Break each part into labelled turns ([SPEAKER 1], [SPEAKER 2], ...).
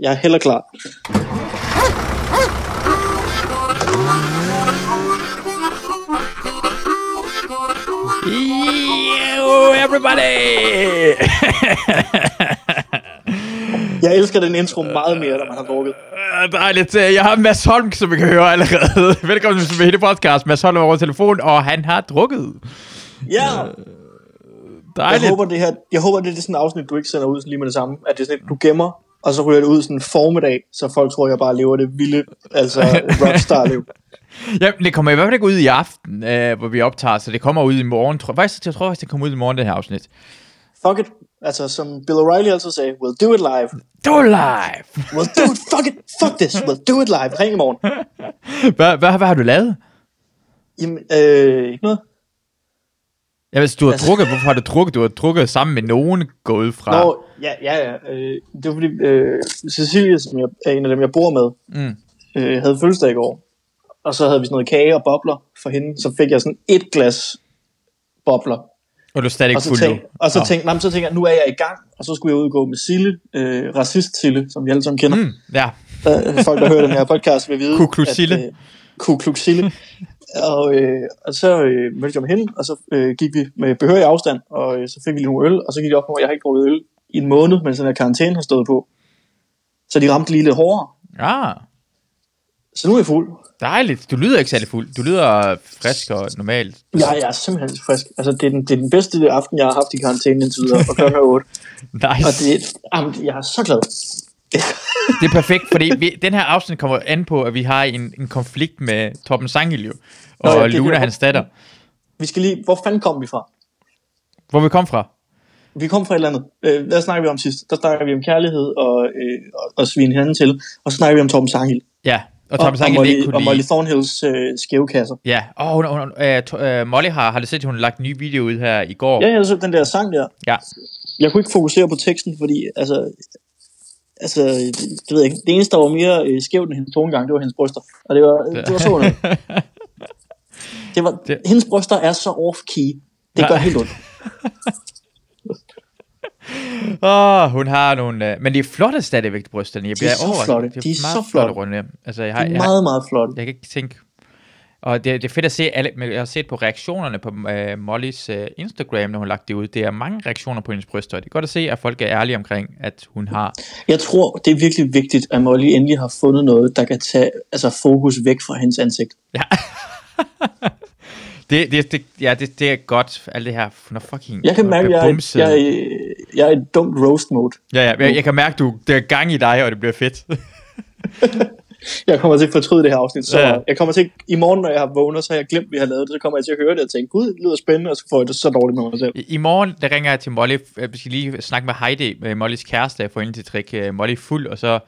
[SPEAKER 1] Jeg er heller klar.
[SPEAKER 2] Yo, everybody!
[SPEAKER 1] Jeg elsker den intro meget mere, når man har drukket.
[SPEAKER 2] Øh, Dejligt. Jeg har Mads Holm, som vi kan høre allerede. Velkommen til hele podcast. Mads Holm er over telefon, og han har drukket.
[SPEAKER 1] Ja! Jeg
[SPEAKER 2] Dejligt.
[SPEAKER 1] håber, det her, jeg håber, det er sådan et afsnit, du ikke sender ud lige med det samme. At det er sådan et, du gemmer, og så ryger det ud sådan en formiddag, så folk tror, jeg bare lever det vilde, altså rockstar-liv.
[SPEAKER 2] Ja, det kommer i hvert fald ikke ud i aften, øh, hvor vi optager, så det kommer ud i morgen. Tror, faktisk, jeg tror faktisk, det kommer ud i morgen, det her afsnit.
[SPEAKER 1] Fuck it. Altså, som Bill O'Reilly altid sagde, we'll do it live.
[SPEAKER 2] Do it live!
[SPEAKER 1] We'll do it, fuck it, fuck this, we'll do it live. Ring i morgen.
[SPEAKER 2] Hvad, hvad, hvad har du lavet?
[SPEAKER 1] Jamen, øh, ikke noget.
[SPEAKER 2] Ja, hvis du har
[SPEAKER 1] Altså-
[SPEAKER 2] drukket, hvorfor har du drukket? Du har drukket sammen med nogen gået fra.
[SPEAKER 1] Nå, ja, ja, ja. Øh, det var fordi, øh, Cecilie, som jeg, er en af dem, jeg bor med,
[SPEAKER 2] Mm.
[SPEAKER 1] øh, havde fødselsdag i går. Og så havde vi sådan noget kage og bobler for hende. Så fik jeg sådan et glas bobler.
[SPEAKER 2] Og du er stadig fuld
[SPEAKER 1] tænk, og så, tænkte, nej, men så tænkte jeg, nu er jeg i gang. Og så skulle jeg ud og gå med Sille, øh, racist Sille, som vi alle sammen kender. Mm.
[SPEAKER 2] Ja.
[SPEAKER 1] Øh, folk, der hører den her podcast, vil vide.
[SPEAKER 2] Ku Klux Sille.
[SPEAKER 1] at, øh, Ku Klux Sille. Og, øh, og så øh, mødte jeg med hende, og så øh, gik vi med behørig afstand, og øh, så fik vi lige nogle øl, og så gik det op på mig, at jeg har ikke drukket øl i en måned, mens den her karantæne har stået på. Så de ramte lige lidt hårdere.
[SPEAKER 2] Ah,
[SPEAKER 1] Så nu er jeg fuld.
[SPEAKER 2] dejligt. Du lyder ikke særlig fuld. Du lyder frisk og normalt.
[SPEAKER 1] Jeg, jeg er simpelthen frisk. Altså, det er, den, det er den bedste aften, jeg har haft i karantæne indtil videre, og klokken er 8.
[SPEAKER 2] Nice.
[SPEAKER 1] Og det, jamen, jeg er så glad.
[SPEAKER 2] Det er perfekt, fordi vi, den her afsnit kommer an på, at vi har en, en konflikt med Torben Sangil og
[SPEAKER 1] Nå, ja,
[SPEAKER 2] Luna,
[SPEAKER 1] det.
[SPEAKER 2] hans datter.
[SPEAKER 1] Vi skal lige... Hvor fanden kom vi fra?
[SPEAKER 2] Hvor vi kom fra?
[SPEAKER 1] Vi kom fra et eller andet. Øh, hvad snakker vi om sidst? Der snakker vi om kærlighed og, øh, og, og svine hinanden til. Og så snakker vi om Torben Sangil.
[SPEAKER 2] Ja, og
[SPEAKER 1] Og,
[SPEAKER 2] Torben
[SPEAKER 1] og,
[SPEAKER 2] Sangil
[SPEAKER 1] Molly,
[SPEAKER 2] ikke kunne
[SPEAKER 1] og Molly. Thornhills øh, skæve kasser.
[SPEAKER 2] Ja, og hun, hun, øh, to, øh, Molly har, har det set, at hun har lagt en ny video ud her i går.
[SPEAKER 1] Ja, jeg så den der sang der.
[SPEAKER 2] ja.
[SPEAKER 1] Jeg kunne ikke fokusere på teksten, fordi altså, altså, det, det ved jeg ikke. Det eneste, der var mere øh, skævt end hendes tonegang, det var hendes bryster. Og det var, det var sådan noget. Det var,
[SPEAKER 2] Det-.
[SPEAKER 1] Hendes bryster er så off-key. Det gør
[SPEAKER 2] Nej.
[SPEAKER 1] helt ondt.
[SPEAKER 2] Åh, hun har nogle... Øh, men de er flotte stadigvæk, brysterne. Jeg
[SPEAKER 1] De er
[SPEAKER 2] bliver
[SPEAKER 1] så flotte.
[SPEAKER 2] De er,
[SPEAKER 1] De er
[SPEAKER 2] meget
[SPEAKER 1] så
[SPEAKER 2] flotte
[SPEAKER 1] flotte.
[SPEAKER 2] runde. Altså, jeg har, jeg,
[SPEAKER 1] er meget, meget flot.
[SPEAKER 2] jeg kan ikke tænke... Og det, det er fedt at se, alle, men jeg har set på reaktionerne på øh, Mollys øh, Instagram, når hun lagt det ud. Det er mange reaktioner på hendes bryster. Det er godt at se, at folk er ærlige omkring, at hun har...
[SPEAKER 1] Jeg tror, det er virkelig vigtigt, at Molly endelig har fundet noget, der kan tage altså, fokus væk fra hendes ansigt.
[SPEAKER 2] Ja. det, det, det, ja, det, det er godt, alt det her. Er fucking...
[SPEAKER 1] Jeg kan mærke, jeg, er- jeg, er- jeg er i dumt roast mode.
[SPEAKER 2] Ja, ja, jeg, jeg kan mærke, du der er gang i dig, og det bliver fedt.
[SPEAKER 1] Jeg kommer til at fortryde det her afsnit, så
[SPEAKER 2] Ja.
[SPEAKER 1] jeg kommer til, i morgen, når jeg har vågnet, så har jeg glemt, vi har lavet det, så kommer jeg til at høre det og tænke, gud, det lyder spændende, og så får jeg det så dårligt med mig selv.
[SPEAKER 2] I, I morgen, der ringer jeg til Molly. øh, Vi skal lige snakke med Heidi, med Mollys kæreste, jeg får hende til at drikke øh, Molly fuld, og så,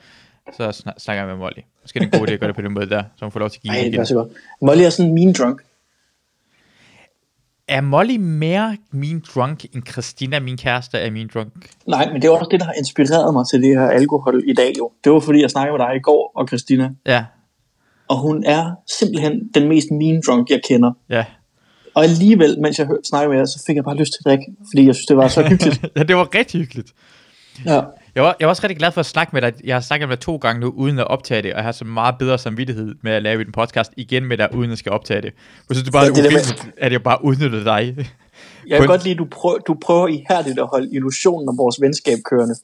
[SPEAKER 2] så snak- snakker jeg med Molly. Måske er det en god idé at gøre det på den måde der, så hun får lov til at give
[SPEAKER 1] Nej, det er så godt. Molly er sådan mean drunk.
[SPEAKER 2] Er Molly mere mean drunk, end Christina, min kæreste, er mean drunk?
[SPEAKER 1] Nej, men det er også det, der har inspireret mig til det her alkohol i dag jo. Det var fordi, jeg snakkede med dig i går, og Christina,
[SPEAKER 2] Ja,
[SPEAKER 1] og hun er simpelthen den mest mean drunk, jeg kender.
[SPEAKER 2] ja.
[SPEAKER 1] Og alligevel, mens jeg snakkede med jer, så fik jeg bare lyst til at drikke, fordi jeg synes, det var så hyggeligt.
[SPEAKER 2] ja, det var rigtig hyggeligt.
[SPEAKER 1] Ja.
[SPEAKER 2] Jeg var, jeg var også rigtig glad for at snakke med dig. Jeg har snakket med dig to gange nu, uden at optage det, og jeg har så meget bedre samvittighed med at lave en podcast igen med dig, uden at skal optage det. Jeg synes, det bare
[SPEAKER 1] Ja,
[SPEAKER 2] ja,
[SPEAKER 1] det
[SPEAKER 2] er ufilmet, at jeg bare udnytter dig.
[SPEAKER 1] Jeg kan godt lide, at du prøver, du prøver ihærdigt at holde illusionen om vores venskab kørende.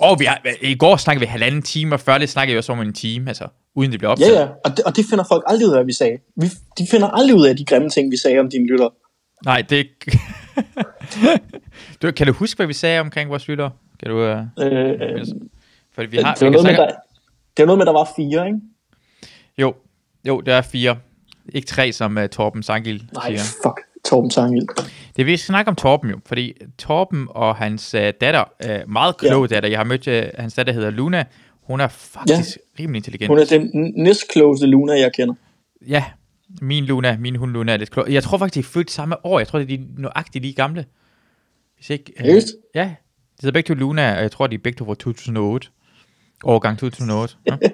[SPEAKER 2] Og vi har, i går snakkede vi halvanden time, og før det snakkede vi også om en time, altså, uden det blev
[SPEAKER 1] Ja,
[SPEAKER 2] optaget.
[SPEAKER 1] ja, og det, og det finder folk aldrig ud af, hvad vi sagde. Vi, de finder aldrig ud af de grimme ting, vi sagde om dine lytter.
[SPEAKER 2] Nej, det du, kan du huske, hvad vi sagde omkring vores lytter? Kan du...
[SPEAKER 1] Øh, øh,
[SPEAKER 2] Fordi vi
[SPEAKER 1] det,
[SPEAKER 2] har...
[SPEAKER 1] var
[SPEAKER 2] vi kan
[SPEAKER 1] noget med,
[SPEAKER 2] snakke-
[SPEAKER 1] der, det var noget med, der var fire, ikke?
[SPEAKER 2] Jo, jo, der er fire. Ikke tre, som uh, Torben Sangil
[SPEAKER 1] Nej,
[SPEAKER 2] siger.
[SPEAKER 1] fuck. Torben Sangil.
[SPEAKER 2] Det vi skal snakke om Torben jo, fordi Torben og hans uh, datter, uh, meget klog datter, jeg har mødt, uh, hans datter hedder Luna, hun er faktisk ja. rimelig intelligent.
[SPEAKER 1] Hun er den næstklogeste Luna, jeg kender.
[SPEAKER 2] Ja, min Luna, min hund Luna er lidt klog. Jeg tror faktisk, de er født samme år. Jeg tror, de er nøjagtigt lige gamle. Hvis ikke... øh, ja, de hedder begge to Luna, og jeg tror, de er begge to fra 2008. Årgang 2008. Ja.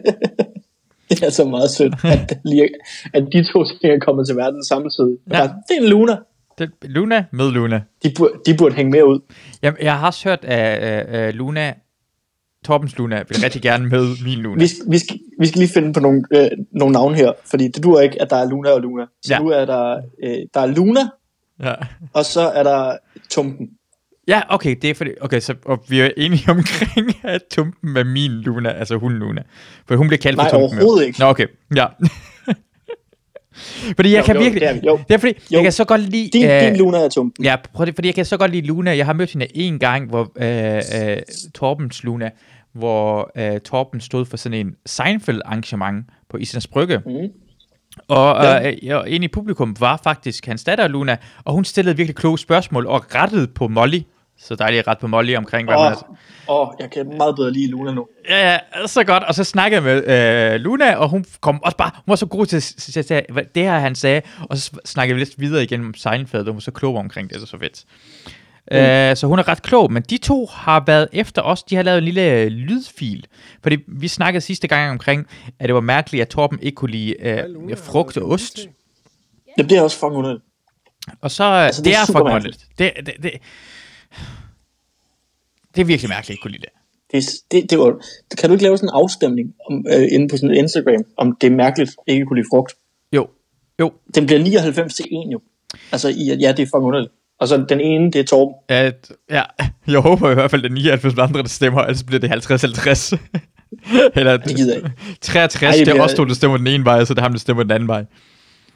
[SPEAKER 1] Det er så meget sødt, at, lige, at de to ting er kommet til verden samtidig.
[SPEAKER 2] Ja.
[SPEAKER 1] Det er en Luna.
[SPEAKER 2] Det, Luna med Luna.
[SPEAKER 1] De burde, de burde hænge mere ud.
[SPEAKER 2] Jamen, jeg har også hørt, at uh, uh, Luna Torbens Luna vil rigtig gerne møde min Luna.
[SPEAKER 1] Vi, skal- vi, skal, vi skal lige finde på nogle, øh, nogle navne her, fordi det duer ikke, at der er Luna og Luna. Så
[SPEAKER 2] ja.
[SPEAKER 1] nu er der, øh, der er Luna,
[SPEAKER 2] Ja.
[SPEAKER 1] og så er der Tumpen.
[SPEAKER 2] Ja, okay, det er fordi, okay, så og vi er enige omkring, at Tumpen er min Luna, altså hun Luna. For hun bliver kaldt
[SPEAKER 1] Nej,
[SPEAKER 2] for Tumpen. jo.
[SPEAKER 1] overhovedet ikke.
[SPEAKER 2] Nå, okay, ja. fordi jeg
[SPEAKER 1] Jo,
[SPEAKER 2] kan
[SPEAKER 1] jo,
[SPEAKER 2] virkelig,
[SPEAKER 1] det er. Jo.
[SPEAKER 2] det er fordi,
[SPEAKER 1] Jo.
[SPEAKER 2] jeg kan så godt lide...
[SPEAKER 1] Din,
[SPEAKER 2] øh,
[SPEAKER 1] din Luna er Tumpen.
[SPEAKER 2] Ja, fordi jeg kan så godt lide Luna. Jeg har mødt hende en gang, hvor øh, øh, Torbens Luna, hvor øh, Torben stod for sådan en Seinfeld-arrangement på Islands Brygge.
[SPEAKER 1] Mm.
[SPEAKER 2] Og
[SPEAKER 1] Ja.
[SPEAKER 2] øh, ja, en i publikum var faktisk hans datter Luna, og hun stillede virkelig kloge spørgsmål og rettede på Molly. Så dejligt at rette på Molly omkring, hvad
[SPEAKER 1] Åh,
[SPEAKER 2] man
[SPEAKER 1] oh, oh, jeg kan meget bedre lide Luna nu.
[SPEAKER 2] Ja, ja, så godt. Og så snakkede jeg med øh, Luna, og hun kom også bare, hun var så god til at sige, det her han sagde, og så snakkede vi lidt videre igen om Seinfeld, og hun var så klog omkring det, det er så fedt. Mm. Øh, så hun er ret klog, men de to har været efter os, de har lavet en lille øh, lydfil, fordi vi snakkede sidste gang omkring, at det var mærkeligt, at Torben ikke kunne lide øh, frugt og ost,
[SPEAKER 1] Jamen, det er også fucking underligt.
[SPEAKER 2] og så, altså, det,
[SPEAKER 1] det
[SPEAKER 2] det
[SPEAKER 1] er
[SPEAKER 2] er fucking underligt. Det, det, det, det er virkelig mærkeligt, at ikke kunne lide det.
[SPEAKER 1] Det, er- det, det var, kan du ikke lave sådan en afstemning om, øh, inde på sådan Instagram, om det er mærkeligt ikke at kunne lide frugt?
[SPEAKER 2] Jo, jo,
[SPEAKER 1] Den bliver 99 til 1 jo. Altså, i, ja, det er fucking underligt. Og så den ene, det er Torben.
[SPEAKER 2] At, ja, jeg håber i hvert fald, at 99 andre, der stemmer, ellers bliver det 50-50. Eller
[SPEAKER 1] Det gider jeg ikke.
[SPEAKER 2] 63,
[SPEAKER 1] Ej, det
[SPEAKER 2] det er
[SPEAKER 1] bliver-
[SPEAKER 2] også to, der stemmer den ene vej, og så er det ham, der stemmer den anden vej.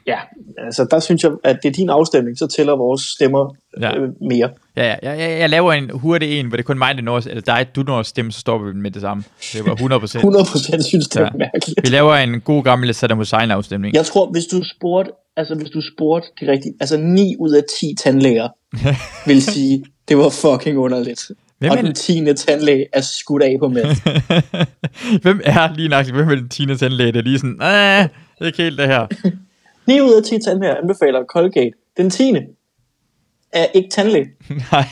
[SPEAKER 1] Ja, altså der synes jeg, at det er din afstemning, så tæller vores stemmer
[SPEAKER 2] Ja.
[SPEAKER 1] øh, mere.
[SPEAKER 2] Ja, ja, jeg, jeg, jeg laver en hurtig en, hvor det er kun mig, der når, eller dig, du når at stemme, så står vi med det samme. Det var 100 procent.
[SPEAKER 1] 100% synes, det er
[SPEAKER 2] Ja.
[SPEAKER 1] mærkeligt.
[SPEAKER 2] Vi laver en god gammel Saddam Hussein-afstemning.
[SPEAKER 1] Jeg tror, hvis du spurgte, altså hvis du spurgte det rigtigt, altså 9 ud af 10 tandlæger vil sige, det var fucking underligt.
[SPEAKER 2] Hvem
[SPEAKER 1] og
[SPEAKER 2] er
[SPEAKER 1] den 10. tandlæge er skudt af på med.
[SPEAKER 2] hvem er lige nok, hvem er den 10. tandlæge, der er lige sådan, det er ikke helt det her.
[SPEAKER 1] 9 ud af 10 tandlæger anbefaler Colgate. Den 10. er ikke tandlæge.
[SPEAKER 2] Nej,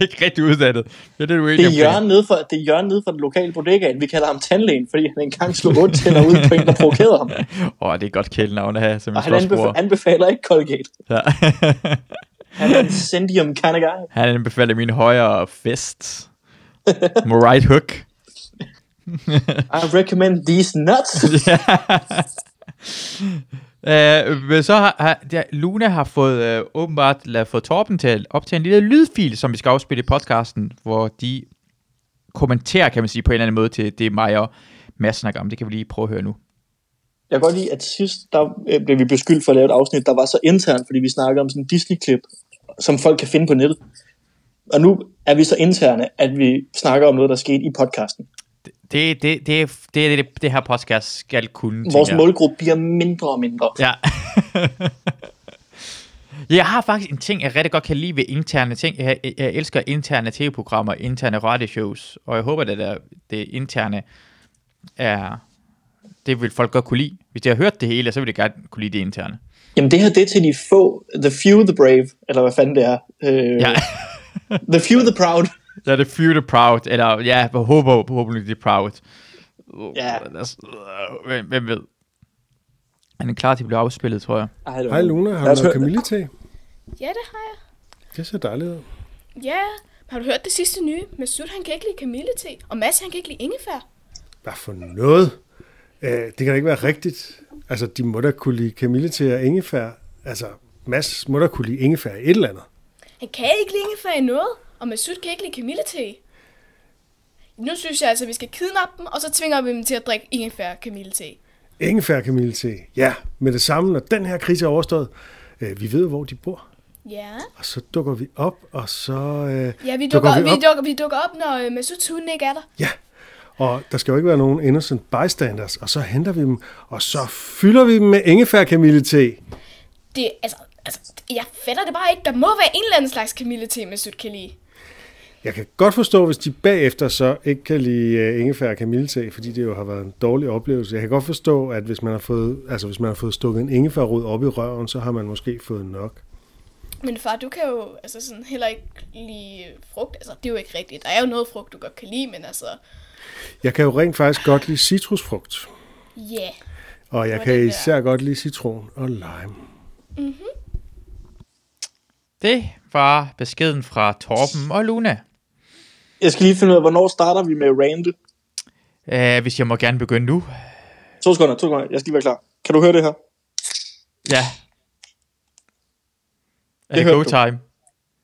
[SPEAKER 2] ikke rigtig uddannet. Det er det, du
[SPEAKER 1] Det er. Jørgen nede for, det er Jørgen nede for den lokale bodega. Vi kalder ham tandlægen, fordi han engang slog ondt tænder ud på en, der provokerede ham.
[SPEAKER 2] Åh, oh, det er et godt kælenavn at have, som
[SPEAKER 1] Og han anbefaler, anbefaler ikke Colgate.
[SPEAKER 2] Ja.
[SPEAKER 1] Han er en sendium kind of guy.
[SPEAKER 2] Han anbefaler min højre fest. Right hook.
[SPEAKER 1] I recommend these nuts.
[SPEAKER 2] Øh, men så har, har ja, Luna har fået øh, åbenbart lavet fået Torben til at optage en lille lydfil, som vi skal afspille i podcasten, hvor de kommenterer, kan man sige, på en eller anden måde til det mig og Mads snakker om. Det kan vi lige prøve at høre nu.
[SPEAKER 1] Jeg kan godt lide, at sidst der øh, blev vi beskyldt for at lave et afsnit, der var så internt, fordi vi snakkede om sådan en Disney-klip, som folk kan finde på nettet. Og nu er vi så interne, at vi snakker om noget, der skete i podcasten.
[SPEAKER 2] Det, det, det, det, er- det, er det, det her podcast skal kunne.
[SPEAKER 1] Vores målgruppe bliver mindre og mindre.
[SPEAKER 2] Ja. jeg har faktisk en ting, jeg rigtig godt kan lide ved interne ting. Jeg, jeg, jeg elsker interne tv-programmer, interne radioshows, og jeg håber, at det, det interne er... Det vil folk godt kunne lide. Hvis de har hørt det hele, så vil de gerne kunne lide det interne.
[SPEAKER 1] Jamen det her, det er til de få, the few, the brave, eller hvad fanden det er. Øh,
[SPEAKER 2] Ja,
[SPEAKER 1] The few, the proud.
[SPEAKER 2] Ja det er few the proud, eller ja, jeg håber de er proud.
[SPEAKER 1] Ja.
[SPEAKER 2] Lad os- øh, Hvem, hvem ved? Han er klar til at blive afspillet, tror jeg.
[SPEAKER 3] Hej. Luna, har du noget kamillete?
[SPEAKER 4] Ja, det har jeg.
[SPEAKER 3] Det ser dejligt ud.
[SPEAKER 4] Ja, har du hørt det sidste nye? Masud, han kan ikke lide kamillete, og Mads, han kan ikke lide ingefær.
[SPEAKER 3] Hvad for noget? Øh, det kan da ikke være rigtigt. Altså, de må da kunne lide kamillete og ingefær. Altså, Mads må da kunne lide ingefær i et eller andet.
[SPEAKER 4] Han kan ikke lide ingefær i noget, og Masud kan ikke lide kamillete. Nu synes jeg altså, at vi skal kidnappe dem, og så tvinger vi dem til at drikke ingefær kamillete.
[SPEAKER 3] Ingefær kamillete. Ja, med det samme, når den her krise er overstået. Øh, vi ved, hvor de bor.
[SPEAKER 4] Ja.
[SPEAKER 3] Og så dukker vi op, og så... Øh,
[SPEAKER 4] Ja, vi
[SPEAKER 3] dukker
[SPEAKER 4] dukker,
[SPEAKER 3] vi
[SPEAKER 4] vi,
[SPEAKER 3] op.
[SPEAKER 4] dukker, vi dukker op, når øh, Masuds hund ikke er der.
[SPEAKER 3] Ja, og der skal jo ikke være nogen innocent bystanders, og så henter vi dem, og så fylder vi dem med ingefær kamillete.
[SPEAKER 4] Det, altså, altså, jeg fatter det bare ikke. Der må være en eller anden slags kamillete, Masud kan lide.
[SPEAKER 3] Jeg kan godt forstå, hvis de bagefter så ikke kan lide uh, ingefær og kamillete, fordi det jo har været en dårlig oplevelse. Jeg kan godt forstå, at hvis man har fået, altså hvis man har fået stukket en ingefærrod op i røven, så har man måske fået nok.
[SPEAKER 4] Men far, du kan jo altså sådan heller ikke lide frugt. Altså, det er jo ikke rigtigt. Der er jo noget frugt, du godt kan lide, men altså,
[SPEAKER 3] Jeg kan jo rent faktisk godt lide citrusfrugt,
[SPEAKER 4] ja. Yeah.
[SPEAKER 3] og jeg kan
[SPEAKER 4] det der.
[SPEAKER 3] især godt lide citron og lime.
[SPEAKER 2] Det var beskeden fra Torben og Luna.
[SPEAKER 1] Jeg skal lige finde ud af, hvornår starter vi med rante?
[SPEAKER 2] Uh, hvis jeg må gerne begynde nu.
[SPEAKER 1] To sekunder, to sekunder. Jeg skal lige være klar. Kan du høre det her?
[SPEAKER 2] Ja. Er
[SPEAKER 1] Det hørte
[SPEAKER 2] go
[SPEAKER 1] du.
[SPEAKER 2] time?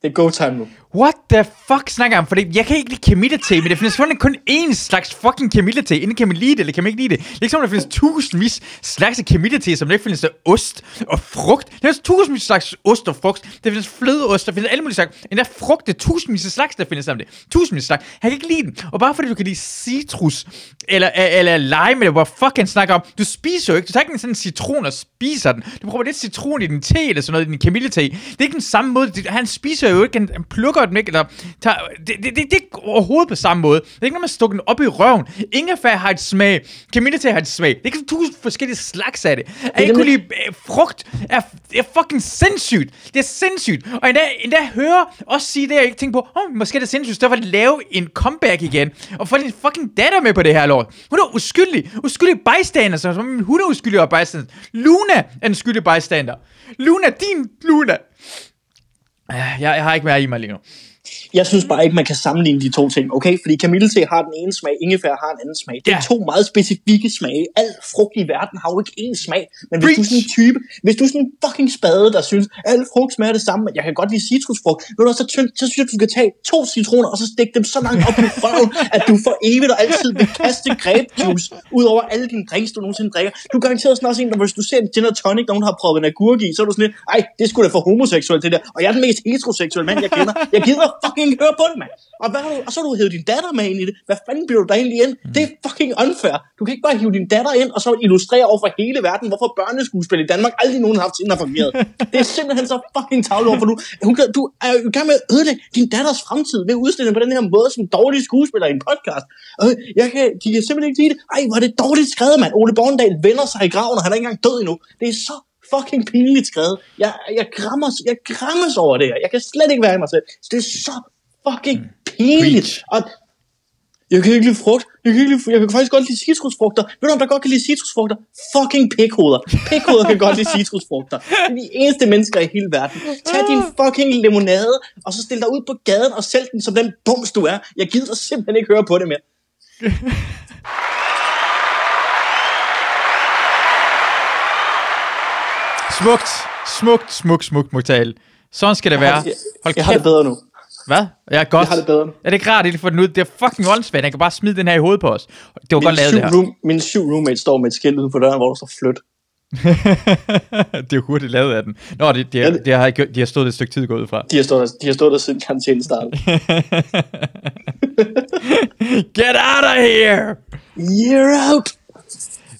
[SPEAKER 1] Det er go time nu.
[SPEAKER 2] What the fuck snakker jeg om? Fordi jeg kan ikke lide kamillete, men det findes selvfølgelig kun én slags fucking kamillete. Inden kan man lide det, eller kan man ikke lide det. Det er ikke som, der findes tusindvis slags kamillete, som der ikke findes af ost og frugt. Der findes tusindvis slags ost og frugt. Der findes flødeost, der findes alle mulige slags. der frugt, det er tusindvis af slags, der findes af det. Tusindvis af slags. Jeg kan ikke lide den. Og bare fordi du kan lide citrus, eller, eller lime, eller hvad fuck han snakker om. Du spiser jo ikke. Du tager ikke sådan en citron og spiser den. Du prøver lidt citron i din te, eller sådan noget, i din kamillete. Det er ikke den samme måde. Han spiser jo ikke, han, plukker plukker den ikke, eller tager, det, det, det, det, er ikke overhovedet på samme måde. Det er ikke, når man stukker den op i røven. Ingefær har et smag. Kemilite har et smag. Det er ikke tusind forskellige slags af det. At ikke kunne lide øh, frugt er, er fucking sindssygt. Det er sindssygt. Og endda, endda høre også sige det, jeg ikke tænkte på, oh, måske er det sindssygt, derfor lave en comeback igen, og få din fucking datter med på det her lort. Hun er uskyldig. Uskyldig bystander, så som hun er uskyldig og bystander. Luna er en skyldig bystander. Luna, din Luna. Øh, jeg, jeg har ikke mere i mig lige nu.
[SPEAKER 1] Jeg synes bare ikke, man kan sammenligne de to ting, okay? Fordi kamillete har den ene smag, ingefær har en anden smag. Det er
[SPEAKER 2] Ja.
[SPEAKER 1] to meget specifikke smage. Al frugt i verden har jo ikke én smag. Men hvis du er sådan en type, hvis du er sådan en fucking spade, der synes, al frugt smager det samme, men jeg kan godt lide citrusfrugt, ved du, hvad, så, tynd, så synes jeg, du skal tage to citroner, og så stikke dem så langt op i røven, at du for evigt og altid vil kaste grapejuice ud over alle dine drinks, du nogensinde drikker. Du er garanteret sådan også en, der hvis du ser en gin og tonic, nogen har prøvet en agurk i, så er du sådan lidt, ej, det skulle da for homoseksuelt det der. Og jeg er den mest heteroseksuelle mand, jeg kender. Jeg gider fucking høre på det, mand. Og, hvad har du, og så har du hævet din datter med ind i det. Hvad fanden bliver du der egentlig ind? Det er fucking unfair. Du kan ikke bare hive din datter ind, og så illustrere over for hele verden, hvorfor børneskuespil i Danmark aldrig nogen har haft Tinder fungeret. Det er simpelthen så fucking tavle over for du. Hun, du er jo i gang med at ødelægge din datters fremtid ved at udstille på den her måde som dårlige skuespiller i en podcast. Og jeg kan, de kan simpelthen ikke lide det. Ej, hvor er det dårligt skrevet, mand. Ole Borgendal vender sig i graven, og han er ikke engang død endnu. Det er så fucking pinligt skrevet. Jeg, jeg, grammes, jeg grammes over det her. Jeg kan slet ikke være i mig selv. Så det er så fucking pinligt.
[SPEAKER 2] Preach.
[SPEAKER 1] Og jeg kan ikke lide frugt. Jeg kan, ikke lide, jeg kan faktisk godt lide citrusfrugter. Ved du, om der godt kan lide citrusfrugter? Fucking pikhoveder. Pikhoveder kan godt lide citrusfrugter. Det er de eneste mennesker i hele verden. Tag din fucking limonade, og så stil dig ud på gaden og sælg den som den bums du er. Jeg gider simpelthen ikke høre på det mere.
[SPEAKER 2] Smukt, smukt, smukt, smukt, tale. Sådan skal det være.
[SPEAKER 1] Jeg,
[SPEAKER 2] Hold
[SPEAKER 1] jeg har det bedre nu.
[SPEAKER 2] Hvad? Jeg er godt.
[SPEAKER 1] Jeg har det bedre nu.
[SPEAKER 2] Er det ikke rart, at I får den ud? Det er fucking åndssvagt. Jeg kan bare smide den her i hovedet på os. Det var
[SPEAKER 1] Min
[SPEAKER 2] godt lavet det her.
[SPEAKER 1] room, min syv roommates står med et skilt uden for døren, hvor der står flyt.
[SPEAKER 2] det er hurtigt lavet af den. Nå, det, det,
[SPEAKER 1] Ja,
[SPEAKER 2] det, det har, gjort- de har stået et stykke tid gået ud fra.
[SPEAKER 1] De har stået der, de har stået der siden karantænen startede.
[SPEAKER 2] Get out of here!
[SPEAKER 1] Year out!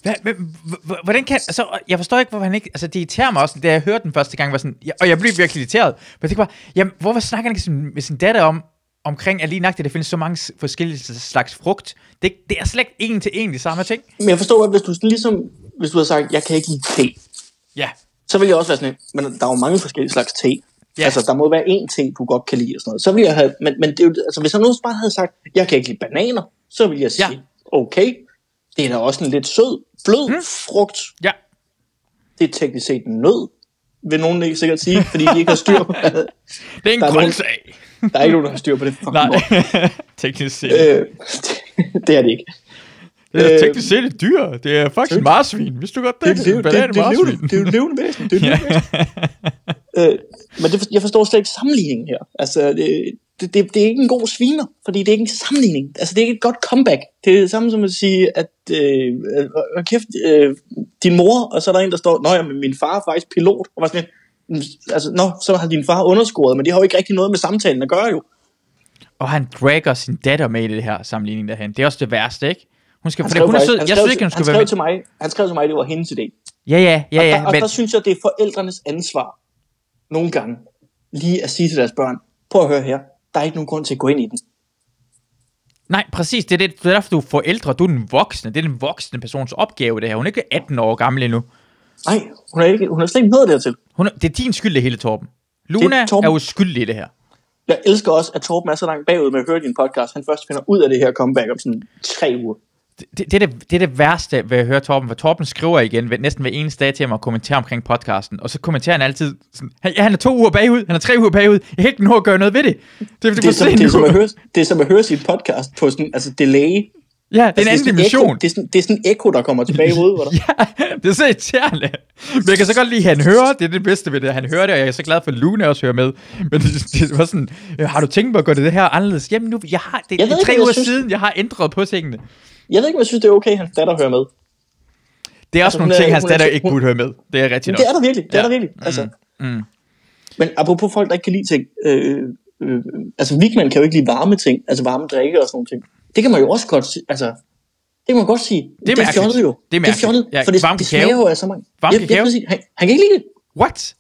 [SPEAKER 2] Hvad, hvad, h- hvordan kan... Altså, jeg forstår ikke, hvorfor han ikke... Altså, det irriterer mig også, da jeg hørte den første gang, var sådan... Og jeg blev virkelig irriteret. Men jeg tænkte bare, jamen, hvorfor snakker han ikke med sin datter om, omkring at lige nøjagtigt, at der findes så mange forskellige slags frugt. Det, det er slet ikke en til en de samme ting.
[SPEAKER 1] Men jeg forstår godt, hvis du ligesom, hvis du havde sagt, jeg kan ikke lide te,
[SPEAKER 2] Ja.
[SPEAKER 1] så vil jeg også være sådan, men der er jo mange forskellige slags te.
[SPEAKER 2] Ja.
[SPEAKER 1] Altså, der må være én te, du godt kan lide og sådan noget. Så ville jeg have, men, men det er altså, hvis han nu bare havde sagt, jeg kan ikke lide bananer, så ville jeg sige,
[SPEAKER 2] ja.
[SPEAKER 1] okay, det er da også en lidt sød, blød hmm. frugt.
[SPEAKER 2] Ja.
[SPEAKER 1] Det er teknisk set en nød, vil nogen ikke sikkert sige, fordi de ikke har styr på det.
[SPEAKER 2] Det er en grøntsag.
[SPEAKER 1] Der er ikke nogen, der har styr på det.
[SPEAKER 2] Nej, teknisk set.
[SPEAKER 1] Øh, det er det ikke.
[SPEAKER 2] det er
[SPEAKER 1] øh,
[SPEAKER 2] teknisk set et dyr. Det er faktisk marsvin. Hvis du godt
[SPEAKER 1] Det,
[SPEAKER 2] det,
[SPEAKER 1] det, det, det, det, er jo levende væsen. Det er et levende væsen. øh, men det, jeg forstår slet ikke sammenligningen her. Altså, det, det, det, det er ikke en god sviner, fordi det er ikke en sammenligning. Altså, det er ikke et godt comeback. Det er det samme som at sige, at øh, øh, kæft, øh, din mor, og så er der en, der står, nå ja, men min far er faktisk pilot. Og var sådan, "Mm, altså, nå, så har din far underscoret, men det har jo ikke rigtig noget med samtalen at gøre jo.
[SPEAKER 2] Og han dragger sin datter med i det her sammenligning derhen. Det er også det værste, ikke? Hun skal,
[SPEAKER 1] Han skrev,
[SPEAKER 2] hun er sød.
[SPEAKER 1] han
[SPEAKER 2] Jeg
[SPEAKER 1] skrev,
[SPEAKER 2] synes ikke, hun
[SPEAKER 1] han
[SPEAKER 2] skulle
[SPEAKER 1] skrev
[SPEAKER 2] være med.
[SPEAKER 1] til mig, han skrev til mig, at det var hendes idé.
[SPEAKER 2] Ja, ja, ja,
[SPEAKER 1] og,
[SPEAKER 2] ja.
[SPEAKER 1] der, og
[SPEAKER 2] Men,
[SPEAKER 1] der synes jeg, det er forældrenes ansvar nogle gange lige at sige til deres børn, prøv at høre her, der er ikke nogen grund til at gå ind i den.
[SPEAKER 2] nej, præcis. Det er, det, det er derfor, du er forældre. Du er den voksne. Det er den voksne persons opgave, det her. Hun er ikke 18 år gammel endnu.
[SPEAKER 1] Nej, hun er, ikke, hun er slet ikke nået dertil.
[SPEAKER 2] Hun er, det er din skyld, det hele, Torben. Luna er,
[SPEAKER 1] Torben.
[SPEAKER 2] er uskyldig i det her.
[SPEAKER 1] Jeg elsker også, at Torben er så langt bagud med at høre din podcast. Han først finder ud af det her comeback om sådan tre uger.
[SPEAKER 2] Det, det, er det, det er det værste ved at høre Torben, for Torben skriver igen ved, næsten hver eneste dag til mig og kommenterer omkring podcasten, og så kommenterer han altid sådan, "Han- ja, han er to uger bagud, han er tre uger bagud, jeg kan ikke nå at gøre noget ved det. Det, det,
[SPEAKER 1] Det er, som, det, er som at høre, det er som at høre sin podcast på sådan, altså delay.
[SPEAKER 2] Ja, det er en
[SPEAKER 1] Altså,
[SPEAKER 2] anden
[SPEAKER 1] sådan
[SPEAKER 2] dimension.
[SPEAKER 1] Det, er sådan, det er sådan en ekko, der kommer tilbage i hovedet.
[SPEAKER 2] Ja, det er så irriterende. Men jeg kan så godt lide, at han hører, det er det bedste ved det, han hører det, og jeg er så glad for, at Lune også hører med. Men det, det var sådan, øh, har du tænkt på at gøre det her anderledes? Jamen nu, jeg har, det,
[SPEAKER 1] Jeg
[SPEAKER 2] det er
[SPEAKER 1] ikke,
[SPEAKER 2] tre
[SPEAKER 1] jeg
[SPEAKER 2] uger
[SPEAKER 1] synes.
[SPEAKER 2] siden, jeg har ændret på tingene.
[SPEAKER 1] Jeg ved ikke, om jeg synes, det er okay, at hans datter hører med.
[SPEAKER 2] Det er også
[SPEAKER 1] Altså,
[SPEAKER 2] nogle
[SPEAKER 1] hun er-
[SPEAKER 2] ting, hans
[SPEAKER 1] hun er-
[SPEAKER 2] datter ikke burde høre med. Det er rigtigt nok.
[SPEAKER 1] det er der virkelig. Det er
[SPEAKER 2] Ja.
[SPEAKER 1] der virkelig. Altså,
[SPEAKER 2] Mm.
[SPEAKER 1] Men apropos folk, der ikke kan lide ting. Øh, øh, altså, Vigman kan jo ikke lide varme ting. Altså varme drikke og sådan nogle ting. Det kan man jo også godt sige. Altså, det kan man godt sige. Det er,
[SPEAKER 2] mærkeligt.
[SPEAKER 1] fjollet jo.
[SPEAKER 2] Det er
[SPEAKER 1] det er fjollet,
[SPEAKER 2] Ja,
[SPEAKER 1] for det,
[SPEAKER 2] varm
[SPEAKER 1] det smager jo af så mange.
[SPEAKER 2] Varm
[SPEAKER 1] Ja,
[SPEAKER 2] kakao.
[SPEAKER 1] præcis. Han, han kan ikke lide det.
[SPEAKER 2] What?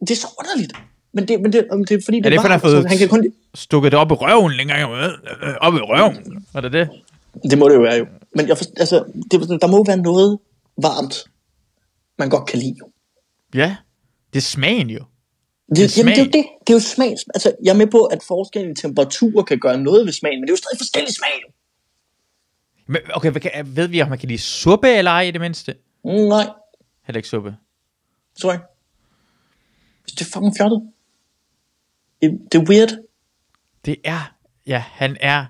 [SPEAKER 1] Det er så underligt. Men det, men det, om det er fordi, det
[SPEAKER 2] Er det
[SPEAKER 1] er
[SPEAKER 2] for, han har
[SPEAKER 1] varmt,
[SPEAKER 2] fået
[SPEAKER 1] han kan kun
[SPEAKER 2] stukket det op i røven længere? Øh, Op i røven? Var det det?
[SPEAKER 1] Det må det jo være jo. Men jeg forst, altså, det, er der må være noget varmt, man godt kan lide.
[SPEAKER 2] Ja. Det er smagen jo.
[SPEAKER 1] Det,
[SPEAKER 2] Det er
[SPEAKER 1] jamen, det er jo det. Det er jo smag. Altså, jeg er med på, at forskellen i temperatur kan gøre noget ved smagen, men det er jo stadig forskellig smag. jo.
[SPEAKER 2] Men, okay, ved vi, om man kan lide suppe eller ej i det mindste?
[SPEAKER 1] Mm, nej,
[SPEAKER 2] Heller ikke suppe.
[SPEAKER 1] tror jeg. Det er fucking fjollet. Det, det er weird.
[SPEAKER 2] Det er, ja, han er...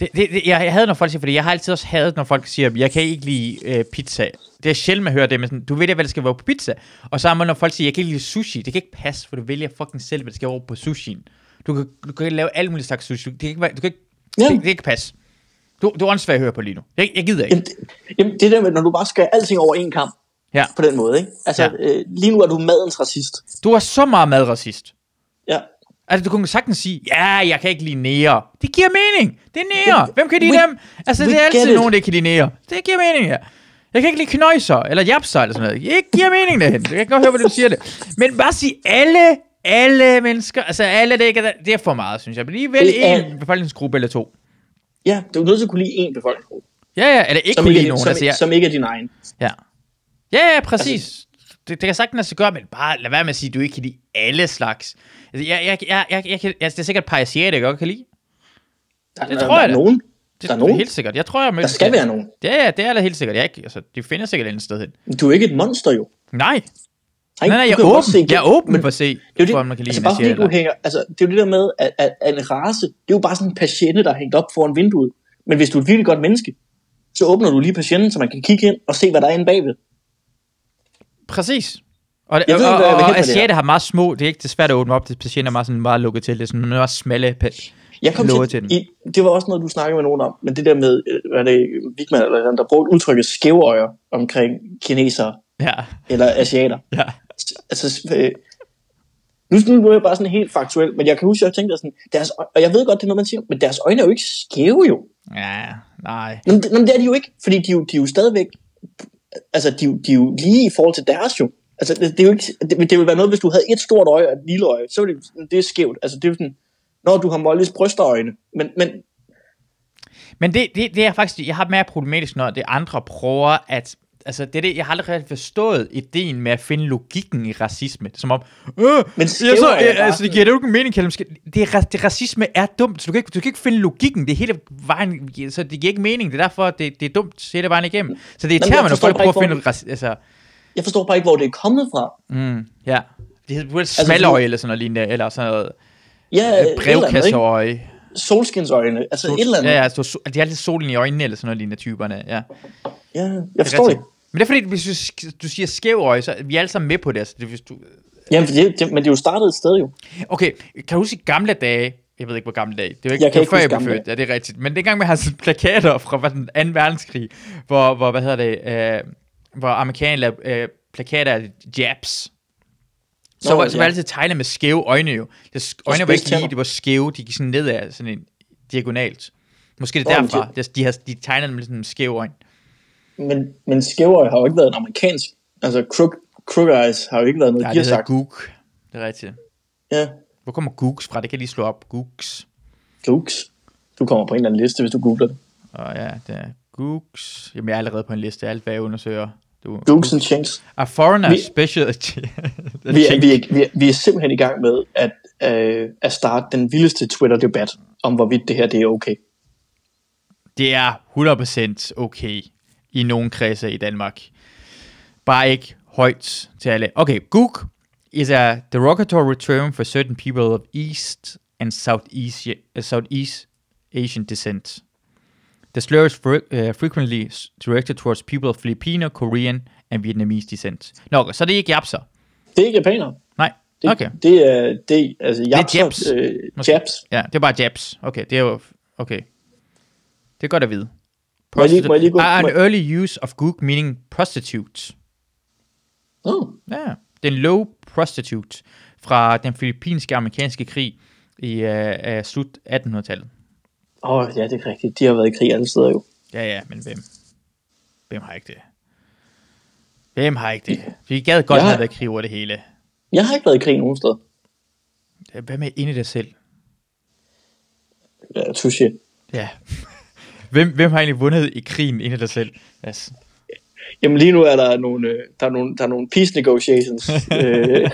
[SPEAKER 2] Det, det, det, jeg, havde, når folk siger, fordi jeg har altid også hadet, når folk siger, jeg kan ikke lide øh, pizza. Det er sjældent, man hører det, men sådan, du ved hvad det skal være på pizza. Og så er man, når folk siger, jeg kan ikke lide sushi. Det kan ikke passe, for du vælger fucking selv, hvad det skal være på sushien. Du kan, du kan lave alle mulige slags sushi. Det kan ikke, du kan ikke,
[SPEAKER 1] Ja.
[SPEAKER 2] det, det, kan ikke passe. Du, du er åndssvagt at høre på lige nu. Jeg, jeg gider ikke.
[SPEAKER 1] Jamen, det, jamen, det der med, når du bare skal alting over en kamp,
[SPEAKER 2] Ja.
[SPEAKER 1] på den måde, ikke? Altså,
[SPEAKER 2] ja.
[SPEAKER 1] øh, lige nu er du madens racist.
[SPEAKER 2] Du er så meget madracist.
[SPEAKER 1] Ja.
[SPEAKER 2] Altså, du kunne sagtens sige, ja, jeg kan ikke lide nære. Det giver mening. Det er nære. Hvem kan lide
[SPEAKER 1] we-
[SPEAKER 2] dem? Altså, det er altid nogen, der kan lide nære. Det giver mening, ja. Jeg kan ikke lide knøjser, eller japser, eller sådan noget. Det giver mening, det Jeg kan godt høre, hvad du siger det. Men bare sige alle, alle mennesker, altså alle, det, ikke, det er for meget, synes jeg. Men
[SPEAKER 1] er-
[SPEAKER 2] en befolkningsgruppe eller to.
[SPEAKER 1] Ja, du er nødt til at kunne lide en befolkningsgruppe,
[SPEAKER 2] Ja, ja, eller ikke
[SPEAKER 1] som,
[SPEAKER 2] kunne
[SPEAKER 1] ikke
[SPEAKER 2] lide nogen.
[SPEAKER 1] som,
[SPEAKER 2] Altså, jeg,
[SPEAKER 1] som ikke er din egen.
[SPEAKER 2] ja. Ja, ja, præcis. Det, det kan sagtens lade sig gøre, men bare lad være med at sige, at du ikke kan lide alle slags. Altså, jeg, jeg, jeg, jeg, jeg, kan, altså, det er sikkert et par asiater, jeg godt kan lide.
[SPEAKER 1] Der,
[SPEAKER 2] Det
[SPEAKER 1] der,
[SPEAKER 2] tror
[SPEAKER 1] der
[SPEAKER 2] jeg
[SPEAKER 1] er
[SPEAKER 2] da.
[SPEAKER 1] nogen.
[SPEAKER 2] Det
[SPEAKER 1] Der er nogen.
[SPEAKER 2] helt sikkert. Jeg tror, jeg
[SPEAKER 1] Der skal være nogen.
[SPEAKER 2] Ja, ja, det er der helt sikkert. Jeg, ikke, altså, de finder sikkert et andet sted hen.
[SPEAKER 1] Du er ikke et monster jo.
[SPEAKER 2] Nej,
[SPEAKER 1] Nej,
[SPEAKER 2] nej, nej, jeg er åben.
[SPEAKER 1] se
[SPEAKER 2] Jeg er åben
[SPEAKER 1] men
[SPEAKER 2] for at se,
[SPEAKER 1] Det er det,
[SPEAKER 2] man kan lide
[SPEAKER 1] altså bare fordi du hænger, altså det er jo det der med, at, at, at en race, det er jo bare sådan en patiente, der er hængt op foran vinduet. Men hvis du er et virkelig godt menneske, så åbner du lige patienten, så man kan kigge ind og se, hvad der er inde bagved.
[SPEAKER 2] Præcis. Og,
[SPEAKER 1] Jeg ved
[SPEAKER 2] og, og, og asiater har meget små, det er ikke det er svært at åbne op, det patienter er meget, sådan, meget lukket til, det er sådan meget smalle
[SPEAKER 1] Jeg kom til,
[SPEAKER 2] til den.
[SPEAKER 1] i, det var også noget, du snakkede med nogen om, men det der med, øh, hvad er det, Vigman eller den, der brugte udtrykket skævøjer omkring kinesere
[SPEAKER 2] Ja,
[SPEAKER 1] eller asiater.
[SPEAKER 2] ja.
[SPEAKER 1] Altså, øh, nu, nu er jeg bare sådan helt faktuel, men jeg kan huske, at jeg tænkte sådan, deres, og jeg ved godt, det er noget, man siger, men deres øjne er jo ikke skæve jo.
[SPEAKER 2] Ja, nej.
[SPEAKER 1] Men men det er de jo ikke, fordi de jo, de er jo stadigvæk, altså de, de er jo lige i forhold til deres jo. Altså det, det er jo ikke, det, det ville være noget, hvis du havde et stort øje og et lille øje, så ville det, det er skævt. Altså det er jo sådan, når du har Mollys brysterøjne, men, men
[SPEAKER 2] Men det, det, det er faktisk, jeg har mere problematisk, når det andre prøver at, altså det er det, jeg har aldrig rigtig forstået ideen med at finde logikken i racisme. Som om, øh,
[SPEAKER 1] Men
[SPEAKER 2] så,
[SPEAKER 1] bare
[SPEAKER 2] altså det giver det jo ikke mening, Callum. Det, er, det racisme er dumt, så du kan, ikke, du kan ikke finde logikken, det er hele vejen, så det giver ikke mening, det er derfor, det, det er dumt hele vejen igennem. Så det er
[SPEAKER 1] jeg
[SPEAKER 2] irriterer mig, når folk prøver at
[SPEAKER 1] ikke,
[SPEAKER 2] finde, rac- altså,
[SPEAKER 1] jeg forstår bare ikke, hvor det er kommet fra.
[SPEAKER 2] mm, ja. Det hedder vel
[SPEAKER 1] Altså,
[SPEAKER 2] smaløje eller sådan noget lignende, eller sådan noget
[SPEAKER 1] Ja, ikke?
[SPEAKER 2] brevkasseøje.
[SPEAKER 1] Solskinsøjne, altså et eller andet.
[SPEAKER 2] Ja, ja, altså, de har altid solen i øjnene, eller sådan noget lignende typerne, ja.
[SPEAKER 1] ja jeg forstår
[SPEAKER 2] rigtigt. Men det er fordi, hvis du, du siger skæv øje, så er vi alle sammen med på det. Altså, det er, hvis du...
[SPEAKER 1] Jamen, det, det, men det er jo startet et sted jo.
[SPEAKER 2] Okay, kan du huske gamle dage, jeg ved ikke, hvor gamle dage, det var ikke,
[SPEAKER 1] Jeg
[SPEAKER 2] det
[SPEAKER 1] kan
[SPEAKER 2] var
[SPEAKER 1] ikke
[SPEAKER 2] før jeg blev født, ja, det er rigtigt. Men dengang med hans plakater fra den 2. verdenskrig, hvor, hvor hvad hedder det, øh, hvor amerikanerne lavede øh, plakater af jabs, så,
[SPEAKER 1] Nå,
[SPEAKER 2] var, så var
[SPEAKER 1] ja.
[SPEAKER 2] det altid tegnet med skæve øjne jo. Det, øjnene var ikke lige, de var skæve, de gik sådan nedad, sådan en diagonalt. Måske det er derfra, de, de, har, de tegnede med sådan skæve øjne.
[SPEAKER 1] Men, men skævøje har jo ikke været en amerikansk. Altså, crook, crook eyes har jo ikke været noget,
[SPEAKER 2] Nej,
[SPEAKER 1] de har sagt.
[SPEAKER 2] Gook. Det er rigtigt.
[SPEAKER 1] Ja,
[SPEAKER 2] Hvor kommer Gooks fra? Det kan jeg lige slå op. Gooks.
[SPEAKER 1] gooks. Du kommer på en eller anden liste, hvis du googler det.
[SPEAKER 2] Og ja, det er Gooks. Jamen, jeg er allerede på en liste. Alt, hvad jeg undersøger. Du.
[SPEAKER 1] Gooks and Chinks.
[SPEAKER 2] A foreigner
[SPEAKER 1] Vi-
[SPEAKER 2] special...
[SPEAKER 1] Vi er, vi, er, vi, er, vi er simpelthen i gang med at, øh, at starte den vildeste Twitter-debat om, hvorvidt det her det er okay.
[SPEAKER 2] Det er 100% okay i nogle kredse i Danmark. Bare ikke højt til alle. Okay, Gook is a derogatory term for certain people of East and Southeast, uh, Southeast Asian descent. The slur is fre- uh, frequently directed towards people of Filipino, Korean and Vietnamese descent. Nå, så det er ikke japser.
[SPEAKER 1] Det er ikke japanere.
[SPEAKER 2] Nej,
[SPEAKER 1] Det,
[SPEAKER 2] okay.
[SPEAKER 1] Det er, det, altså, japser,
[SPEAKER 2] jabs.
[SPEAKER 1] Øh,
[SPEAKER 2] Måske.
[SPEAKER 1] jabs.
[SPEAKER 2] Ja, det er bare jabs. Okay, det er jo... Okay. Det er godt at vide.
[SPEAKER 1] Jeg lige- lige må
[SPEAKER 2] an early use of gook meaning prostitute.
[SPEAKER 1] Oh.
[SPEAKER 2] Ja, den low prostitute fra den filippinske amerikanske krig i uh, uh, slut 1800-tallet.
[SPEAKER 1] Åh, oh, ja, det er rigtigt. De har været i krig alle steder jo.
[SPEAKER 2] Ja, ja, men hvem? Hvem har ikke det? Hvem har ikke det? Vi gad godt
[SPEAKER 1] Jeg-
[SPEAKER 2] have været i krig over det hele.
[SPEAKER 1] Jeg har ikke været i krig nogen sted.
[SPEAKER 2] Hvad med inde i dig selv?
[SPEAKER 1] Ja, touché.
[SPEAKER 2] Ja. Hvem, hvem har egentlig vundet i krigen inde i dig selv? Altså,
[SPEAKER 1] Jamen lige nu er der nogle, øh, der er nogle, der er nogle peace negotiations øh,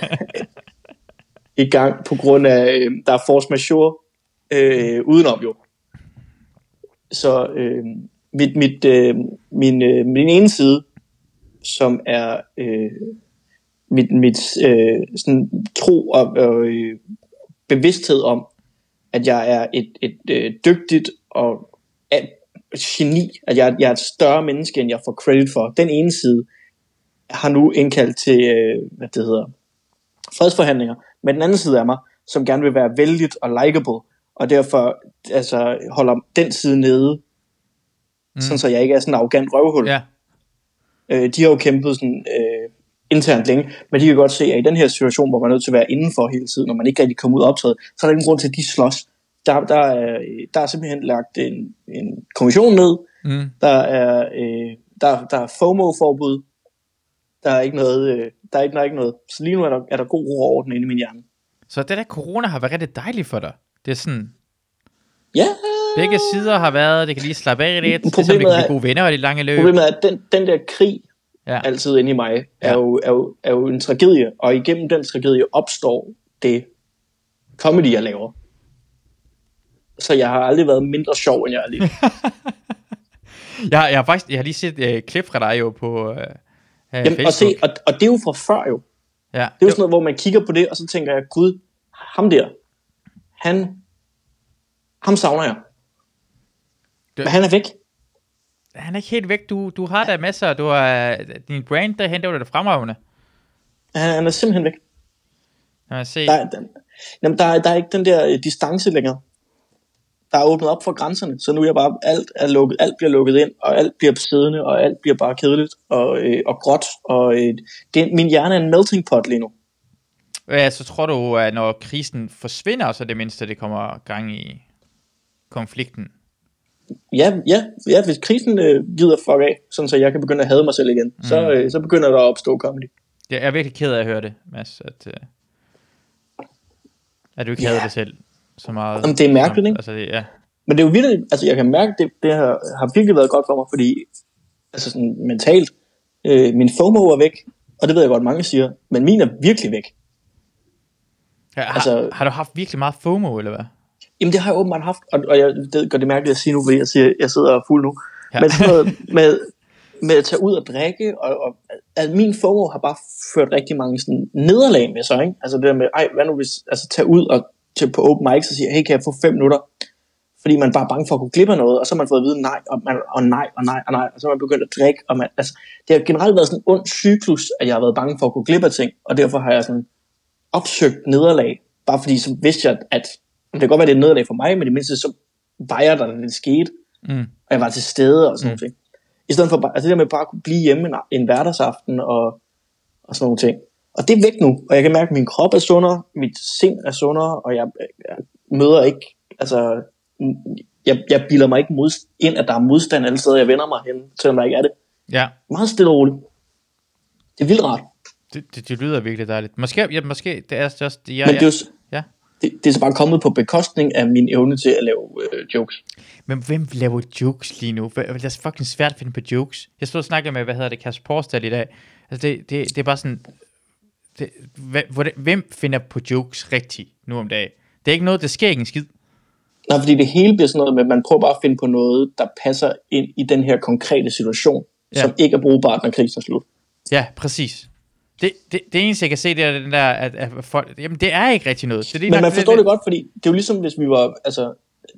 [SPEAKER 1] i gang på grund af, øh, der er force majeure øh, udenom jo. Så øh, mit, mit, øh, min, øh, min ene side, som er øh, mit, mit øh, sådan, tro og øh, bevidsthed om, at jeg er et, et øh, dygtigt og geni, at jeg, jeg er et større menneske, end jeg får credit for. Den ene side har nu indkaldt til, øh, hvad det hedder, fredsforhandlinger, men den anden side af mig, som gerne vil være vældigt og likable, og derfor altså, holder den side nede, mm. sådan så jeg ikke er sådan en arrogant røvhul.
[SPEAKER 2] ja.
[SPEAKER 1] Øh, de har jo kæmpet sådan, øh, internt længe, men de kan godt se, at i den her situation, hvor man er nødt til at være indenfor hele tiden, når man ikke rigtig kommer ud og optræde, så er der ingen grund til, at de slås. Der, der, er, der er simpelthen lagt en, en kommission ned,
[SPEAKER 2] Mm.
[SPEAKER 1] der er, øh, der, der er FOMO-forbud, der er ikke noget, øh, der er ikke, der er ikke noget. Så lige nu er der, er der god ro og orden inde i min hjerne.
[SPEAKER 2] Så det der corona har været rigtig dejligt for dig. Det er sådan,
[SPEAKER 1] Ja,
[SPEAKER 2] begge sider har været, det kan lige slappe af lidt. Det er som, vi
[SPEAKER 1] Problemet
[SPEAKER 2] kan gode venner i det lange løb.
[SPEAKER 1] problemet er, at den, den der krig,
[SPEAKER 2] Ja.
[SPEAKER 1] altid inde i mig, er,
[SPEAKER 2] Ja.
[SPEAKER 1] jo, er, jo, er jo en tragedie, og igennem den tragedie opstår det comedy, jeg laver. Så jeg har aldrig været mindre sjov, end jeg er lige.
[SPEAKER 2] Jeg, jeg, har faktisk, jeg har lige set et uh, klip fra dig jo på uh,
[SPEAKER 1] Jamen,
[SPEAKER 2] Facebook.
[SPEAKER 1] og, se, og, og det er jo fra før jo.
[SPEAKER 2] ja.
[SPEAKER 1] Det er jo sådan noget, hvor man kigger på det, og så tænker jeg, gud, ham der, han, ham savner jeg.
[SPEAKER 2] Det-
[SPEAKER 1] Men han er væk.
[SPEAKER 2] Han er ikke helt væk. Du, du har da masser. Du har din brand, der henter du det fremragende.
[SPEAKER 1] Han, han er simpelthen væk.
[SPEAKER 2] Lad mig se.
[SPEAKER 1] Der, er- der, jamen, der, er, der er ikke den der øh, distance længere. Der er åbnet op for grænserne, så nu er jeg bare, alt er lukket, alt bliver lukket ind, og alt bliver siddende, og alt bliver bare kedeligt og, øh, og gråt, og øh, det, min hjerne er en melting pot lige nu.
[SPEAKER 2] Ja, så tror du, at når krisen forsvinder, så det mindste, det kommer gang i konflikten.
[SPEAKER 1] Ja, ja, ja hvis krisen øh, gider fuck af, sådan så jeg kan begynde at hade mig selv igen, mm. så, øh, så begynder der at opstå comedy.
[SPEAKER 2] Jeg er virkelig ked af at høre det, Mads, at, uh, at du ikke
[SPEAKER 1] Ja.
[SPEAKER 2] havde det selv så meget.
[SPEAKER 1] Jamen, det er mærkeligt, ikke?
[SPEAKER 2] Altså, det, ja.
[SPEAKER 1] Men det er jo virkelig, altså jeg kan mærke, det, det har, har virkelig været godt for mig, fordi altså sådan mentalt, øh, min FOMO er væk, og det ved jeg godt, mange siger, men min er virkelig væk.
[SPEAKER 2] Ja, har,
[SPEAKER 1] Altså-
[SPEAKER 2] altså, har du haft virkelig meget FOMO, eller hvad?
[SPEAKER 1] Jamen det har jeg åbenbart haft, og, og jeg det gør det mærkeligt at sige nu, fordi jeg siger, jeg sidder er fuld nu.
[SPEAKER 2] Ja.
[SPEAKER 1] Men sådan noget med, med at tage ud og drikke, og, og at min FOMO har bare ført rigtig mange sådan nederlag med sig, ikke? Altså det der med, ej, hvad nu hvis, altså tage ud og til på open mics og sige, hey, kan jeg få fem minutter? Fordi man bare er bange for at gå glip af noget, og så har man fået at vide nej, og, man, og nej, og nej, og nej, og så har man begyndt at drikke, og man, altså, det har generelt været sådan en ond cyklus, at jeg har været bange for at gå glip af ting, og derfor har jeg sådan opsøgt nederlag, bare fordi så vidste jeg, at det kan godt være, det er et nederlag for mig, men i mindste så vejer der, da det skete,
[SPEAKER 2] Mm.
[SPEAKER 1] og jeg var til stede og sådan mm. nogle ting. I stedet for bare, altså det der med bare at kunne blive hjemme en, en hverdagsaften og, og sådan nogle ting. Og det er væk nu, og jeg kan mærke, at min krop er sundere, mit sind er sundere, og jeg, jeg møder ikke, altså, jeg, jeg bilder mig ikke mod, ind, at der er modstand alle steder, jeg vender mig hen, selvom der ikke er det.
[SPEAKER 2] Ja,
[SPEAKER 1] Meget stille og roligt. Det er vildt rart.
[SPEAKER 2] det, det, det lyder virkelig dejligt. Måske, ja, måske det er just, ja,
[SPEAKER 1] Men det er,
[SPEAKER 2] ja.
[SPEAKER 1] jo, s-
[SPEAKER 2] ja.
[SPEAKER 1] det, det er så bare kommet på bekostning af min evne til at lave øh, jokes.
[SPEAKER 2] Men hvem laver jokes lige nu? Det er fucking svært at finde på jokes. Jeg stod og snakkede med, hvad hedder det, Kasper Porsdal i dag. Altså, det, det, det er bare sådan... Det, hvem finder på jokes rigtigt nu om dagen? Det er ikke noget, der sker ikke en skid.
[SPEAKER 1] Nej, fordi det hele bliver sådan noget med, at man prøver bare at finde på noget, der passer ind i den her konkrete situation,
[SPEAKER 2] Ja.
[SPEAKER 1] som ikke er brugbart, når krisen er slut.
[SPEAKER 2] Ja, præcis. Det, det, det eneste, jeg kan se, det er den der, at, at folk, jamen det er ikke rigtig noget. Det er
[SPEAKER 1] Men
[SPEAKER 2] nok
[SPEAKER 1] man forstår det godt, fordi det er jo ligesom, hvis vi var, altså,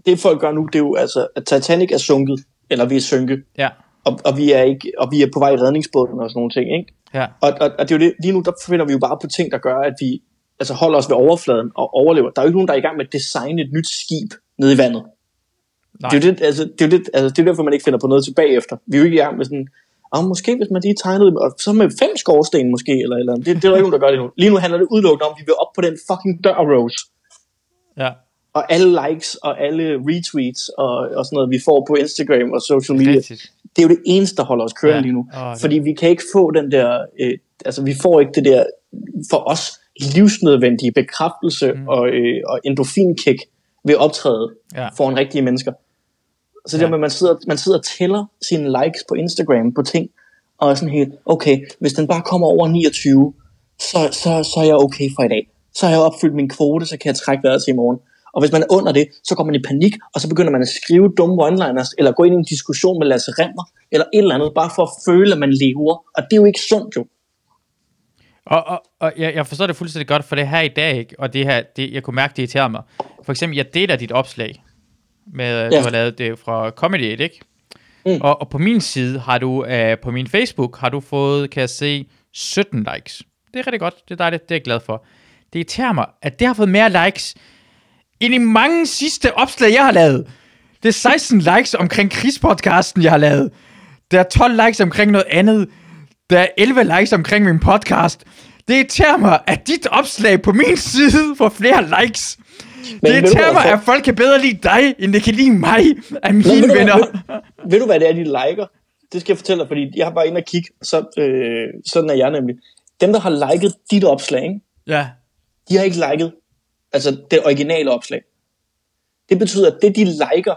[SPEAKER 1] det folk gør nu, det er jo, altså, at Titanic er sunket. eller vi er synke,
[SPEAKER 2] Ja,
[SPEAKER 1] og, og, vi er ikke, og vi er på vej i redningsbåden og sådan nogle ting, ikke?
[SPEAKER 2] ja,
[SPEAKER 1] Og, og, og det er jo det, lige nu, der finder vi jo bare på ting, der gør, at vi altså holder os ved overfladen og overlever. Der er jo ikke nogen, der er i gang med at designe et nyt skib nede i vandet.
[SPEAKER 2] nej.
[SPEAKER 1] Det er jo det, altså, det, er jo det, altså, det er derfor, man ikke finder på noget tilbage efter. Vi er jo ikke i gang med sådan, og måske hvis man lige tegnede, og så med fem skorsten måske, eller, eller det, det er der ikke nogen, der gør det nu. Lige nu handler det udelukkende om, at vi vil op på den fucking dør, Rose.
[SPEAKER 2] Ja,
[SPEAKER 1] Og alle likes og alle retweets og, og sådan noget, vi får på Instagram og social media,
[SPEAKER 2] rigtigt.
[SPEAKER 1] Det er jo det eneste, der holder os kørende
[SPEAKER 2] Ja.
[SPEAKER 1] lige nu.
[SPEAKER 2] Det-
[SPEAKER 1] Fordi vi kan ikke få den der, øh, altså vi får ikke det der, for os, livsnødvendige bekræftelse mm. og, øh, og endorfinkick ved at optræde
[SPEAKER 2] Ja.
[SPEAKER 1] foran rigtige mennesker. Så det
[SPEAKER 2] Ja.
[SPEAKER 1] der med, at man sidder, man sidder og tæller sine likes på Instagram på ting, og er sådan helt, okay, hvis den bare kommer over 29, så, så, så er jeg okay for i dag. Så har jeg opfyldt min kvote, så kan jeg trække vejret til i morgen. Og hvis man er under det, så går man i panik, og så begynder man at skrive dumme one-liners, eller gå ind i en diskussion med Lasse Remmer, eller et eller andet, bare for at føle, at man lever. Og det er jo ikke sundt jo.
[SPEAKER 2] Og, og, og jeg, jeg forstår det fuldstændig godt, for det her i dag, ikke? og det her, det, jeg kunne mærke, det irriterer mig. For eksempel, jeg deler dit opslag, med, ja.
[SPEAKER 1] Ja.
[SPEAKER 2] du har lavet det fra Comedy 8, ikke?
[SPEAKER 1] Mm.
[SPEAKER 2] Og, og på min side har du, uh, på min Facebook, har du fået, kan jeg se, 17 likes. Det er rigtig godt, det er dejligt, det er jeg glad for. Det irriterer mig, at det har fået mere likes, end i mange sidste opslag, jeg har lavet. Det er 16 likes omkring krigspodcasten, jeg har lavet. Der er 12 likes omkring noget andet. Der er 11 likes omkring min podcast. Det irriterer mig, at dit opslag på min side får flere likes.
[SPEAKER 1] Men
[SPEAKER 2] det
[SPEAKER 1] ved du,
[SPEAKER 2] irriterer mig,
[SPEAKER 1] hvorfor?
[SPEAKER 2] at folk kan bedre lide dig, end det kan lide mig af mine
[SPEAKER 1] ved, du,
[SPEAKER 2] venner.
[SPEAKER 1] hvad, ved, ved du, hvad det er, de liker? Det skal jeg fortælle dig, fordi jeg har bare ind og kigge, så, øh, sådan er jeg nemlig. Dem, der har liket dit opslag, ikke?
[SPEAKER 2] Ja,
[SPEAKER 1] de har ikke liket altså det originale opslag. Det betyder, at det de liker,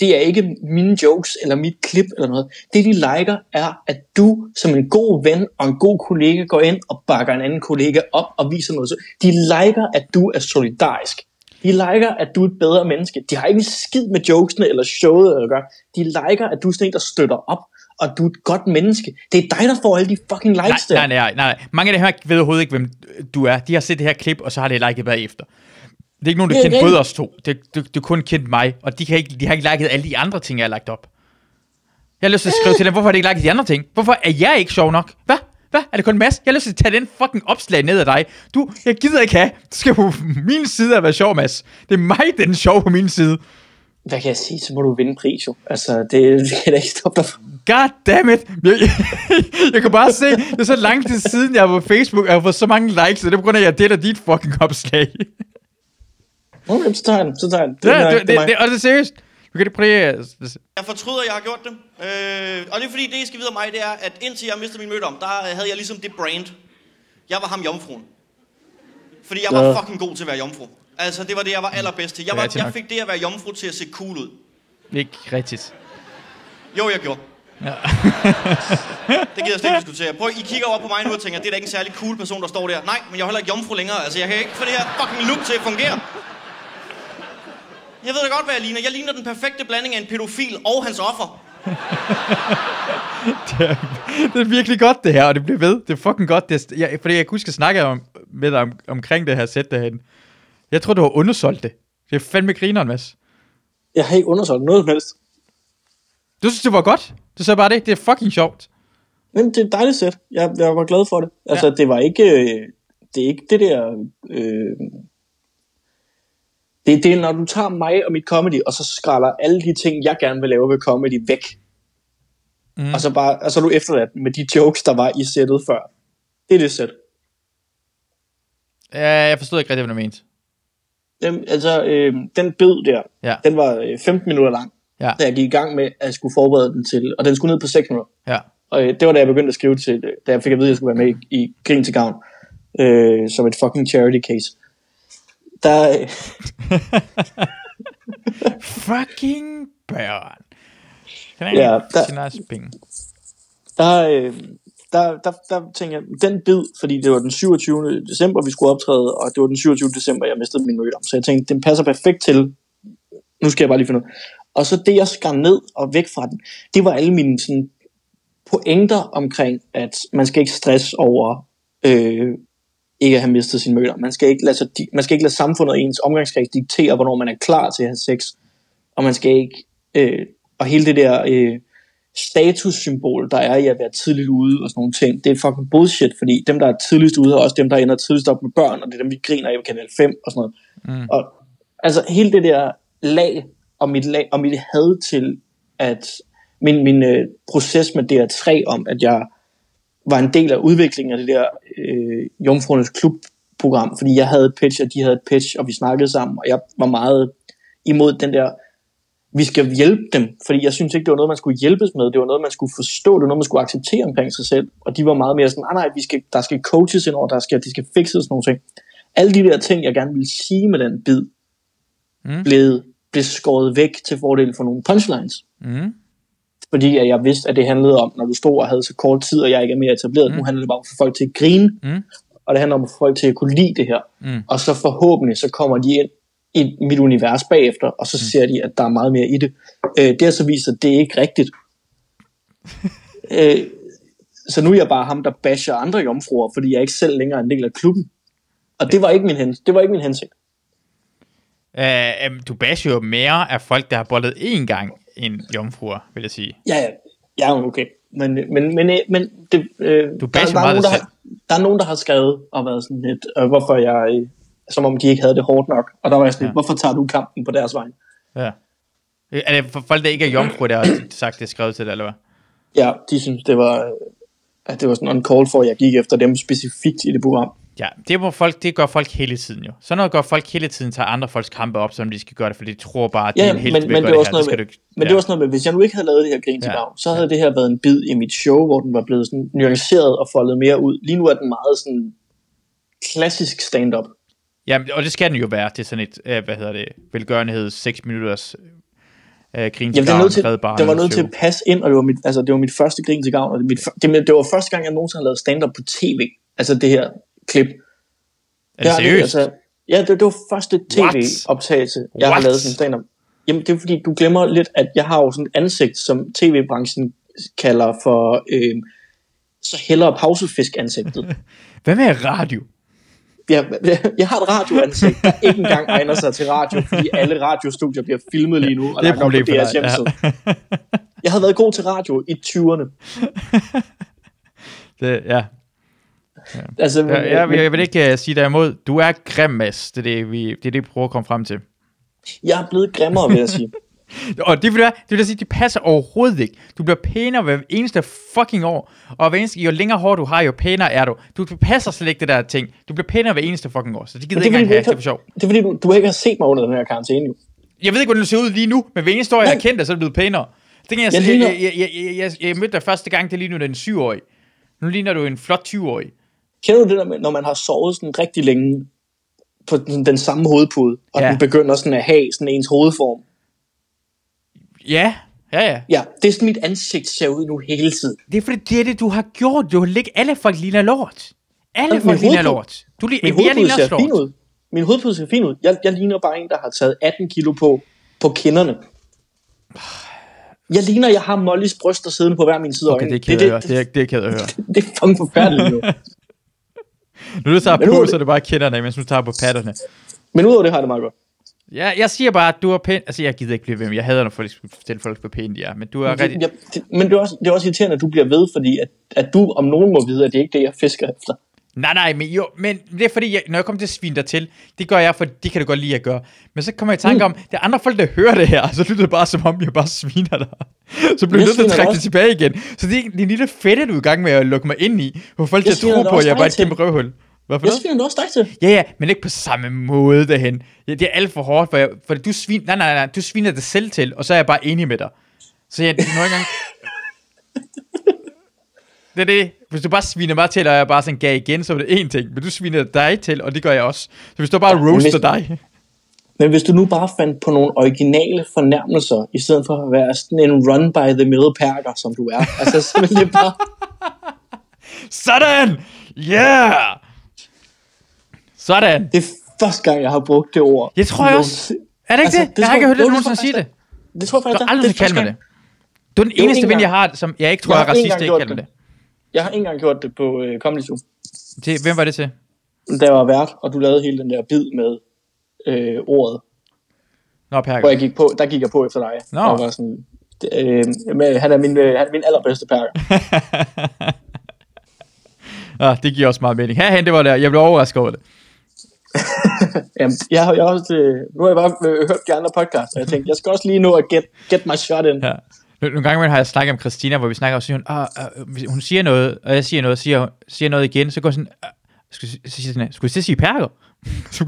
[SPEAKER 1] det er ikke mine jokes eller mit klip eller noget. Det de liker er, at du som en god ven og en god kollega går ind og bakker en anden kollega op og viser noget. Så de liker, at du er solidarisk. De liker, at du er et bedre menneske. De har ikke en skid med jokesene eller showet at gøre. De liker, at du er sådan en, der støtter op, og du er et godt menneske. Det er dig, der får alle de fucking
[SPEAKER 2] nej,
[SPEAKER 1] likes der.
[SPEAKER 2] nej, nej, nej. Mange af dem her ved overhovedet ikke, hvem du er. De har set det her klip, og så har de liket bagefter. Det er ikke nogen, der
[SPEAKER 1] er
[SPEAKER 2] kender både os to. Det, det, det er kun kendt mig, og de, kan ikke, de har ikke liket alle de andre ting, jeg har lagt op. Jeg har lyst til at skrive til dem, hvorfor har de ikke liket de andre ting? Hvorfor er jeg ikke sjov nok? Hvad? Hvad? Er det kun Mads? Jeg har lyst til at tage den fucking opslag ned af dig. Du, jeg gider ikke have. Du skal på min side at være sjov, Mads. Det er mig, er den sjov på min side.
[SPEAKER 1] Hvad kan jeg sige? Så må du vinde pris jo. Altså, det, det kan da ikke stoppe dig fra.
[SPEAKER 2] God damn it. Jeg, jeg, kan bare se, det er så lang tid siden, jeg var på Facebook, og jeg har fået så mange likes, og det er på grund af, at jeg deler dit fucking opslag.
[SPEAKER 1] Okay, så tager jeg den. Så tager jeg den.
[SPEAKER 2] Det,
[SPEAKER 1] er
[SPEAKER 2] det, det, det, det, og det er seriøst. Du kan det prøve at...
[SPEAKER 5] Jeg fortryder, at jeg har gjort det. Øh, og det er fordi, det I skal vide om mig, det er, at indtil jeg mistede min mødom, der havde jeg ligesom det brand. Jeg var ham jomfruen. Fordi jeg var
[SPEAKER 1] Ja.
[SPEAKER 5] fucking god til at være jomfru. Altså, det var det, jeg var allerbedst til. Jeg, var, jeg fik det at være jomfru til at se cool ud.
[SPEAKER 2] Ikke rigtigt.
[SPEAKER 5] Jo, jeg gjorde.
[SPEAKER 2] Ja.
[SPEAKER 5] Det gider jeg slet ikke diskutere. Prøv, I kigger over på mig nu og tænker, det er da ikke en særlig cool person, der står der. Nej, men jeg er heller ikke jomfru længere. Altså, jeg kan ikke få det her fucking look til at fungere. Jeg ved da godt, hvad jeg ligner. Jeg ligner den perfekte blanding af en pædofil og hans offer.
[SPEAKER 2] det, er, det er virkelig godt, det her, og det bliver ved. Det er fucking godt. Det er, jeg, fordi jeg kunne huske at snakke om, med dig om, omkring det her sæt derhen. Jeg tror, du har undersolgt det. Det er fandme grineren, Mads.
[SPEAKER 1] Jeg har ikke undersøgt noget som helst.
[SPEAKER 2] Du synes, det var godt? Du sagde bare det. Det er fucking sjovt.
[SPEAKER 1] Men det er et dejligt sæt. Jeg, jeg var glad for det. Altså,
[SPEAKER 2] Ja.
[SPEAKER 1] det var ikke... øh, Det er ikke det der... Øh, det, det er, når du tager mig og mit comedy, og så skræller alle de ting, jeg gerne vil lave ved comedy væk. Mm. Og, så bare, og så er du efterladt med de jokes, der var i sættet før. Det er det sæt.
[SPEAKER 2] Ja, jeg forstod ikke rigtig, hvad du mente.
[SPEAKER 1] Dem, altså, øh, den bid der,
[SPEAKER 2] Ja.
[SPEAKER 1] den var øh, 15 minutter lang,
[SPEAKER 2] Ja,
[SPEAKER 1] da jeg gik i gang med, at skulle forberede den til, og den skulle ned på 6 minutter.
[SPEAKER 2] ja.
[SPEAKER 1] Og øh, det var da jeg begyndte at skrive til, øh, da jeg fik at vide, at jeg skulle være med i, i Grin til Gavn, øh, som et fucking charity case. Der, øh,
[SPEAKER 2] Fucking børn. Kan jeg
[SPEAKER 1] Ja, der-
[SPEAKER 2] der... nice penge?
[SPEAKER 1] der, øh, der, der, der tænker jeg, den bid, fordi det var den 27. december, vi skulle optræde, og det var den 27. december, jeg mistede min mødom. Så jeg tænkte, den passer perfekt til, nu skal jeg bare lige finde ud. Og så det, jeg skar ned og væk fra den, det var alle mine sådan, pointer omkring, at man skal ikke stresse over øh, ikke at have mistet sin møder. Man skal ikke lade, sig, man skal ikke lade samfundet og ens omgangskreds diktere, hvornår man er klar til at have sex. Og man skal ikke... Øh, og hele det der øh, statussymbol, der er i at være tidligt ude og sådan nogle ting, det er fucking bullshit, fordi dem, der er tidligst ude, er også dem, der ender tidligst op med børn, og det er dem, vi griner af på Kanal 5 og sådan noget. Mm. Og altså hele det der lag, og mit, lag, og mit had til, at min, min øh, proces med DR3 om, at jeg var en del af udviklingen af det der øh, Jomfruernes Klub-program, fordi jeg havde et pitch, og de havde et pitch, og vi snakkede sammen, og jeg var meget imod den der, vi skal hjælpe dem, fordi jeg synes ikke, det var noget, man skulle hjælpes med, det var noget, man skulle forstå, det var noget, man skulle acceptere omkring sig selv, og de var meget mere sådan, nej, nej, vi skal, der skal coaches ind over, der skal, de skal sådan nogle ting. Alle de der ting, jeg gerne ville sige med den bid, mm. blev, blev skåret væk til fordel for nogle punchlines.
[SPEAKER 2] Mm.
[SPEAKER 1] Fordi at jeg vidste, at det handlede om, når du stod og havde så kort tid, og jeg ikke er mere etableret, mm. nu handler det bare om at få folk til at grine,
[SPEAKER 2] Mm.
[SPEAKER 1] og det handler om at få folk til at kunne lide det her.
[SPEAKER 2] Mm.
[SPEAKER 1] Og så forhåbentlig, så kommer de ind i mit univers bagefter, og så ser de, at der er meget mere i det. Øh, det har så vist, at det er ikke rigtigt. øh, så nu er jeg bare ham, der basher andre jomfruer, fordi jeg ikke selv længere er en del af klubben. Og det var ikke min, hens- det var ikke min hensigt.
[SPEAKER 2] Uh, du basher jo mere af folk, der har bollet én gang end jomfruer, vil jeg sige.
[SPEAKER 1] Ja, ja, jo okay. Men, men, men, øh, men det, øh,
[SPEAKER 2] Du
[SPEAKER 1] der, der, er nogen, der,
[SPEAKER 2] dig
[SPEAKER 1] har, der er nogen, der har skrevet og været sådan lidt, øh, hvorfor jeg, øh, som om de ikke havde det hårdt nok. Og der var jeg sådan lidt,
[SPEAKER 2] Ja.
[SPEAKER 1] hvorfor tager du kampen på deres vej?
[SPEAKER 2] Ja. Er det for folk, der ikke er jomfruer, der har sagt det skrevet til det, eller hvad?
[SPEAKER 1] Ja, de synes, det var, øh, at det var sådan en call for, at jeg gik efter dem specifikt i det program.
[SPEAKER 2] Ja, det, må folk, det gør folk hele tiden jo. Sådan noget gør folk hele tiden, tager andre folks kampe op, som de skal gøre det, fordi de tror bare, at de
[SPEAKER 1] Ja,
[SPEAKER 2] er
[SPEAKER 1] ja,
[SPEAKER 2] en helt
[SPEAKER 1] men, men, det var også noget med,
[SPEAKER 2] du
[SPEAKER 1] men det var sådan noget med, hvis jeg nu ikke havde lavet det her grin til
[SPEAKER 2] Ja.
[SPEAKER 1] ja. så havde det her været en bid i mit show, hvor den var blevet sådan nuanceret og foldet mere ud. Lige nu er den meget sådan klassisk stand-up.
[SPEAKER 2] Ja, og det skal den jo være til sådan et, øh, hvad hedder det, velgørenhed, 6 minutters øh, grin til
[SPEAKER 1] det, er
[SPEAKER 2] gavn,
[SPEAKER 1] til,
[SPEAKER 2] Barnet
[SPEAKER 1] det var nødt til at passe ind, og det var mit, altså, det var mit første grin til gavn. Og det, mit, det, det var første gang, jeg nogensinde har lavet stand-up på tv. Altså det her klip.
[SPEAKER 2] Er det
[SPEAKER 1] Ja,
[SPEAKER 2] seriøst?
[SPEAKER 1] altså, ja, det, det var første tv-optagelse, jeg har
[SPEAKER 2] What?
[SPEAKER 1] lavet som stand-up. Jamen, det er fordi, du glemmer lidt, at jeg har jo sådan et ansigt, som tv-branchen kalder for, øh, så hellere pausefisk ansigtet.
[SPEAKER 2] Hvad med radio?
[SPEAKER 1] jeg, jeg har et radioansigt, der ikke engang egner sig til radio, fordi alle radiostudier bliver filmet lige nu, og
[SPEAKER 2] Det er
[SPEAKER 1] lagt op på DR's
[SPEAKER 2] dig, ja.
[SPEAKER 1] hjemmeside. Jeg havde været god til radio i 20'erne.
[SPEAKER 2] Det, ja.
[SPEAKER 1] Altså,
[SPEAKER 2] Jeg, jeg, jeg, jeg vil ikke uh, sige dig imod. Du er grim, Mads. Det er det, vi, det er det, vi prøver at komme frem til.
[SPEAKER 1] jeg er blevet grimmere, vil jeg sige.
[SPEAKER 2] Og det vil, jeg, det vil jeg sige, det passer overhovedet ikke. Du bliver pænere hver eneste fucking år. Og hver eneste, jo længere hår du har, jo pænere er du. Du passer slet ikke det der ting. Du bliver pænere hver eneste fucking år. Så det gider
[SPEAKER 1] Men
[SPEAKER 2] jeg ikke engang have.
[SPEAKER 1] ikke
[SPEAKER 2] Det er for sjov.
[SPEAKER 1] det er fordi, du, du ikke har set mig under den her karantæne, jo.
[SPEAKER 2] Jeg ved ikke, hvordan du ser ud lige nu, men hver eneste år, jeg har kendt dig, så er du blevet pænere. Det kan jeg,
[SPEAKER 1] Jeg
[SPEAKER 2] jeg, jeg, jeg, jeg, jeg, mødte dig første gang, det ligner du en 7-årig. Nu ligner du en flot 20-årig.
[SPEAKER 1] Kender du det der med, når man har sovet sådan rigtig længe på den, den samme hovedpude, og
[SPEAKER 2] Ja.
[SPEAKER 1] den begynder sådan at have sådan ens hovedform?
[SPEAKER 2] Ja, ja, ja.
[SPEAKER 1] Ja, det er sådan, mit ansigt ser ud nu hele tiden.
[SPEAKER 2] Det er fordi, det er det, du har gjort. Du har ligget alle folk ligner lort. Alle folk ligner lort. Du li-
[SPEAKER 1] Min hovedpude ser
[SPEAKER 2] også
[SPEAKER 1] fin
[SPEAKER 2] lort.
[SPEAKER 1] ud. Min hovedpude ser fin ud. Jeg, jeg ligner bare en, der har taget 18 kilo på, på kinderne. Jeg ligner, jeg har Mollys bryster siddende på hver min side
[SPEAKER 2] Okay, det er høre. Det er, det er ked at høre.
[SPEAKER 1] det, det er fucking forfærdeligt nu.
[SPEAKER 2] Nu du tager
[SPEAKER 1] Men
[SPEAKER 2] på, så er det bare kinderne, mens du tager på patterne.
[SPEAKER 1] Men udover det har jeg det meget godt.
[SPEAKER 2] Ja, jeg siger bare, at du er pæn. Altså, jeg gider ikke blive ved med. Jeg hader, når folk skulle fortælle folk, hvor pæne de er. Men du er rigtig...
[SPEAKER 1] Jeg, det, men det er, også, det er også irriterende, at du bliver ved, fordi at, at du om nogen må vide, at det ikke er det, jeg fisker efter.
[SPEAKER 2] Nej, nej, men, jo, men det er fordi, jeg, når jeg kommer til at svine dig til, det gør jeg, for det kan du godt lide at gøre. Men så kommer jeg i tanke om, det er andre folk, der hører det her, så lyder det bare som om, jeg bare sviner dig. Så bliver
[SPEAKER 1] Jeg
[SPEAKER 2] nødt til at trække det tilbage igen. Så det er, er en lille fedte, du er i gang med at lukke mig ind i, hvor folk
[SPEAKER 1] Jeg sviner
[SPEAKER 2] tror
[SPEAKER 1] dig
[SPEAKER 2] på, at jeg er bare et
[SPEAKER 1] dig til.
[SPEAKER 2] kæmpe røvhul. Hvorfor
[SPEAKER 1] Jeg sviner også dig til.
[SPEAKER 2] Ja, ja, men ikke på samme måde derhen. Ja, det er alt for hårdt, for, jeg, for du svin, nej, nej, nej, du sviner dig selv til, og så er jeg bare enig med dig. Så jeg, nogle gange... Det er det. Hvis du bare sviner mig til, og jeg bare sådan gav igen, så er det én ting. Men du sviner dig til, og det gør jeg også. Så hvis du bare
[SPEAKER 1] men
[SPEAKER 2] roaster
[SPEAKER 1] hvis-
[SPEAKER 2] dig...
[SPEAKER 1] Men hvis du nu bare fandt på nogle originale fornærmelser, i stedet for at være sådan en run by the mill perker, som du er. Altså, så vil det bare...
[SPEAKER 2] Sådan! Yeah! Sådan!
[SPEAKER 1] Det er første gang, jeg har brugt det ord.
[SPEAKER 2] Jeg tror jeg også. Er det ikke
[SPEAKER 1] Altså,
[SPEAKER 2] det? Jeg har ikke hørt
[SPEAKER 1] det tror
[SPEAKER 2] sige
[SPEAKER 1] jeg
[SPEAKER 2] det.
[SPEAKER 1] Det tror jeg
[SPEAKER 2] Du
[SPEAKER 1] faktisk,
[SPEAKER 2] har aldrig
[SPEAKER 1] det er
[SPEAKER 2] kaldt mig det. Du er den eneste
[SPEAKER 1] en
[SPEAKER 2] ven, jeg har, som jeg ikke tror
[SPEAKER 1] Jeg
[SPEAKER 2] er
[SPEAKER 1] en
[SPEAKER 2] racist, jeg ikke kalder det.
[SPEAKER 1] Det. Jeg har ikke engang gjort det på øh, Comedy Zoo.
[SPEAKER 2] Til, hvem var det til?
[SPEAKER 1] Jeg var vært, og du lavede hele den der bid med øh, ordet,
[SPEAKER 2] Nå, Perker.
[SPEAKER 1] hvor jeg gik på, der gik jeg på efter dig.
[SPEAKER 2] Nå.
[SPEAKER 1] Og var sådan, Øh, men han, er min, øh, han er min allerbedste perker.
[SPEAKER 2] Ah, det giver også meget mening. Herhen, det var der. Jeg blev overrasket over det.
[SPEAKER 1] Jamen, jeg har, jeg har også, øh, nu har jeg bare øh, hørt de andre podcasts, og jeg tænkte, jeg skal også lige nå at get, get my shot in.
[SPEAKER 2] Ja. Nogle gange har jeg snakket om Christina, hvor vi snakker, og siger hun, ah, ah, hvis hun siger noget, og jeg siger noget, og siger, siger noget igen, så går jeg sådan, ah, skulle, så siger sådan, skulle jeg sige perker? så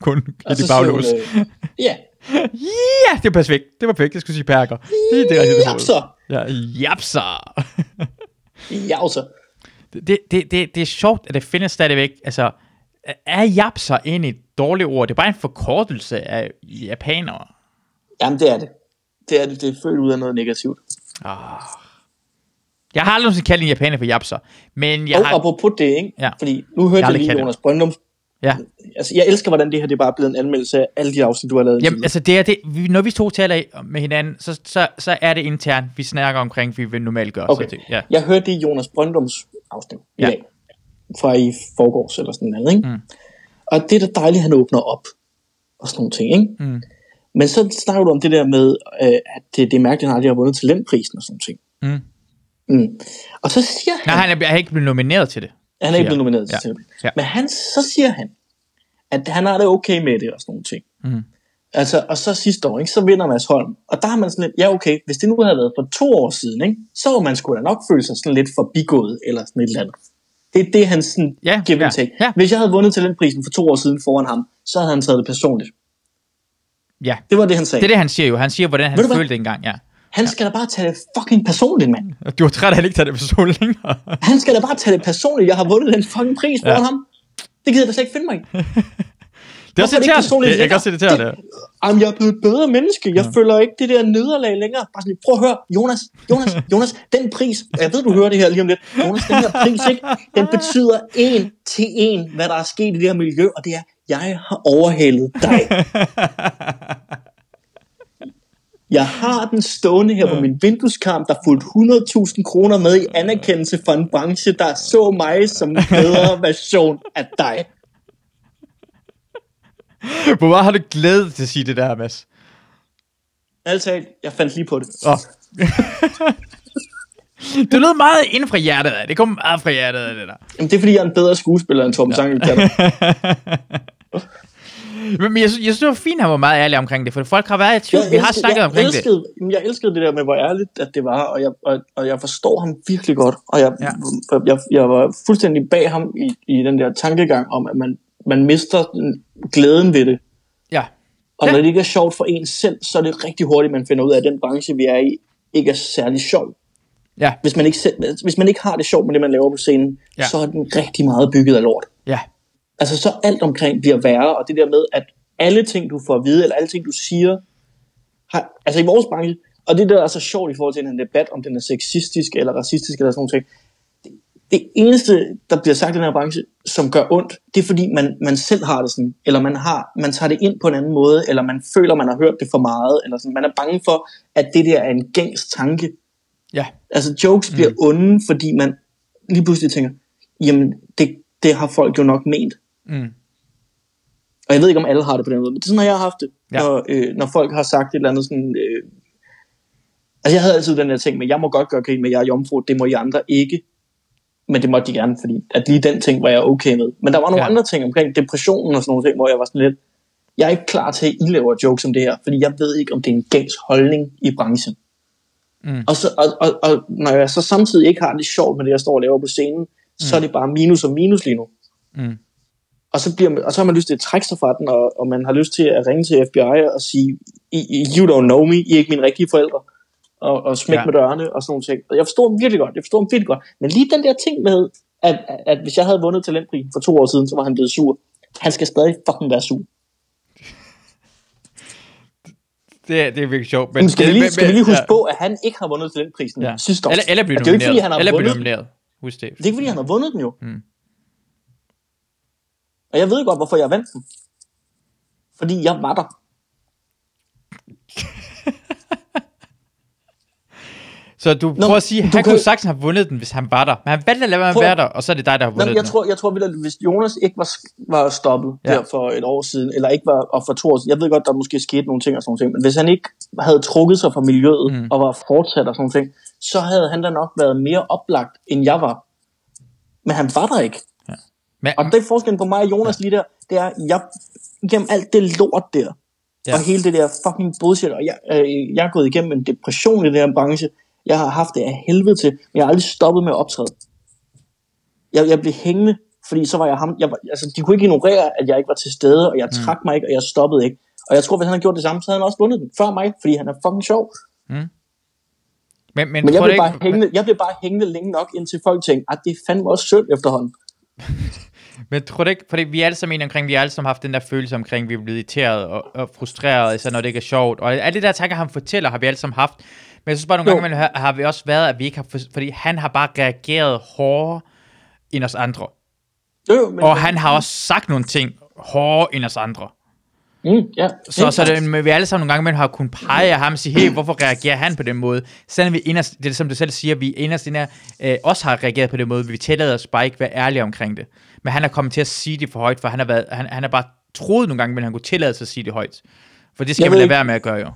[SPEAKER 2] kun
[SPEAKER 1] Og så
[SPEAKER 2] det baglås.
[SPEAKER 1] øh, ja,
[SPEAKER 2] Ja, det var perfekt. Det var perfekt, jeg skulle sige perker. Det er det det
[SPEAKER 1] japser,
[SPEAKER 2] Ja, japser.
[SPEAKER 1] japser.
[SPEAKER 2] det, det, det, det er sjovt, at det findes stadigvæk, altså, er japser egentlig et dårligt ord? Det er bare en forkortelse af japanere.
[SPEAKER 1] Jamen, det er det. Det er det. Er født ud af noget negativt.
[SPEAKER 2] Jeg har aldrig nogensinde kaldt en japaner for japser, men jeg
[SPEAKER 1] Og
[SPEAKER 2] har...
[SPEAKER 1] apropos det, ikke?
[SPEAKER 2] Ja.
[SPEAKER 1] Fordi nu hørte
[SPEAKER 2] Jeg
[SPEAKER 1] jeg, lige. Jonas Brøndum.
[SPEAKER 2] Ja.
[SPEAKER 1] Altså, jeg elsker, hvordan det her det er bare blevet en anmeldelse af alle de afsnit, du har lavet.
[SPEAKER 2] Jamen, altså det er det, vi, når vi to taler med hinanden, så, så, så er det internt, vi snakker omkring, vi vil normalt gøre.
[SPEAKER 1] Okay.
[SPEAKER 2] Så det, ja.
[SPEAKER 1] Jeg hørte det i Jonas Brøndums afsnit i
[SPEAKER 2] Ja.
[SPEAKER 1] dag. Fra i forgårs eller sådan noget, ikke?
[SPEAKER 2] Mm.
[SPEAKER 1] Og det er da dejligt, at han åbner op. Og sådan nogle ting, ikke?
[SPEAKER 2] Mm.
[SPEAKER 1] Men så snakker du om det der med, øh, at det, det er mærkeligt, at han aldrig har vundet talentprisen og sådan ting.
[SPEAKER 2] Mm.
[SPEAKER 1] Mm. Og så siger han,
[SPEAKER 2] Nej, han er, han er ikke blevet nomineret til det.
[SPEAKER 1] han er ikke blevet nomineret til
[SPEAKER 2] Ja.
[SPEAKER 1] talentprisen.
[SPEAKER 2] Ja.
[SPEAKER 1] Men han, så siger han, at han har det okay med det og sådan nogle ting.
[SPEAKER 2] Mm.
[SPEAKER 1] Altså, og så sidste år, ikke, så vinder Mads Holm. Og der har man sådan lidt, ja okay, hvis det nu havde været for to år siden, ikke, så var man sgu da nok føle sig sådan lidt forbigået, eller sådan et eller andet. Det er det, han sådan
[SPEAKER 2] Ja,
[SPEAKER 1] give
[SPEAKER 2] ja,
[SPEAKER 1] take.
[SPEAKER 2] ja.
[SPEAKER 1] Hvis jeg havde vundet talentprisen for to år siden foran ham, så havde han taget det personligt.
[SPEAKER 2] Ja,
[SPEAKER 1] Det var det, han sagde.
[SPEAKER 2] det er det, han siger jo. Han siger, hvordan han
[SPEAKER 1] du hvad?
[SPEAKER 2] følte det engang, ja.
[SPEAKER 1] Han skal da bare tage det fucking personligt, mand.
[SPEAKER 2] Du var træt af, at han ikke tager det personligt.
[SPEAKER 1] Han skal da bare tage det personligt. Jeg har vundet den fucking pris foran
[SPEAKER 2] Ja.
[SPEAKER 1] ham. Det gider jeg da slet ikke finde mig i.
[SPEAKER 2] Det er også
[SPEAKER 1] er
[SPEAKER 2] irriterende.
[SPEAKER 1] personligt
[SPEAKER 2] Det, jeg kan også irritere det.
[SPEAKER 1] Jamen, jeg er blevet et bedre menneske. Jeg føler ikke det der nederlag længere. Bare sådan, prøv at høre, Jonas, Jonas, Jonas, den pris, jeg ved, du hører det her lige om lidt. Jonas, den her pris, ikke, den betyder en til en, hvad der er sket i det her miljø, og det er, jeg har overhalet dig. Jeg har den stående her på min vindueskarm, der fulgte 100.000 kroner med i anerkendelse for en branche, der så mig som en bedre version af dig.
[SPEAKER 2] Hvor meget har du glædet til at sige det der, Mads?
[SPEAKER 1] Altså, jeg fandt lige på det.
[SPEAKER 2] Oh. det lød meget inden fra hjertet af. Det kom meget fra hjertet af det der.
[SPEAKER 1] Jamen, det er fordi, jeg er en bedre skuespiller end Torben Sange. kan du.
[SPEAKER 2] Men jeg, synes, jeg synes, det var fint, at han var meget ærlig omkring det, for folk har været i tvivl. Vi har snakket
[SPEAKER 1] jeg
[SPEAKER 2] omkring det.
[SPEAKER 1] elskede, det. Jeg elskede det der med, hvor ærligt at det var, og jeg, og, og jeg forstår ham virkelig godt. Og jeg,
[SPEAKER 2] Ja.
[SPEAKER 1] ja. jeg, jeg var fuldstændig bag ham i, i den der tankegang om, at man, man mister den- glæden ved det.
[SPEAKER 2] Ja.
[SPEAKER 1] Og
[SPEAKER 2] Ja.
[SPEAKER 1] når det ikke er sjovt for en selv, så er det rigtig hurtigt, man finder ud af, at den branche, vi er i, ikke er særlig sjov.
[SPEAKER 2] Ja.
[SPEAKER 1] Hvis man ikke, selv, hvis man ikke har det sjovt med det, man laver på scenen,
[SPEAKER 2] Ja.
[SPEAKER 1] så er den rigtig meget bygget af lort.
[SPEAKER 2] Ja.
[SPEAKER 1] Altså så alt omkring bliver værre, og det der med, at alle ting, du får at vide, eller alle ting, du siger, har, altså i vores branche, og det der er så sjovt i forhold til en debat, om den er sexistisk eller racistisk eller sådan noget det, eneste, der bliver sagt i den her branche, som gør ondt, det er fordi, man, man selv har det sådan, eller man, har, man tager det ind på en anden måde, eller man føler, man har hørt det for meget, eller sådan. Man er bange for, at det der er en gængs tanke.
[SPEAKER 2] Ja.
[SPEAKER 1] Altså jokes bliver mm. onde, fordi man lige pludselig tænker, jamen det, det har folk jo nok ment.
[SPEAKER 2] Mm.
[SPEAKER 1] Og jeg ved ikke, om alle har det på den måde, men det er sådan, har jeg haft det.
[SPEAKER 2] Ja.
[SPEAKER 1] Når, øh, når folk har sagt et eller andet sådan... Øh, altså jeg havde altid den der ting med, jeg må godt gøre grin med, jeg er jomfru, det må I andre ikke. Men det måtte de gerne, fordi at lige den ting var jeg okay med. Men der var nogle
[SPEAKER 2] Ja.
[SPEAKER 1] andre ting omkring depressionen og sådan nogle ting, hvor jeg var sådan lidt, jeg er ikke klar til, at I laver jokes om det her, fordi jeg ved ikke, om det er en gængs holdning i branchen.
[SPEAKER 2] Mm.
[SPEAKER 1] Og, så, og, og, og når jeg så samtidig ikke har det sjovt med det, jeg står og laver på scenen, mm. så er det bare minus og minus lige nu.
[SPEAKER 2] Mm.
[SPEAKER 1] Og så, bliver man, og så har man lyst til at trække sig fra den, og, og man har lyst til at ringe til FBI og sige, "I- I- you don't know me, I er ikke mine rigtige forældre. Og, og smække
[SPEAKER 2] Ja.
[SPEAKER 1] med dørene og sådan nogle ting. Og jeg forstår dem virkelig godt, jeg forstår dem virkelig godt. Men lige den der ting med, at, at, hvis jeg havde vundet talentprisen for to år siden, så var han blevet sur. Han skal stadig fucking være sur.
[SPEAKER 2] Det, er- det er virkelig sjovt.
[SPEAKER 1] Men skal, vi lige,
[SPEAKER 2] men-
[SPEAKER 1] skal vi lige huske
[SPEAKER 2] ja.
[SPEAKER 1] på, at han ikke har vundet talentprisen
[SPEAKER 2] Ja.
[SPEAKER 1] år.
[SPEAKER 2] Eller, eller blive
[SPEAKER 1] Og det er jo ikke, fordi
[SPEAKER 2] nomineret.
[SPEAKER 1] han har
[SPEAKER 2] eller
[SPEAKER 1] vundet.
[SPEAKER 2] nomineret. Husk det.
[SPEAKER 1] Det er ikke, fordi han har vundet den jo.
[SPEAKER 2] Mm.
[SPEAKER 1] Og jeg ved godt, hvorfor jeg vandt den. Fordi jeg var der.
[SPEAKER 2] Så du
[SPEAKER 1] Nå,
[SPEAKER 2] prøver at sige, at han
[SPEAKER 1] kan-
[SPEAKER 2] kunne sagtens have vundet den, hvis han var der. Men han valgte at lade at være der, og så er det dig, der har
[SPEAKER 1] Nå,
[SPEAKER 2] vundet
[SPEAKER 1] men jeg
[SPEAKER 2] den.
[SPEAKER 1] tror, jeg tror at hvis Jonas ikke var, var stoppet
[SPEAKER 2] Ja.
[SPEAKER 1] ja. der for et år siden, eller ikke var, og for to år siden, jeg ved godt, der måske skete nogle ting og sådan ting, men hvis han ikke havde trukket sig fra miljøet
[SPEAKER 2] Mm.
[SPEAKER 1] og var fortsat og sådan ting, så havde han da nok været mere oplagt, end jeg var. Men han var der ikke.
[SPEAKER 2] Men,
[SPEAKER 1] Og det er forskellen på mig og Jonas lige der, det er, jeg, gennem alt det lort der,
[SPEAKER 2] Ja.
[SPEAKER 1] ja. og hele det der fucking bullshit, og jeg, øh, jeg er gået igennem en depression i den her branche, jeg har haft det af helvede til, men jeg har aldrig stoppet med at optræde. Jeg, jeg blev hængende, fordi så var jeg ham, jeg altså de kunne ikke ignorere, at jeg ikke var til stede, og jeg
[SPEAKER 2] Mm.
[SPEAKER 1] trak mig ikke, og jeg stoppede ikke. Og jeg tror, hvis han havde gjort det samme, så havde han også vundet den før mig, fordi han er fucking sjov.
[SPEAKER 2] men, men,
[SPEAKER 1] Men jeg blev, bare
[SPEAKER 2] ikke,
[SPEAKER 1] hængende, jeg blev bare hængende længe nok, indtil folk tænkte, at det er fandme også synd efterhånden.
[SPEAKER 2] Men tror du ikke, fordi vi alle sammen omkring, vi alle sammen haft den der følelse omkring, vi er blevet irriteret og, og frustreret, især når det ikke er sjovt. Og alle de der tanker, han fortæller, har vi alle sammen haft. Men jeg synes bare, nogle
[SPEAKER 1] Jo.
[SPEAKER 2] gange har, vi også været, at vi ikke har, for, fordi han har bare reageret hårdere end os andre.
[SPEAKER 1] Jo, men,
[SPEAKER 2] Og han har også sagt nogle ting hårdere end os andre.
[SPEAKER 1] Mm, ja.
[SPEAKER 2] Så, så det, men vi alle sammen nogle gange imellem har kunnet pege af ham og sige, hey, hvorfor reagerer han på den måde? Selvom vi inderst, det er som du selv siger, vi inderst inde øh, også har reageret på den måde, vi tillader os bare ikke være ærlige omkring det. Men han er kommet til at sige det for højt, for han har, været, han, han har bare troet nogle gange, men han kunne tillade sig at sige det højt. For det skal
[SPEAKER 1] ved
[SPEAKER 2] lade være med at gøre jo.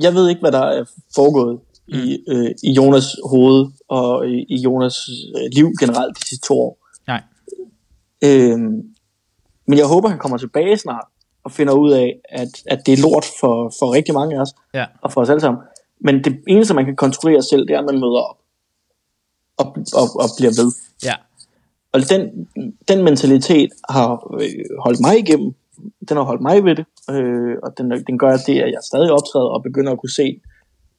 [SPEAKER 1] Jeg ved ikke, hvad der er foregået mm. i, øh, i Jonas hoved og i, i Jonas øh, liv generelt de sidste to år.
[SPEAKER 2] Nej.
[SPEAKER 1] Øhm, men jeg håber, han kommer tilbage snart og finder ud af, at, at det er lort for, for rigtig mange af os
[SPEAKER 2] Ja.
[SPEAKER 1] og for os alle sammen. Men det eneste, man kan kontrollere selv, det er, at man møder op og, og, og bliver ved.
[SPEAKER 2] Ja.
[SPEAKER 1] Og den, den mentalitet har øh, holdt mig igennem. Den har holdt mig ved det. Øh, og den, den gør det, at jeg stadig optræder og begynder at kunne se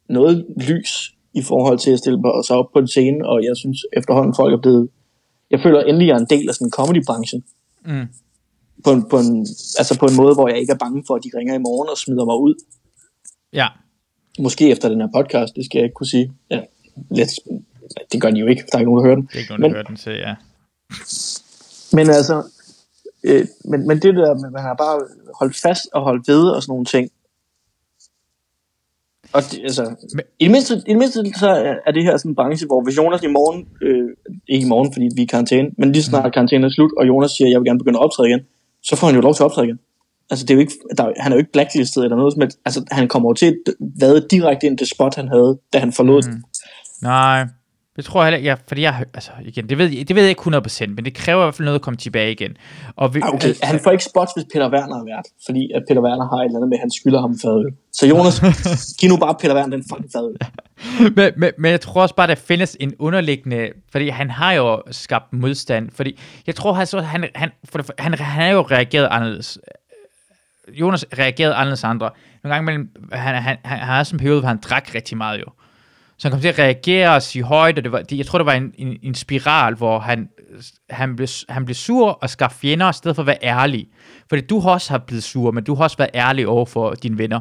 [SPEAKER 1] noget lys i forhold til at stille mig så op på en scene. Og jeg synes efterhånden, folk er blevet... Jeg føler endelig, jeg er en del af sådan en comedy-branchen.
[SPEAKER 2] Mm.
[SPEAKER 1] På en, på, en, altså på en måde, hvor jeg ikke er bange for, at de ringer i morgen og smider mig ud.
[SPEAKER 2] Ja.
[SPEAKER 1] Måske efter den her podcast, det skal jeg ikke kunne sige. Ja, lidt, det gør de jo ikke, der er ikke nogen, der hører den.
[SPEAKER 2] Det er ikke nogen, der hører den, så ja.
[SPEAKER 1] Men altså, øh, men, men det der, man har bare holdt fast og holdt ved og sådan nogle ting. Og det, altså,
[SPEAKER 2] Men-
[SPEAKER 1] i, det mindste, i det mindste så er det her sådan en branche, hvor hvis Jonas i morgen, øh, ikke i morgen, fordi vi er i karantæne, men lige snart karantænen er slut, og Jonas siger, at jeg vil gerne begynde at optræde igen, så får han jo lov til at optræde igen. Altså, det er jo ikke, der, han er jo ikke blacklistet eller noget, men altså, han kommer jo til at vade direkte ind det spot, han havde, da han forlod mm.
[SPEAKER 2] Nej, det tror jeg heller ikke, ja, fordi jeg, altså igen, det ved, jeg- det ved jeg ikke 100%, men det kræver i hvert fald noget at komme tilbage igen. Og vi,
[SPEAKER 1] Ah, Okay, han får ikke spots, hvis Peter Werner er vært, fordi at Peter Werner har et eller andet med, at han skylder ham fadøl. Så Jonas, giv nu bare Peter Werner den fucking fadøl.
[SPEAKER 2] men, men, men jeg tror også bare, der findes en underliggende, fordi han har jo skabt modstand, fordi jeg tror, han, så, han, han, for han, han har jo reageret anderledes. Jonas reagerede anderledes andre. Nogle gange mellem, han, han, han, han har også en periode, hvor han drak rigtig meget jo. Så han kom til at reagere og sige højt, og det var, det, jeg tror, det var en, en, en spiral, hvor han, han, blev, han blev sur og skar fjender, i stedet for at være ærlig. Fordi du har også har blevet sur, men du har også været ærlig over for dine venner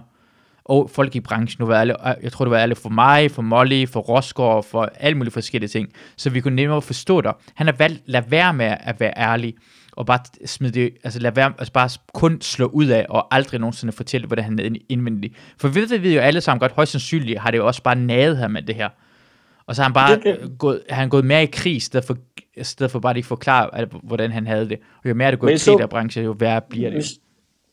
[SPEAKER 2] og folk i branchen. Du var ærlig, jeg tror, du var ærlig for mig, for Molly, for Rosgaard, for alle mulige forskellige ting. Så vi kunne nemmere forstå dig. Han har valgt, at lade være med at være ærlig, og bare smide det, altså lad være, altså bare kun slå ud af, og aldrig nogensinde fortælle, hvordan han er indvendig. For vi ved, vi jo alle sammen godt, højst sandsynligt har det jo også bare naget ham med det her. Og så har han bare
[SPEAKER 1] Det kan-
[SPEAKER 2] gået, han gået mere i krig, i stedet for, i stedet for bare lige forklare, at- hvordan han havde det. Og jo mere det går i krig, der branche, jo værre bliver det.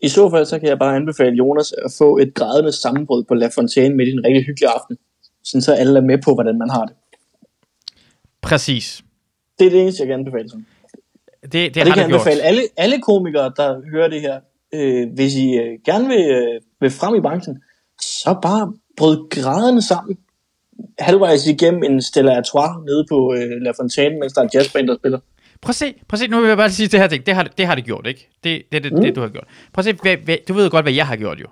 [SPEAKER 1] I så fald, så kan jeg bare anbefale Jonas at få et grædende sammenbrud på La Fontaine midt i en rigtig hyggelig aften. Sådan så alle er med på, hvordan man har det.
[SPEAKER 2] Præcis.
[SPEAKER 1] Det er det eneste, jeg kan anbefale. Sådan.
[SPEAKER 2] Det, det,
[SPEAKER 1] Og det
[SPEAKER 2] har
[SPEAKER 1] kan jeg
[SPEAKER 2] gjort.
[SPEAKER 1] anbefale alle, alle komikere, der hører det her. Øh, hvis I øh, gerne vil, øh, vil frem i branchen, så bare brød grædende sammen. Halvvejs igennem en Stella Artois nede på øh, La Fontaine, mens der er en jazzband, der spiller.
[SPEAKER 2] Prøv at se, prøv at se, nu vil jeg bare sige det her ting. Det har, det har det gjort, ikke? Det det, det,
[SPEAKER 1] Mm.
[SPEAKER 2] det, du har gjort. Prøv at se, hvad, hvad, du ved godt, hvad jeg har gjort jo.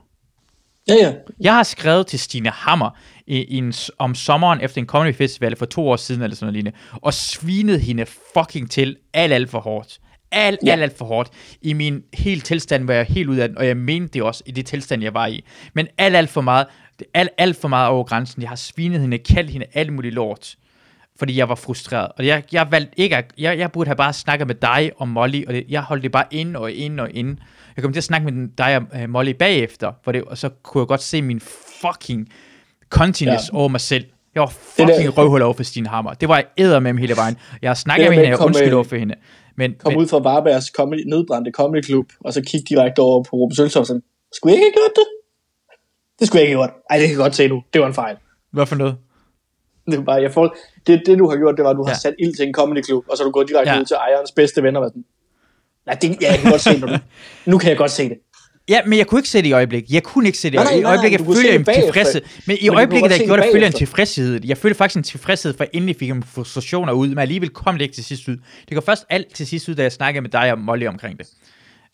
[SPEAKER 1] Ja, ja.
[SPEAKER 2] Jeg har skrevet til Stine Hammer i, i en, om sommeren efter en comedy festival for to år siden, eller sådan noget lignende, og svinet hende fucking til alt, alt for hårdt. Alt,
[SPEAKER 1] Ja.
[SPEAKER 2] alt, alt for hårdt. I min helt tilstand var jeg helt ud af den, og jeg mente det også i det tilstand, jeg var i. Men alt, alt for meget, alt, alt for meget over grænsen. Jeg har svinet hende, kaldt hende alt muligt lort fordi jeg var frustreret. Og jeg, jeg valgte ikke at, jeg, jeg burde have bare snakket med dig og Molly, og det, jeg holdt det bare inde og inde og inde. Jeg kom til at snakke med dig og uh, Molly bagefter, for det, og så kunne jeg godt se min fucking continence ja. Over mig selv. Jeg var
[SPEAKER 1] Det
[SPEAKER 2] fucking
[SPEAKER 1] der-
[SPEAKER 2] røvhul over for Stine Hammer. Det var jeg æder med hele vejen. Jeg har
[SPEAKER 1] Det der
[SPEAKER 2] med hende, jeg undskyld over for hende. Men,
[SPEAKER 1] Kom
[SPEAKER 2] men
[SPEAKER 1] ud fra Varbergs comedy, nedbrændte comedy club, og så kigge direkte over på Ruben Søltoft sådan, skulle jeg ikke have gjort det? Det skulle jeg ikke have gjort. Ej, det kan jeg godt se nu. Det var en fejl.
[SPEAKER 2] hvad for noget?
[SPEAKER 1] Det, var bare, jeg får, det, det, du har gjort, det var, at du har
[SPEAKER 2] Ja.
[SPEAKER 1] sat ild til en comedy club, og så er du gået direkte
[SPEAKER 2] Ja.
[SPEAKER 1] ud til ejerens bedste venner og sådan, Nej, det, ja, jeg kan godt se det nu. Nu kan jeg godt se det.
[SPEAKER 2] Ja, men jeg kunne ikke se det i øjeblikket. Jeg kunne ikke se det.
[SPEAKER 1] Nej, nej,
[SPEAKER 2] I
[SPEAKER 1] nej,
[SPEAKER 2] øjeblikket føler
[SPEAKER 1] se
[SPEAKER 2] jeg
[SPEAKER 1] det
[SPEAKER 2] en tilfredshed. Men i
[SPEAKER 1] Men
[SPEAKER 2] øjeblikket, der gjorde
[SPEAKER 1] det
[SPEAKER 2] jeg en tilfredshed. Jeg følte faktisk en tilfredshed, for endelig fik jeg frustrationer ud, men alligevel kom det ikke til sidst ud. Det går først alt til sidst ud, da jeg snakkede med dig og Molly omkring det.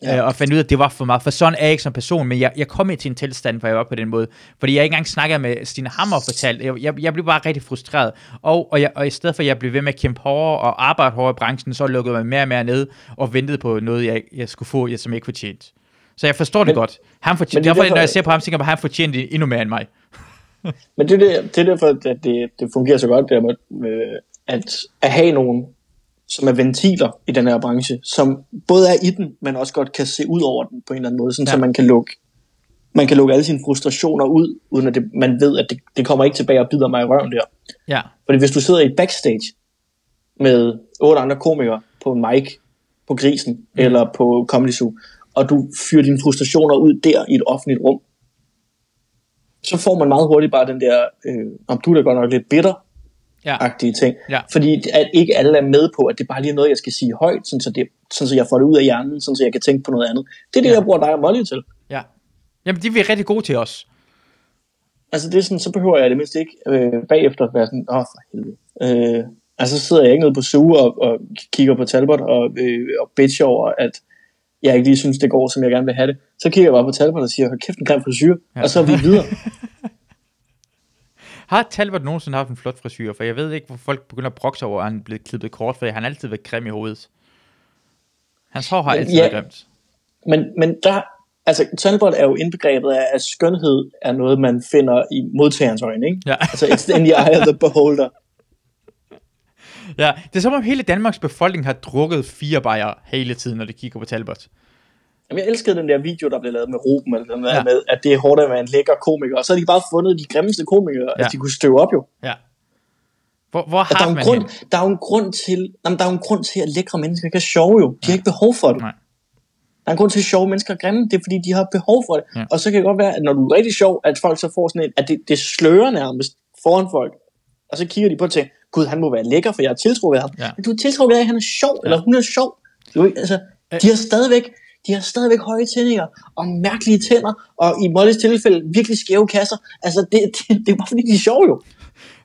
[SPEAKER 1] Ja.
[SPEAKER 2] Ja. og fandt ud af, at det var for meget. For sådan er jeg ikke som person, men jeg, jeg kom ikke til en tilstand, hvor jeg var på den måde. Fordi jeg ikke engang snakkede med Stine Hammer og fortalte. Jeg, jeg, jeg blev bare rigtig frustreret. Og, og, jeg, og i stedet for, at jeg blev ved med at kæmpe hårdere og arbejde hårdere i branchen, så lukkede jeg mig mere og mere ned og ventede på noget, jeg, jeg skulle få, jeg, som jeg ikke fortjente. Så jeg forstår det
[SPEAKER 1] Men-
[SPEAKER 2] godt. Han
[SPEAKER 1] men
[SPEAKER 2] fortjente,
[SPEAKER 1] det er
[SPEAKER 2] derfor,
[SPEAKER 1] derfor-
[SPEAKER 2] når jeg ser på ham, tænker jeg, at han fortjente det endnu mere end mig.
[SPEAKER 1] Men det, er det, det er derfor, at det, det fungerer så godt, det der med, øh, at, at have nogen, som er ventiler i den her branche, som både er i den, men også godt kan se ud over den på en eller anden måde, sådan, ja. Så man kan lukke man kan lukke alle sine frustrationer ud, uden at det, man ved, at det, det kommer ikke tilbage og bider mig i røven der.
[SPEAKER 2] Ja,
[SPEAKER 1] Fordi hvis du sidder i backstage med otte andre komikere på en mic, på Grisen mm. eller på Comedy Zoo, og du fyrer dine frustrationer ud der i et offentligt rum, så får man meget hurtigt bare den der, øh, om du er da godt nok lidt bitter-agtige
[SPEAKER 2] ja,
[SPEAKER 1] ting.
[SPEAKER 2] Ja.
[SPEAKER 1] Fordi at ikke alle er med på, at det bare lige er noget, jeg skal sige højt, sådan så, det, sådan så jeg får det ud af hjernen, sådan så jeg kan tænke på noget andet. Det er det,
[SPEAKER 2] Ja.
[SPEAKER 1] jeg bruger dig og Molly til.
[SPEAKER 2] ja. Jamen, de er rigtig gode til os.
[SPEAKER 1] Altså det er sådan, så behøver jeg det mindst ikke øh, bagefter at være sådan, åh for helvede. Øh, altså så sidder jeg ikke nede på Zoo og, og kigger på Talbot og, øh, og bitcher over, at jeg ikke lige synes, det går, som jeg gerne vil have det. Så kigger jeg bare på Talbot og siger, hold kæft en grim frisyr, ja. og så er vi videre.
[SPEAKER 2] Har Talbot nogensinde haft en flot frisyr? For jeg ved ikke, hvor folk begynder at brokse over, at han er blevet klippet kort, for han har altid været grim i hovedet. Hans hår har altid
[SPEAKER 1] ja.
[SPEAKER 2] været grimt.
[SPEAKER 1] Men, men der, altså Talbot er jo indbegrebet af, at skønhed er noget, man finder i modtagerens øjne, ikke?
[SPEAKER 2] Ja.
[SPEAKER 1] Altså it's in the eye of the beholder.
[SPEAKER 2] ja, det er som om hele Danmarks befolkning har drukket fire bajer hele tiden, når de kigger på Talbot.
[SPEAKER 1] Jamen, jeg elskede den der video, der blev lavet med Ruben, eller den der
[SPEAKER 2] Ja.
[SPEAKER 1] ja. med, at det er hårdt at være en lækker komiker. Og så har de bare fundet de grimmeste komikere, ja.
[SPEAKER 2] Ja.
[SPEAKER 1] at de kunne støve op jo.
[SPEAKER 2] Ja. Hvor, hvor
[SPEAKER 1] Altså, der,
[SPEAKER 2] har
[SPEAKER 1] er
[SPEAKER 2] man
[SPEAKER 1] en grund,
[SPEAKER 2] hende?
[SPEAKER 1] der er jo en grund til, jamen, der er jo en grund til, at lækre mennesker er sjove jo. De har ikke behov for det.
[SPEAKER 2] Nej.
[SPEAKER 1] Der er en grund til, at sjove mennesker er grimme. Det er, fordi de har behov for det.
[SPEAKER 2] Ja.
[SPEAKER 1] Og så kan det godt være, at når du er rigtig sjov, at folk så får sådan en, at det, det slører nærmest foran folk. Og så kigger de på det og tænker, gud, han må være lækker, for jeg har tiltro ved ham.
[SPEAKER 2] Ja.
[SPEAKER 1] Men du har tiltro ved, at han er sjov, eller hun er sjov. Du, er altså, de har stadigvæk, de har stadigvæk høje tændinger, og mærkelige tænder, og i Mollys tilfælde virkelig skæve kasser. Altså, det, det, det er bare fordi, de er sjove jo.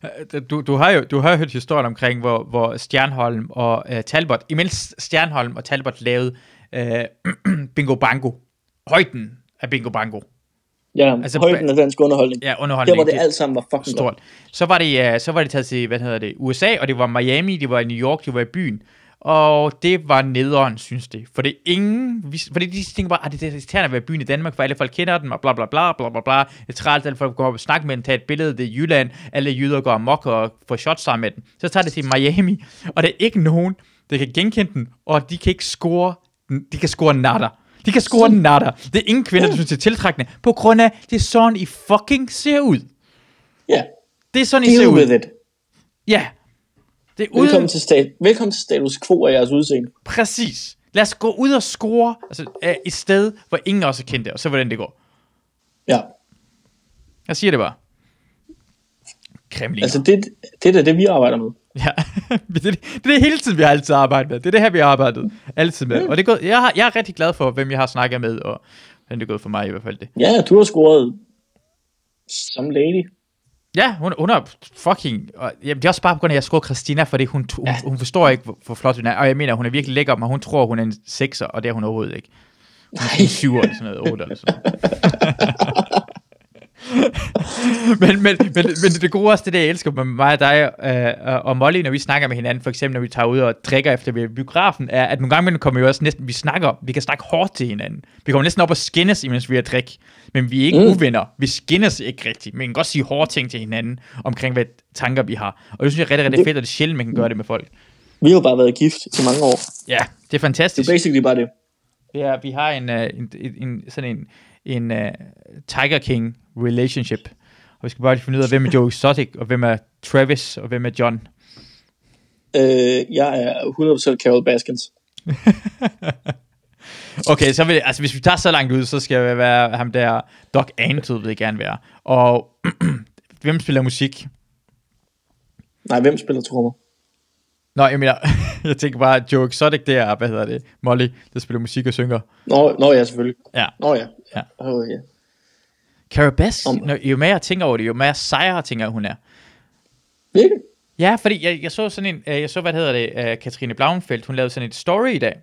[SPEAKER 2] Øh, Du, du har jo du har jo hørt historien omkring, hvor, hvor Stjernholm og uh, Talbot, imens Stjernholm og Talbot lavede uh, Bingo Bango, højden af Bingo Bango,
[SPEAKER 1] Ja,
[SPEAKER 2] Altså,
[SPEAKER 1] højden af dansk underholdning.
[SPEAKER 2] ja,
[SPEAKER 1] Der,
[SPEAKER 2] underholdning.
[SPEAKER 1] hvor det alt sammen var fucking
[SPEAKER 2] stort.
[SPEAKER 1] godt.
[SPEAKER 2] Så var det, så var det taget til, hvad hedder det, USA, og det var Miami, det var i New York, det var i byen. Og det var nederen, synes det. For det ingen, fordi de tænker bare, at det er irriterende at være byen i Danmark, for alle folk kender dem, og bla bla bla bla bla bla. Det er trælt, alle folk går op og snakker med dem, tager et billede, det er Jylland, alle jyder går amok og får shots sammen med den. Så tager det til Miami, og der er ikke nogen, der kan genkende den, og de kan ikke score, de kan score natter. De kan score natter. Det er ingen kvinder, der synes, det er tiltrækkende, på grund af, det er sådan, I fucking ser ud.
[SPEAKER 1] Ja,
[SPEAKER 2] Det er sådan, I ser
[SPEAKER 1] deal
[SPEAKER 2] ud.
[SPEAKER 1] with it.
[SPEAKER 2] Ja. Det er
[SPEAKER 1] Velkommen
[SPEAKER 2] ude...
[SPEAKER 1] til, stat, velkommen til status quo af jeres udseende.
[SPEAKER 2] Præcis. Lad os gå ud og score altså, øh, et sted, hvor ingen også kendte, og så hvordan det går.
[SPEAKER 1] Ja,
[SPEAKER 2] Jeg siger det bare. Kremlinger.
[SPEAKER 1] altså det, det er det, vi arbejder med.
[SPEAKER 2] Ja, det, det, det er hele tiden, vi har altid arbejdet med. Det er det her, vi har arbejdet altid med. Og det er gået, jeg, har, jeg er rigtig glad for, hvem jeg har snakket med, og hvordan det er gået for mig i hvert fald det.
[SPEAKER 1] Ja, du har scoret som lady.
[SPEAKER 2] Ja, hun, hun er fucking... Og, jamen, det er også bare på grund af, at jeg skruer Christina, fordi hun, hun,
[SPEAKER 1] Ja.
[SPEAKER 2] hun forstår ikke, hvor, hvor flot hun er. Og jeg mener, hun er virkelig lækker, men hun tror, hun er en sekser, og det er hun overhovedet ikke. Hun er en syver eller sådan noget, otte eller sådan. men, men, men, men det gode også, det der, jeg elsker med mig og dig øh, og Molly, når vi snakker med hinanden, for eksempel når vi tager ud og drikker efter er biografen, er, at nogle gange kommer vi også næsten, vi snakker, vi kan snakke hårdt til hinanden. Vi kommer næsten op og skændes, imens vi er drik. Men vi er ikke mm. Uvenner. Vi skændes ikke rigtigt. Men vi kan godt sige hårde ting til hinanden, omkring hvad tanker vi har. Og det synes jeg er rigtig, rigtig
[SPEAKER 1] Det-
[SPEAKER 2] fedt, og det er sjældent, man kan gøre det med folk.
[SPEAKER 1] Vi har jo bare været gift i mange år.
[SPEAKER 2] Ja, det er
[SPEAKER 1] Det
[SPEAKER 2] fantastisk.
[SPEAKER 1] er basically bare det.
[SPEAKER 2] Ja, vi har en, en, en, en sådan en, en uh, Tiger King relationship. Og vi skal bare lige finde ud af, hvem er Joe Exotic, og hvem er Travis, og hvem er John.
[SPEAKER 1] Øh, jeg er 100% Carol Baskins.
[SPEAKER 2] Okay, så vil, altså hvis vi tager så langt ud, så skal jeg være ham der, Doc Antle vil jeg gerne være. Og hvem spiller musik?
[SPEAKER 1] Nej, hvem spiller trommer?
[SPEAKER 2] Nå, jeg mener, jeg tænker bare, Joe Exotic, det er, hvad hedder det, Molly, der spiller musik og synger.
[SPEAKER 1] Nå, nå ja, selvfølgelig.
[SPEAKER 2] Ja.
[SPEAKER 1] Nå ja.
[SPEAKER 2] Ja.
[SPEAKER 1] Oh, ja.
[SPEAKER 2] Cara Bass,
[SPEAKER 1] Om-
[SPEAKER 2] når, jo mere jeg tænker over det, jo mere sejere tænker hun er.
[SPEAKER 1] Virkelig?
[SPEAKER 2] Ja, fordi jeg, jeg så sådan en, øh, jeg så, hvad hedder det, Katrine Blauenfeldt, hun lavede sådan et story i dag,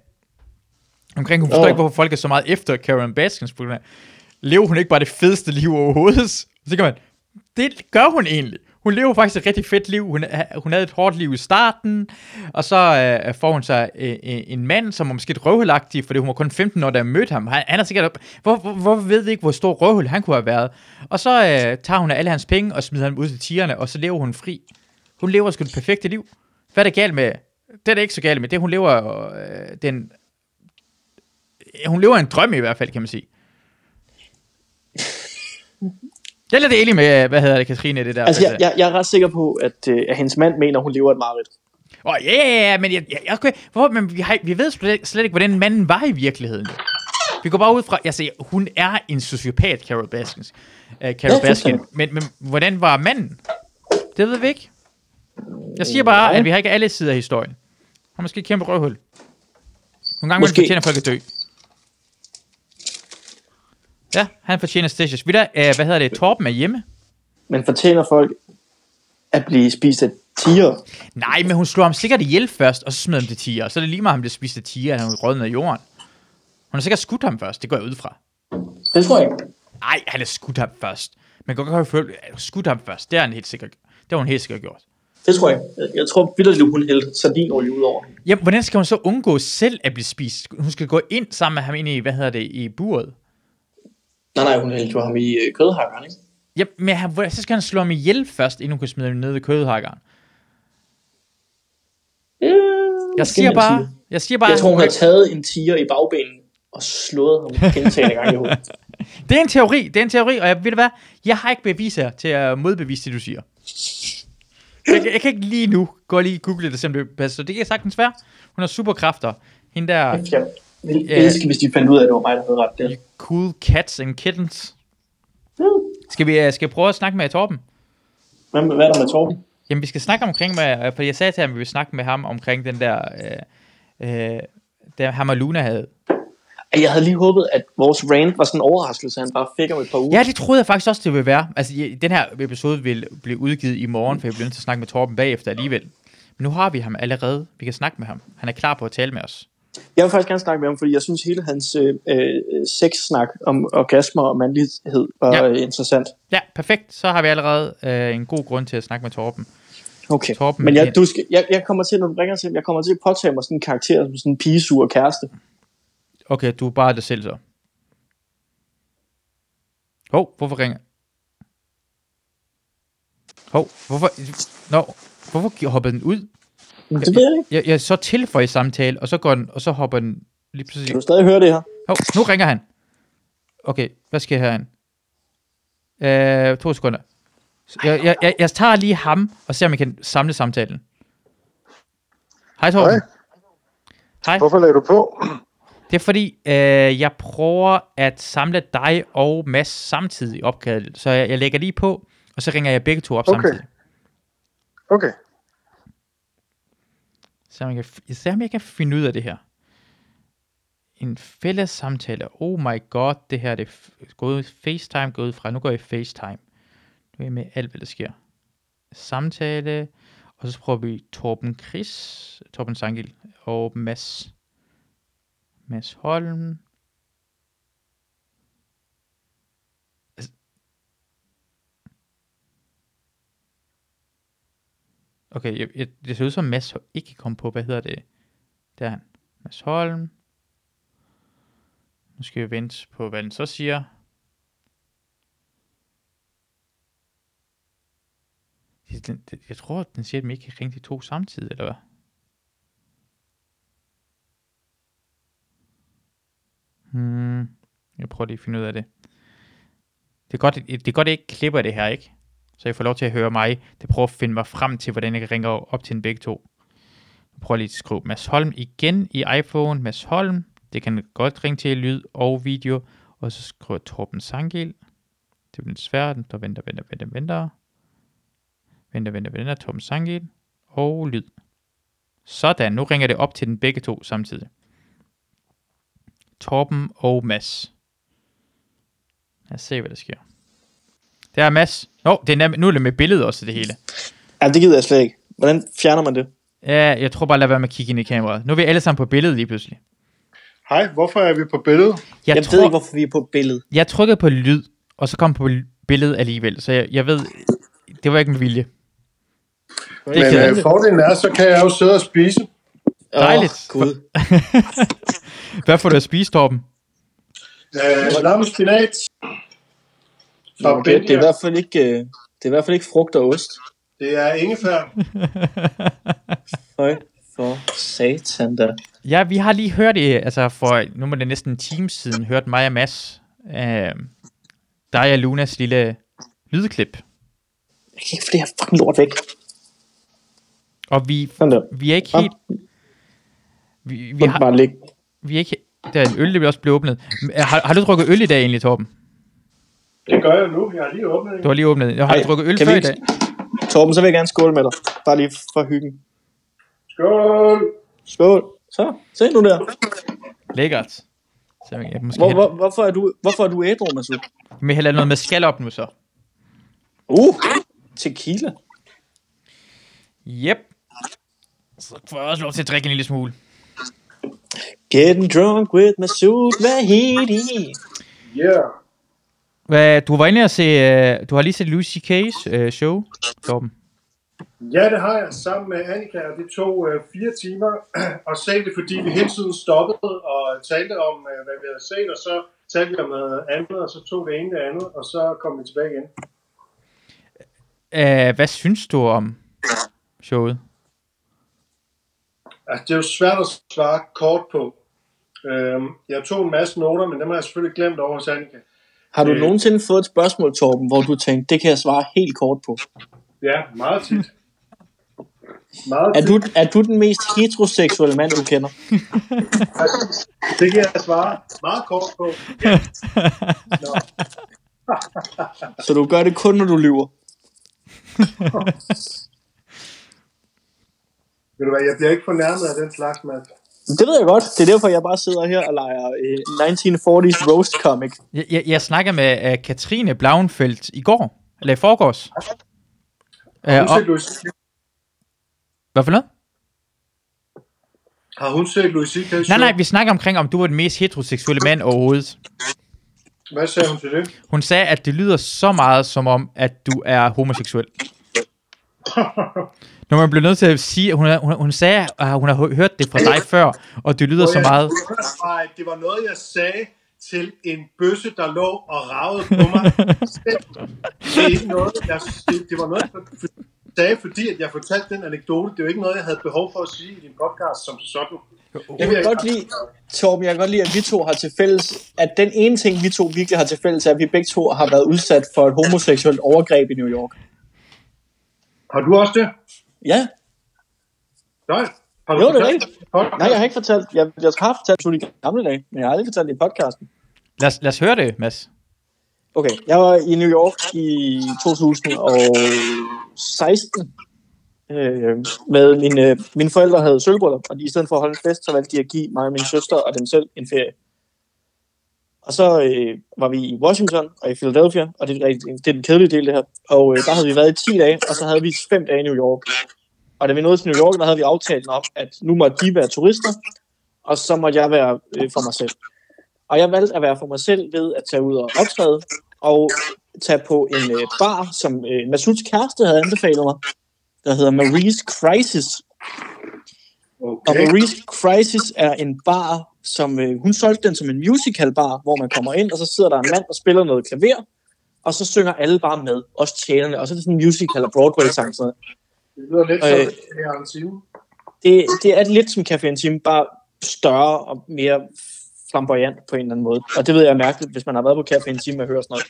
[SPEAKER 2] omkring, hun forstår
[SPEAKER 1] Åh.
[SPEAKER 2] ikke, hvorfor folk er så meget efter Karen Baskins, af- lever hun ikke bare det fedeste liv overhovedet? Så tænker man, det gør hun egentlig. Hun lever faktisk et rigtig fedt liv. Hun, hun havde et hårdt liv i starten, og så øh, får hun sig øh, øh, en mand, som er måske et røvhulagtig, fordi hun var kun 15 år, da jeg mødte ham. Han, han er sikkert... Hvor, hvor, hvor ved vi ikke, hvor stor røvhul han kunne have været? Og så øh, tager hun alle hans penge og smider ham ud til tigerne, og så lever hun fri. Hun lever sgu det perfekte liv. Hvad er det galt med? Det er det ikke så galt med. Det hun lever øh, den... Hun lever en drøm i hvert fald, kan man sige. Jeg er lidt enig med, hvad hedder det, Katrine, det der.
[SPEAKER 1] Altså, jeg, jeg, jeg er ret sikker på, at, øh, at hendes mand mener, hun lever et mareridt.
[SPEAKER 2] Åh, ja, ja, ja, men jeg, jeg, okay. Hvorfor, men vi, har, vi ved slet, slet ikke, hvordan manden var i virkeligheden. Vi går bare ud fra, jeg siger, hun er en sociopat, Carol Baskins. Uh, Carol
[SPEAKER 1] Ja,
[SPEAKER 2] Baskin. Men, men hvordan var manden? Det ved vi ikke. Jeg siger bare,
[SPEAKER 1] Nej.
[SPEAKER 2] at vi har ikke alle sider af historien. Han måske et kæmpe røvhul. Nogle gange
[SPEAKER 1] Måske.
[SPEAKER 2] fortjener folk at dø. Ja, han fortjener stages. Vi der, uh, hvad hedder det, Torben er hjemme.
[SPEAKER 1] Men fortjener folk at blive spist af tiger?
[SPEAKER 2] Nej, men hun slog ham sikkert ihjel først, og så smed ham til tiger. Så er det lige meget, han blev spist af tiger, at han rød ned i jorden. Hun har sikkert skudt ham først, det går jeg ud fra.
[SPEAKER 1] Det tror jeg ikke.
[SPEAKER 2] Nej, han har skudt ham først. Man kan godt føle, at skudt ham først, det har han helt sikkert, det har hun helt sikkert gjort.
[SPEAKER 1] Det tror jeg ikke. Jeg- tror vildt, hun hældte sardinolie ud over.
[SPEAKER 2] Jamen, hvordan skal hun så undgå selv at blive spist? Hun skal gå ind sammen med ham ind i, hvad hedder det, i buret.
[SPEAKER 1] Nej, nej, hun hældte jo ham i øh, kødhakkeren, ikke?
[SPEAKER 2] Ja, men han, så skal han slå ham ihjel først, inden hun kan smide ham ned ved kødhakkeren.
[SPEAKER 1] Øh,
[SPEAKER 2] Jeg siger bare, jeg siger bare,
[SPEAKER 1] Jeg tror, hun har taget en tiger i bagbenen og slået ham gentagende gange i hovedet.
[SPEAKER 2] det er en teori, det er en teori, og jeg ved du hvad, jeg har ikke beviser til at modbevise det, du siger. Jeg, kan- jeg kan ikke lige nu gå og lige google det, simpelthen passer. Så det kan sagtens være. Hun har superkræfter. Hende der
[SPEAKER 1] Jeg vil
[SPEAKER 2] Ja.
[SPEAKER 1] elske, hvis de fandt ud af, at det var mig, der havde ret der.
[SPEAKER 2] cool cats and kittens.
[SPEAKER 1] Hmm.
[SPEAKER 2] Skal vi, øh, skal prøve at snakke med Torben?
[SPEAKER 1] Hvad, hvad er der med Torben?
[SPEAKER 2] Jamen, vi skal snakke omkring, med, for jeg sagde til ham, at vi vil snakke med ham omkring den der, øh, øh, der ham og Luna havde.
[SPEAKER 1] Jeg havde lige håbet, at vores rant var sådan en overraskelse, han bare fik om et par uger.
[SPEAKER 2] Ja, det troede jeg faktisk også, det ville være. Altså, den her episode vil blive udgivet i morgen, for jeg bliver nødt til at snakke med Torben bagefter alligevel. Men nu har vi ham allerede. Vi kan snakke med ham. Han er klar på at tale med os.
[SPEAKER 1] Jeg vil faktisk gerne snakke med ham, fordi jeg synes, hele hans øh, øh, sexsnak om orgasmer og mandlighed var
[SPEAKER 2] Ja.
[SPEAKER 1] interessant.
[SPEAKER 2] Ja, perfekt. Så har vi allerede øh, en god grund til at snakke med Torben.
[SPEAKER 1] Okay.
[SPEAKER 2] Torben
[SPEAKER 1] Men jeg, du skal, jeg, jeg kommer til, når du ringer til, jeg kommer til at påtage mig sådan en karakter som sådan en pigesur kæreste.
[SPEAKER 2] Okay, du er bare dig selv så. Hov, oh, hvorfor ringer? Hov, oh, hvorfor? Nå, hvorfor hoppede den ud?
[SPEAKER 1] Men det ved jeg ikke.
[SPEAKER 2] Jeg, jeg så tilføje samtale, og så går den, og så hopper den lige
[SPEAKER 1] Kan
[SPEAKER 2] pludselig.
[SPEAKER 1] du stadig høre det her?
[SPEAKER 2] Hov, nu ringer han. Okay, hvad sker herinde? Øh, to sekunder. Jeg, jeg, jeg, jeg tager lige ham, og ser om jeg kan samle samtalen. Hej Torben.
[SPEAKER 6] Hej.
[SPEAKER 2] Hej.
[SPEAKER 6] Hvorfor lagde du på?
[SPEAKER 2] Det er fordi, øh, jeg prøver at samle dig og Mads samtidig i opkaldet. Så jeg, jeg lægger lige på, og så ringer jeg begge to op
[SPEAKER 6] Okay.
[SPEAKER 2] samtidig.
[SPEAKER 6] Okay.
[SPEAKER 2] Så jeg kan, f- se om jeg kan finde ud af det her. En fælles samtale. Oh my god, det her det er gået FaceTime gået fra. Nu går jeg i FaceTime. Nu er jeg med alt, hvad der sker. Samtale. Og så prøver vi Torben Chris, Torben Sangil og Mads. Mads Holm. Okay, jeg, jeg, det ser ud som Mads ikke kom på, hvad hedder det? Der er han. Mads Holm. Nu skal vi vente på, hvad den så siger. Den, jeg tror, den siger, at man ikke kan ringe de to samtidig, eller hvad? Hmm. Jeg prøver lige at finde ud af det. Det er godt, det er godt, det ikke klipper det her, ikke? Så jeg får lov til at høre mig. Det prøver at finde mig frem til, hvordan jeg kan ringe op til en begge to. Jeg prøver lige at skrive Mads Holm igen i iPhone. Mads Holm. Det kan godt ringe til lyd og video. Og så skriver Torben Sangel. Det bliver svært. Der venter, venter, venter, venter. Venter, venter, venter. Torben Sangel. Og lyd. Sådan, nu ringer det op til den begge to samtidig. Torben og Mads. Lad os se, hvad der sker. Det er Mads. Nå, det er nem- nu er det med billedet også, det hele.
[SPEAKER 1] Ja, det gider jeg slet ikke. Hvordan fjerner man det?
[SPEAKER 2] Ja, jeg tror bare, lad være med at kigge ind i kameraet. Nu er vi alle sammen på billedet lige pludselig.
[SPEAKER 7] Hej, hvorfor er vi på billedet?
[SPEAKER 2] Jeg,
[SPEAKER 1] Jeg
[SPEAKER 2] tror,
[SPEAKER 1] ved ikke, hvorfor vi er på billedet.
[SPEAKER 2] jeg trykkede på lyd, og så kom på billedet alligevel. Så jeg, jeg ved, det var ikke med vilje. Det er
[SPEAKER 7] Men øh, fordelen er, så kan jeg jo sidde og spise.
[SPEAKER 2] Dejligt.
[SPEAKER 1] Åh, Gud.
[SPEAKER 2] Hvad får du at spise, Torben?
[SPEAKER 7] Øh, lam spinat. Fra
[SPEAKER 1] Okay, det, er i hvert fald ikke, øh, det er i hvert fald ikke frugt og ost.
[SPEAKER 7] Det er ingefær.
[SPEAKER 1] Høj for satan da.
[SPEAKER 2] Ja, vi har lige hørt det, altså for, nu må det næsten en time siden, hørt mig og Mads, øh, dig og Lunas lille lydklip.
[SPEAKER 1] Jeg kan ikke få det her fucking lort væk.
[SPEAKER 2] Og vi,
[SPEAKER 1] der.
[SPEAKER 2] vi er ikke helt... Vi, vi, har, vi er ikke... Der er en øl, der også blive åbnet. Men Har, har du drukket øl i dag egentlig, Torben?
[SPEAKER 7] Det gør jeg nu. Jeg har lige åbnet en.
[SPEAKER 2] Du har lige åbnet. Jeg har
[SPEAKER 1] Ej,
[SPEAKER 2] drukket øl før
[SPEAKER 1] vi
[SPEAKER 2] i dag?
[SPEAKER 1] Torben, så vil jeg gerne skåle med dig. Bare lige for hyggen.
[SPEAKER 7] Skål!
[SPEAKER 1] Skål. Så, se nu der.
[SPEAKER 2] Lækkert. Så jeg, jeg måske
[SPEAKER 1] Hvor,
[SPEAKER 2] hvor,
[SPEAKER 1] hvor, hvorfor, er du, hvorfor er du ædru, Masud?
[SPEAKER 2] vil hælde noget med skal op nu så.
[SPEAKER 1] Uh, tequila.
[SPEAKER 2] Yep. Så får jeg også lov til at drikke en lille smule.
[SPEAKER 1] Getting drunk with Masud Vahidi.
[SPEAKER 7] Yeah.
[SPEAKER 2] Hvad, du var inde og se... Uh, du har lige set Lucy K's uh, show, Torben.
[SPEAKER 7] Ja, det har jeg sammen med Annika, og det tog øh, fire timer at se det, fordi vi hele tiden stoppede og talte om, øh, hvad vi havde set, og så talte vi om noget andet, og så tog det ene det andet, og så kom vi tilbage igen.
[SPEAKER 2] Uh, hvad synes du om showet?
[SPEAKER 7] Altså, det er jo svært at svare kort på. Øhm, jeg tog en masse noter, men dem har jeg selvfølgelig glemt over hos Annika.
[SPEAKER 1] Har du
[SPEAKER 7] Øh.
[SPEAKER 1] nogensinde fået et spørgsmål, Torben, hvor du tænkte, det kan jeg svare helt kort på?
[SPEAKER 7] Ja, meget tit. Meget
[SPEAKER 1] Er du, er du den mest heteroseksuelle mand, du kender?
[SPEAKER 7] Det kan jeg svare meget kort på. Ja. Nå.
[SPEAKER 1] Så du gør det kun, når du lyver?
[SPEAKER 7] Ved du hvad, jeg bliver ikke fornærmet af den slags, Mads.
[SPEAKER 1] Det ved jeg godt. Det er derfor, jeg bare sidder her og leger øh, 1940s roast comic.
[SPEAKER 2] Jeg, jeg, jeg snakker med uh, Katrine Blauenfeldt i går, eller i forgårs. Uh,
[SPEAKER 7] Har hun
[SPEAKER 2] og,
[SPEAKER 7] set Louis,
[SPEAKER 2] hvad for noget?
[SPEAKER 7] har hun set Louis C.K.
[SPEAKER 2] Nej, nej, vi snakker omkring, om du var den mest heteroseksuelle mand overhovedet.
[SPEAKER 7] Hvad sagde hun til det?
[SPEAKER 2] Hun sagde, at det lyder så meget som om, at du er homoseksuel. Når man bliver nødt til at sige, hun, hun, hun sagde, at hun har hø- hørt det fra dig før, og det lyder så meget...
[SPEAKER 7] Nej, det var noget, jeg sagde til en bøsse, der lå og ragede på mig. det, er ikke noget, jeg, det, det var noget, jeg sagde, fordi at jeg fortalte den anekdote. Det er jo ikke noget, jeg havde behov for at sige i din podcast som sådan.
[SPEAKER 1] Jeg kan godt lide, Torben, jeg kan godt lide, at vi to har til fælles, at den ene ting, vi to virkelig har til fælles, er, at vi begge to har været udsat for et homoseksuelt overgreb i New York.
[SPEAKER 7] Har du også det?
[SPEAKER 1] Ja,
[SPEAKER 7] Nej. Har du
[SPEAKER 1] Jo, det er rigtigt. nej, jeg har ikke fortalt, jeg, jeg har fortalt det i gamle dage, men jeg har aldrig fortalt det i podcasten.
[SPEAKER 2] Lad os, lad os høre det, Mads.
[SPEAKER 1] Okay, jeg var i New York i 2016, øh, med mine, mine forældre havde sølvbryllup, og de, i stedet for at holde en fest, så valgte de at give mig og min søster og dem selv en ferie. Og så øh, var vi i Washington og i Philadelphia, og det er, det er den kedelige del det her. Og øh, der havde vi været i 10 dage, og så havde vi 5 dage i New York. Og da vi nåede til New York, der havde vi aftalt om, at nu måtte de være turister, og så måtte jeg være øh, for mig selv. Og jeg valgte at være for mig selv ved at tage ud og optræde, og tage på en øh, bar, som øh, Masuds kæreste havde anbefalet mig, der hedder Marie's Crisis. Og
[SPEAKER 7] Okay.
[SPEAKER 1] Marie's Crisis er en bar, som øh, hun solgte den som en musical bar, hvor man kommer ind, og så sidder der en mand og spiller noget klaver, og så synger alle bare med, også tjenerne, og så er det sådan en musical og Broadway-sang. Sådan noget.
[SPEAKER 7] Det lyder lidt
[SPEAKER 1] Øh,
[SPEAKER 7] som her en time.
[SPEAKER 1] Det, det er lidt som Café Intime, bare større og mere flamboyant på en eller anden måde. Og det ved jeg er mærkeligt, hvis man har været på Café Intime og hører sådan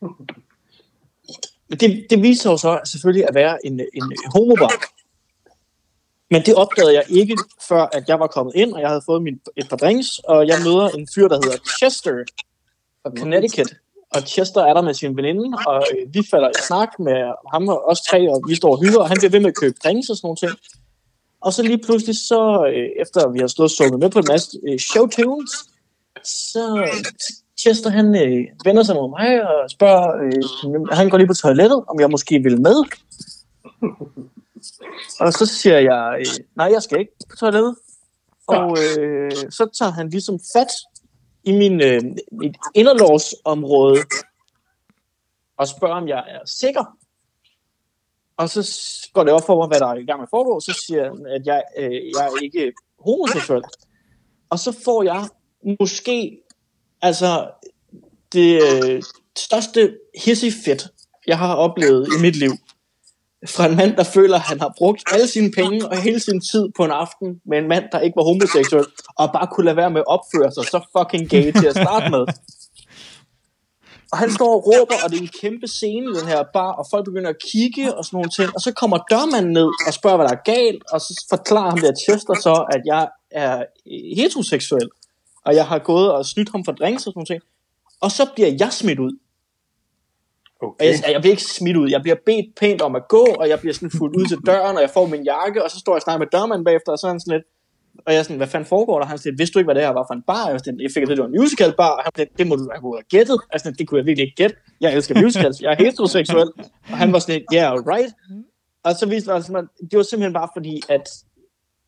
[SPEAKER 1] noget. Men det, det viser jo så selvfølgelig at være en, en homobar. Men det opdagede jeg ikke, før at jeg var kommet ind, og jeg havde fået min, et par drinks, og jeg møder en fyr, der hedder Chester fra Connecticut. Og Chester er der med sin veninde, og øh, vi falder i snak med ham og os tre, og vi står og hygger, og han bliver ved med at købe drinks og sådan nogle ting. Og så lige pludselig, så øh, efter vi har stået og sunget med på en masse øh, showtunes, så Chester han øh, vender sig mod mig og spørger, øh, han går lige på toilettet, om jeg måske vil med. Og så siger jeg, øh, nej, jeg skal ikke på toilettet. Og øh, så tager han ligesom fat i min, øh, mit inderlovsområde og spørger, om jeg er sikker. Og så går det op for mig, hvad der er i gang med at foregå. Så siger han, at jeg, øh, jeg er ikke homoseksuel. Og så får jeg måske altså det øh, største hissig-fedt, jeg har oplevet i mit liv. Fra en mand, der føler, at han har brugt alle sine penge og hele sin tid på en aften med en mand, der ikke var homoseksuel, og bare kunne lade være med at opføre sig så fucking gay til at starte med. Og han står og råber, og det er en kæmpe scene i den her bar, og folk begynder at kigge og sådan nogle ting. Og så kommer dørmanden ned og spørger, hvad der er galt, og så forklarer ham der Chester så, at jeg er heteroseksuel, og jeg har gået og snydt ham for drinks og sådan nogle ting. Og så bliver jeg smidt ud. Og
[SPEAKER 7] Okay.
[SPEAKER 1] jeg, jeg bliver ikke smidt ud. Jeg bliver bedt pænt om at gå, og jeg bliver sådan fuldt ud til døren, og jeg får min jakke, og så står jeg og snakker med dørmanden bagefter, og så er han sådan lidt, og jeg er sådan, hvad fanden foregår der? Han siger, vidste du ikke, hvad det her var for en bar? Jeg, sådan, jeg fik at vide, det var en musical bar, og han sagde, det må du have gættet. Sådan, det kunne jeg virkelig ikke gætte. Jeg elsker musicals, jeg er heteroseksuel. Og han var sådan, lidt, yeah, right. Og så viste det, altså, det var simpelthen bare fordi, at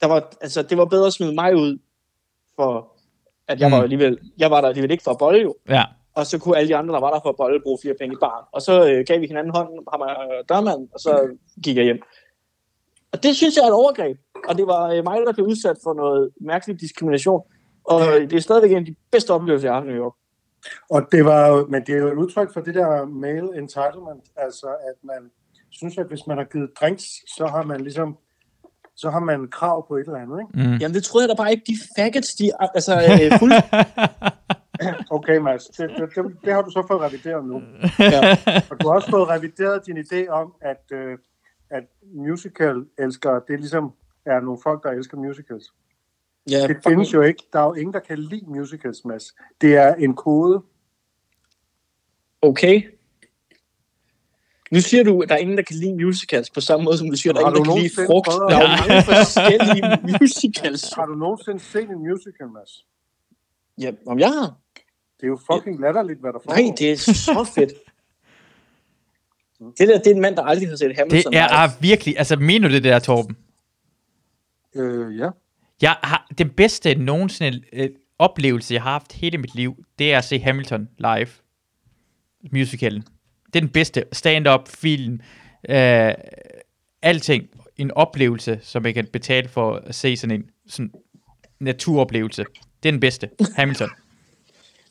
[SPEAKER 1] der var, altså, det var bedre at smide mig ud, for at jeg
[SPEAKER 2] Mm.
[SPEAKER 1] var alligevel, jeg var der alligevel ikke for at bolle jo
[SPEAKER 2] Ja.
[SPEAKER 1] Og så kunne alle de andre, der var der for at bolle, bruge flere penge i baren. Og så øh, gav vi hinanden hånden, ham og dørmanden, og så gik jeg hjem. Og det synes jeg er et overgreb. Og det var øh, mig, der blev udsat for noget mærkelig diskrimination. Og øh, det er stadigvæk en af de bedste oplevelser, jeg har i New York.
[SPEAKER 7] Og det var men det er jo et udtryk for det der male entitlement, altså at man synes, at hvis man har givet drinks, så har man ligesom, så har man krav på et eller andet, ikke?
[SPEAKER 2] Mm.
[SPEAKER 1] Jamen, det troede jeg da bare ikke, de faggots, de altså, øh, fuld...
[SPEAKER 7] Okay, Mads, det, det, det, det har du så fået revideret nu.
[SPEAKER 1] ja.
[SPEAKER 7] Og du har også fået revideret din idé om, at, øh, at musical-elskere, det ligesom er nogle folk, der elsker musicals.
[SPEAKER 1] ja,
[SPEAKER 7] Det findes jo ikke. Der er jo ingen, der kan lide musicals, Mads. Det er en kode.
[SPEAKER 1] Okay. Nu siger du, at der er ingen, der kan lide musicals, på samme måde som du siger, at der er ingen,
[SPEAKER 7] du
[SPEAKER 1] der kan lide frugt. Der er jo mange forskellige musicals.
[SPEAKER 7] Har du nogensinde set en musical, Mads?
[SPEAKER 1] Ja, om jeg har?
[SPEAKER 7] Det er jo fucking latterligt, hvad der foregår.
[SPEAKER 1] Nej, det er så fedt. Det der, det er en mand, der aldrig har set
[SPEAKER 2] Det
[SPEAKER 1] Hamilton.
[SPEAKER 2] er,
[SPEAKER 1] live.
[SPEAKER 2] er virkelig, altså mener du det der, Torben?
[SPEAKER 7] Øh, ja.
[SPEAKER 2] Jeg har, den bedste nogensinde øh, oplevelse, jeg har haft hele mit liv, det er at se Hamilton live. Musicalen. Det er den bedste. Stand-up, film, øh, alting. En oplevelse, som jeg kan betale for at se sådan en sådan naturoplevelse. Det er den bedste. Hamilton.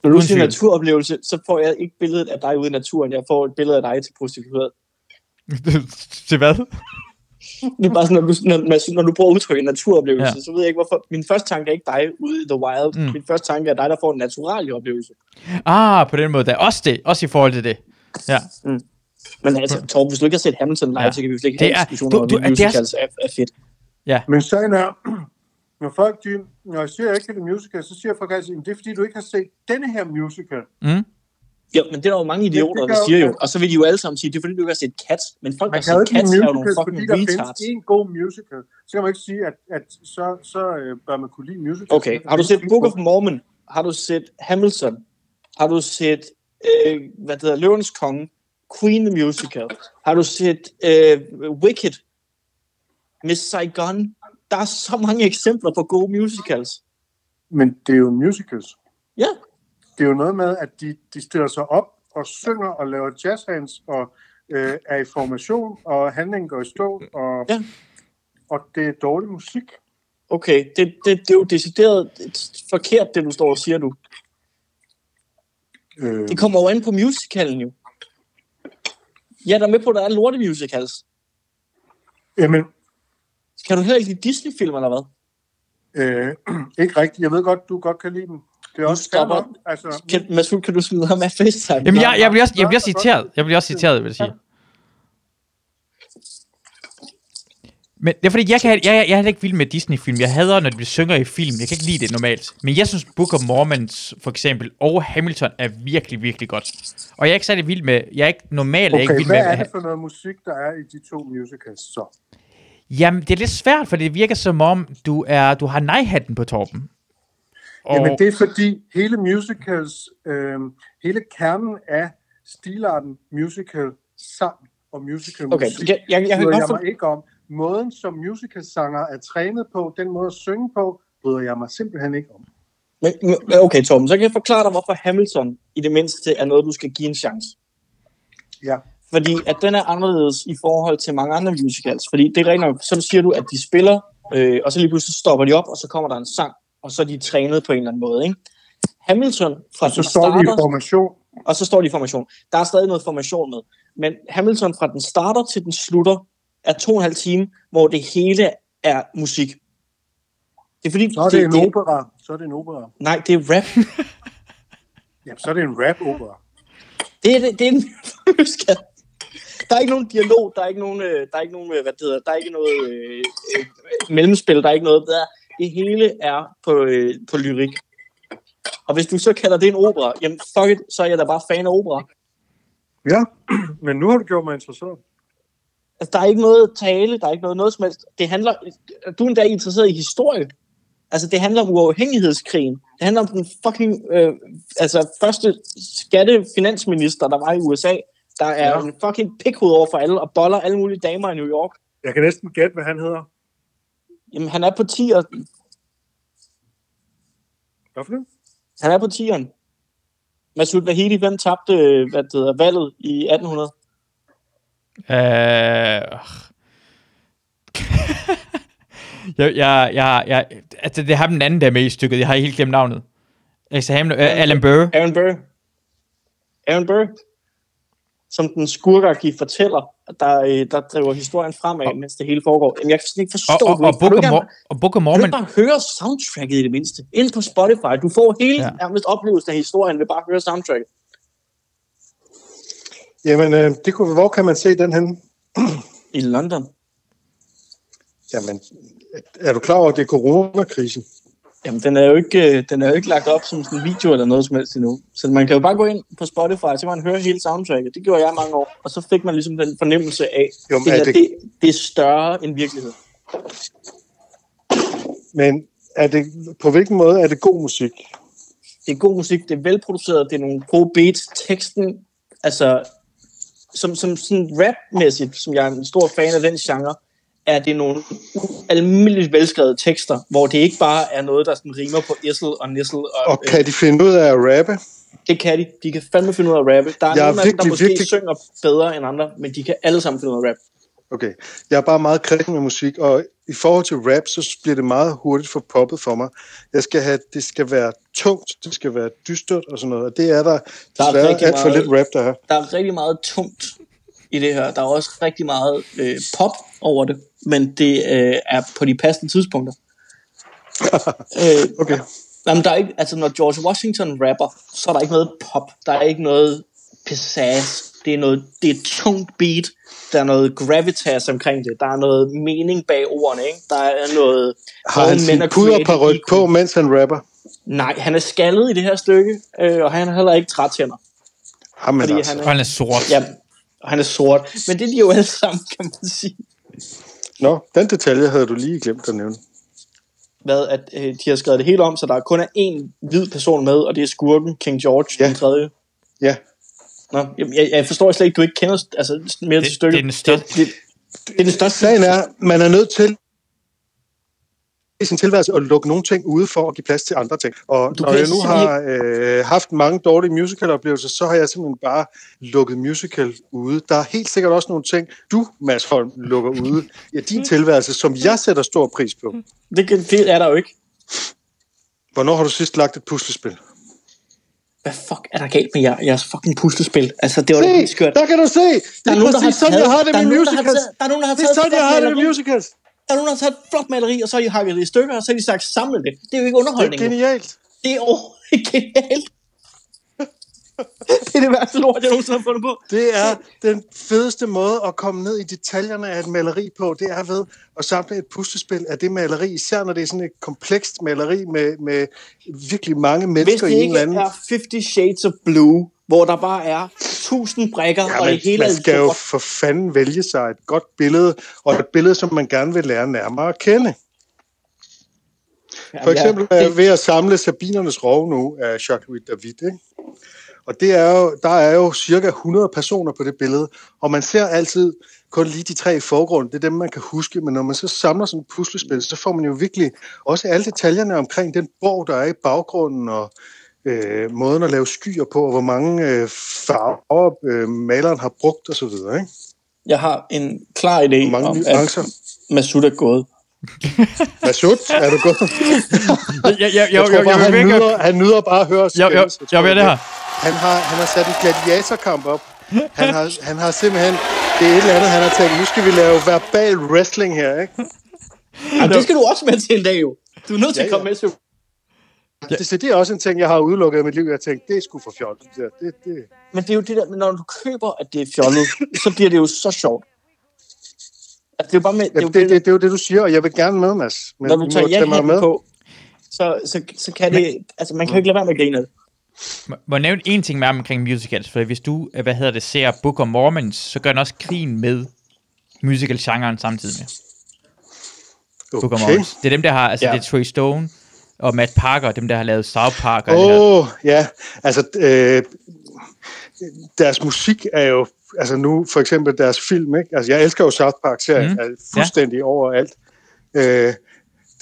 [SPEAKER 1] Når du siger naturoplevelse, så får jeg ikke billedet af dig ude i naturen. Jeg får et billede af dig til prostitueret.
[SPEAKER 2] Til hvad?
[SPEAKER 1] Det er bare sådan, når du, når, når du bruger udtrykket naturoplevelse,
[SPEAKER 2] Ja.
[SPEAKER 1] ja. så ved jeg ikke, hvorfor. Min første tanke er ikke dig ude i the wild.
[SPEAKER 2] Mm.
[SPEAKER 1] Mm. Min første tanke er dig, der får en natural oplevelse.
[SPEAKER 2] Ah, på den måde. Der. Også det. Også i forhold til det. Ja.
[SPEAKER 1] Men altså, Torben, hvis du ikke har set Hamilton live,
[SPEAKER 2] Ja.
[SPEAKER 1] ja. så kan vi jo slet ikke
[SPEAKER 2] Det
[SPEAKER 1] have
[SPEAKER 2] er-
[SPEAKER 1] en diskussion
[SPEAKER 2] du-
[SPEAKER 1] om,
[SPEAKER 2] du-
[SPEAKER 1] at
[SPEAKER 2] det er-
[SPEAKER 1] musicals er, er fedt.
[SPEAKER 7] Men sagen er, når folk, de, når jeg siger, at jeg ikke kan lide musical, så siger folk altid, at det er fordi, du ikke har set denne her musical.
[SPEAKER 2] Mm.
[SPEAKER 1] Ja, men det er der jo mange idioter,
[SPEAKER 7] det
[SPEAKER 1] der
[SPEAKER 7] gør jo-
[SPEAKER 1] siger jo. Og så vil de jo alle sammen sige, det er fordi, du ikke har set Cats. Men folk,
[SPEAKER 7] Man
[SPEAKER 1] der har set Cats, er jo nogle fucking
[SPEAKER 7] fordi der
[SPEAKER 1] retards.
[SPEAKER 7] findes en god musical. Så kan man ikke sige, at, at så, så øh, bør man kunne lide musicals.
[SPEAKER 1] Okay, har du set Book of Mormon? Har du set Hamilton? Har du set, øh, hvad det hedder, Løvens Konge? Queen the Musical? Har du set øh, Wicked? Miss Saigon? Der er så mange eksempler på gode musicals.
[SPEAKER 7] Men det er jo musicals.
[SPEAKER 1] Ja,
[SPEAKER 7] Det er jo noget med, at de, de stiller sig op og synger og laver jazzhands og øh, er i formation, og handlingen går i stå, og,
[SPEAKER 1] Ja.
[SPEAKER 7] og det er dårlig musik.
[SPEAKER 1] okay. Det, det, det er jo decideret forkert, det du står og siger nu.
[SPEAKER 7] Øh,
[SPEAKER 1] Det kommer jo an på musicalen jo. Jeg er da med på, at der er lorte musicals.
[SPEAKER 7] jamen,
[SPEAKER 1] kan du heller ikke lide Disney-film, eller hvad?
[SPEAKER 7] Øh, ikke rigtigt. Jeg ved godt, du godt kan lide dem. Det er også
[SPEAKER 1] stopper.
[SPEAKER 7] Altså,
[SPEAKER 1] kan, Mads Fuld, kan du smide ham af FaceTime?
[SPEAKER 2] Jamen, jeg, jeg, bliver også, jeg bliver også citeret. Jeg bliver også citeret, vil jeg sige. Men det er fordi, jeg, kan, jeg, jeg, jeg er ikke vild med Disney-film. Jeg hader, når de synger i film. Jeg kan ikke lide det normalt. Men jeg synes, Book of Mormons for eksempel og Hamilton er virkelig, virkelig godt. Og jeg er ikke særlig vild med... Jeg er ikke normalt okay, er ikke vild
[SPEAKER 7] hvad
[SPEAKER 2] med...
[SPEAKER 7] hvad er det for noget musik, der er i de to musicals så?
[SPEAKER 2] Jamen, det er lidt svært, for det virker som om, du, er, du har nej-hatten på toppen. Og,
[SPEAKER 7] Jamen det er fordi hele musicals, øh, hele kernen af stilarten musical sang og musical
[SPEAKER 1] Okay,
[SPEAKER 7] musik,
[SPEAKER 1] jeg, jeg, jeg
[SPEAKER 7] bryder jeg mig ikke om. Måden som musicalsanger er trænet på, den måde at synge på, bryder jeg mig simpelthen ikke om.
[SPEAKER 1] Men, men- okay, Torben, så kan jeg forklare dig, hvorfor Hamilton i det mindste er noget, du skal give en chance.
[SPEAKER 7] Ja.
[SPEAKER 1] Fordi at den er anderledes i forhold til mange andre musicals. Fordi det er rent nok, så siger du, at de spiller, øh, og så lige pludselig stopper de op, og så kommer der en sang, og så er de trænet på en eller anden måde. Ikke? Hamilton fra
[SPEAKER 7] Så
[SPEAKER 1] den
[SPEAKER 7] står de i
[SPEAKER 1] starter,
[SPEAKER 7] formation.
[SPEAKER 1] og så står de i formation. Der er stadig noget formation med. Men Hamilton fra den starter til den slutter, er to og en halv time, hvor det hele er musik. Det er fordi,
[SPEAKER 7] Så er det en opera. Så er det en opera.
[SPEAKER 1] Nej, det er rap.
[SPEAKER 7] Jamen, så er det en rap-opera.
[SPEAKER 1] Det er, det, det er en musical. Der er ikke nogen dialog, der er ikke nogen, øh, der er ikke nogen øh, hvad det hedder, der er ikke noget øh, øh, mellemspil, der er ikke noget der. Det hele er på, øh, på lyrik. Og hvis du så kalder det en opera, jamen fuck it, så er jeg da bare fan af opera.
[SPEAKER 7] Ja, men nu har du gjort mig interesseret.
[SPEAKER 1] Altså, der er ikke noget tale, der er ikke noget, noget som helst. Det handler, du er endda interesseret i historie. Altså, det handler om uafhængighedskrigen. Det handler om den fucking, øh, altså, første skattefinansminister, der var i USA, der er
[SPEAKER 7] Ja.
[SPEAKER 1] en fucking pikhoved over for alle, og boller alle mulige damer i New York.
[SPEAKER 7] Jeg kan næsten gætte, hvad han hedder.
[SPEAKER 1] Jamen, han er på 10'er.
[SPEAKER 7] Hvad for det?
[SPEAKER 1] Han er på 10'eren. Masoud Vahedi, hvem tabte hvad det hedder, valget i 1800?
[SPEAKER 2] Øh, jeg, jeg, jeg, jeg, altså, det er ham den anden, der er med i stykket. Jeg har helt glemt navnet. Altså, ham, øh, Alan Burr.
[SPEAKER 1] Aaron Burr. Aaron Burr. Som den skurkagtige fortæller, der, øh, der driver historien fremad, mens det hele foregår. Jamen, jeg kan slet ikke forstå
[SPEAKER 2] Og, og,
[SPEAKER 1] det.
[SPEAKER 2] og,
[SPEAKER 1] Kan
[SPEAKER 2] Book
[SPEAKER 1] du
[SPEAKER 2] of og Book of
[SPEAKER 1] Kan du
[SPEAKER 2] Mormon.
[SPEAKER 1] ikke bare høre soundtracket i det mindste? Ind på Spotify. Du får hele
[SPEAKER 2] Ja.
[SPEAKER 1] nærmest oplevelsen af historien ved bare at høre soundtracket.
[SPEAKER 7] Jamen, øh, det kunne, hvor kan man se den henne?
[SPEAKER 1] I London.
[SPEAKER 7] Jamen, er du klar over, at det er coronakrisen?
[SPEAKER 1] Jamen, den er jo ikke, øh, den er jo ikke lagt op som sådan en video eller noget som helst endnu. Så man kan jo bare gå ind på Spotify, så kan man høre hele soundtracket. Det gjorde jeg mange år. Og så fik man ligesom den fornemmelse af,
[SPEAKER 7] Jo,
[SPEAKER 1] det, her,
[SPEAKER 7] er
[SPEAKER 1] det...
[SPEAKER 7] det-
[SPEAKER 1] Det, det er større end virkelighed.
[SPEAKER 7] Men er det, på hvilken måde er det god musik?
[SPEAKER 1] Det er god musik, det er velproduceret, det er nogle gode beats. Teksten, altså, som, som sådan rap-mæssigt, som jeg er en stor fan af den genre, er det nogle almindeligt velskrevede tekster, hvor det ikke bare er noget, der sådan rimer på issel og nissel. Og,
[SPEAKER 7] Og kan de finde ud af at rappe?
[SPEAKER 1] øh, det kan de. De kan fandme finde ud af at rappe. Der er
[SPEAKER 7] Jeg er
[SPEAKER 1] nogle af dem, der måske
[SPEAKER 7] virkelig-
[SPEAKER 1] synger bedre end andre, men de kan alle sammen finde ud af at rappe.
[SPEAKER 7] Okay. Jeg er bare meget kristen med musik, og i forhold til rap, så bliver det meget hurtigt for poppet for mig. Jeg skal have, det skal være tungt, det skal være dystert og sådan noget, og det er der
[SPEAKER 1] Der er
[SPEAKER 7] alt for
[SPEAKER 1] meget-
[SPEAKER 7] lidt rap, der er.
[SPEAKER 1] Der er rigtig meget tungt i det her. Der er også rigtig meget øh, pop over det, men det øh, er på de passende tidspunkter. øh,
[SPEAKER 7] Okay.
[SPEAKER 1] Jamen, der er ikke, altså, når George Washington rapper, så er der ikke noget pop. Der er ikke noget pizzazz. Det er, noget, det er et tungt beat. Der er noget gravitas omkring det. Der er noget mening bag ordene, ikke? Der er noget...
[SPEAKER 7] Har han sin
[SPEAKER 1] created
[SPEAKER 7] på, mens han rapper?
[SPEAKER 1] Nej, han er skaldet i det her stykke, øh, og han har heller ikke trætænder.
[SPEAKER 7] Jamen
[SPEAKER 1] Fordi
[SPEAKER 7] altså.
[SPEAKER 1] han er,
[SPEAKER 2] han er sort.
[SPEAKER 1] ja, og han er sort. Men det er de jo alle sammen, kan man sige.
[SPEAKER 7] Nå, den detalje havde du lige glemt at nævne.
[SPEAKER 1] Hvad, at øh, de har skrevet det hele om, så der kun er én hvid person med, og det er skurken, King George,
[SPEAKER 7] Ja.
[SPEAKER 1] ja. den tredje.
[SPEAKER 7] Ja,
[SPEAKER 1] Nå, jeg, jeg, jeg forstår slet ikke, du ikke kender altså, mere
[SPEAKER 2] Det-
[SPEAKER 1] til stykket.
[SPEAKER 2] det er den største-
[SPEAKER 1] Det, det, det er den største.
[SPEAKER 7] sagen er, man er nødt til i sin tilværelse at lukke nogle ting ude for at give plads til andre ting. Og
[SPEAKER 1] Du
[SPEAKER 7] når jeg nu har øh, haft mange dårlige musical-oplevelser, så har jeg simpelthen bare lukket musical ude. Der er helt sikkert også nogle ting, du, Mads Holm, lukker ude i din tilværelse, som jeg sætter stor pris på.
[SPEAKER 1] Det, kan- det er der jo ikke.
[SPEAKER 7] Hvornår har du sidst lagt et puslespil?
[SPEAKER 1] Hvad fuck er der galt med jer, jeres fucking puslespil? Altså, det var
[SPEAKER 7] Se,
[SPEAKER 1] skørt.
[SPEAKER 7] der kan du se! Det
[SPEAKER 1] Der
[SPEAKER 7] er
[SPEAKER 1] er nogen, der har
[SPEAKER 7] præcis sådan,
[SPEAKER 1] taget,
[SPEAKER 7] jeg har det
[SPEAKER 1] der er
[SPEAKER 7] med
[SPEAKER 1] nogen, der har
[SPEAKER 7] musicals.
[SPEAKER 1] taget, der er nogen, der har
[SPEAKER 7] Det er
[SPEAKER 1] taget
[SPEAKER 7] sådan, jeg har det med musicals.
[SPEAKER 1] Der er nogen, der har taget et flot maleri, og så har de hakket det i stykker, og så har de sagt, samle det. Det er jo ikke
[SPEAKER 7] Det er
[SPEAKER 1] underholdning.
[SPEAKER 7] genialt.
[SPEAKER 1] Det er overhovedet ikke genialt. det er det værste lort, jeg nogensinde har fundet på.
[SPEAKER 7] Det er den fedeste måde at komme ned i detaljerne af et maleri på. Det er ved at samle et puslespil af det maleri, især når det er sådan et komplekst maleri med, med virkelig mange
[SPEAKER 1] Hvis
[SPEAKER 7] mennesker
[SPEAKER 1] det
[SPEAKER 7] i en
[SPEAKER 1] ikke
[SPEAKER 7] eller anden...
[SPEAKER 1] er 50 Shades of Blue, hvor der bare er 1000 brækker,
[SPEAKER 7] Ja,
[SPEAKER 1] og
[SPEAKER 7] man,
[SPEAKER 1] det hele
[SPEAKER 7] man skal jo for fanden vælge sig et godt billede, og et billede, som man gerne vil lære nærmere at kende. For eksempel er jeg ved at samle Sabinernes rov nu af Jacques-Louis David. Ikke? Og det er jo, der er jo cirka 100 personer på det billede, og man ser altid kun lige de tre i forgrund. Det er dem, man kan huske, men når man så samler sådan et puslespil, så får man jo virkelig også alle detaljerne omkring den borg, der er i baggrunden, og øh, måden at lave skyer på, og hvor mange øh, farver øh, maleren har brugt osv. Ikke?
[SPEAKER 1] Jeg har en klar idé
[SPEAKER 7] Hvor mange
[SPEAKER 1] om,
[SPEAKER 7] nuancer.
[SPEAKER 1] at Masud er gået.
[SPEAKER 7] Masud, er du gået?
[SPEAKER 2] Ja, ja,
[SPEAKER 7] Jeg
[SPEAKER 2] jo,
[SPEAKER 7] tror bare,
[SPEAKER 2] jo,
[SPEAKER 7] han, nyder, han nyder bare at høre os skændes. Jeg
[SPEAKER 2] jo,
[SPEAKER 7] tror,
[SPEAKER 2] jo, det her.
[SPEAKER 7] Han har, han har sat en gladiatorkamp op. Han har, han har simpelthen... Det er et eller andet, han har tænkt, nu skal vi lave verbal wrestling her, ikke?
[SPEAKER 1] Jamen, det skal du også med til en dag, jo. Du er nødt til
[SPEAKER 7] Ja,
[SPEAKER 1] at komme med til.
[SPEAKER 7] Ja. Det, så det er også en ting, jeg har udelukket i mit liv. Jeg har tænkt, det er sgu for fjollet. Det, det, det.
[SPEAKER 1] Men det er jo det der, når du køber, at det er fjollet, så bliver det jo så sjovt. Altså, det er jo bare med, det er jo
[SPEAKER 7] Jamen, det, det, det, er jo det, du siger, og jeg vil gerne med, Mads. Men
[SPEAKER 1] når du tager
[SPEAKER 7] tage mig
[SPEAKER 1] Jan på, så, så, så kan det, altså man kan jo ikke lade være med at grine det.
[SPEAKER 2] Må- jeg nævne en ting mere omkring musicals, for hvis du, øh, hvad hedder det, ser Book of Mormons, så gør den også krigen med musical-genren samtidig med Book of
[SPEAKER 7] Okay.
[SPEAKER 2] Mormons. Det er dem, der har, altså
[SPEAKER 1] Ja.
[SPEAKER 2] det er Trey Stone og Matt Parker, dem der har lavet South Park.
[SPEAKER 7] Åh, oh, ja. Altså, øh, deres musik er jo... Altså nu, for eksempel deres film, ikke? Altså, jeg elsker jo South Park-serien.
[SPEAKER 2] Mm.
[SPEAKER 7] Mm. Er fuldstændig ja. overalt. Øh,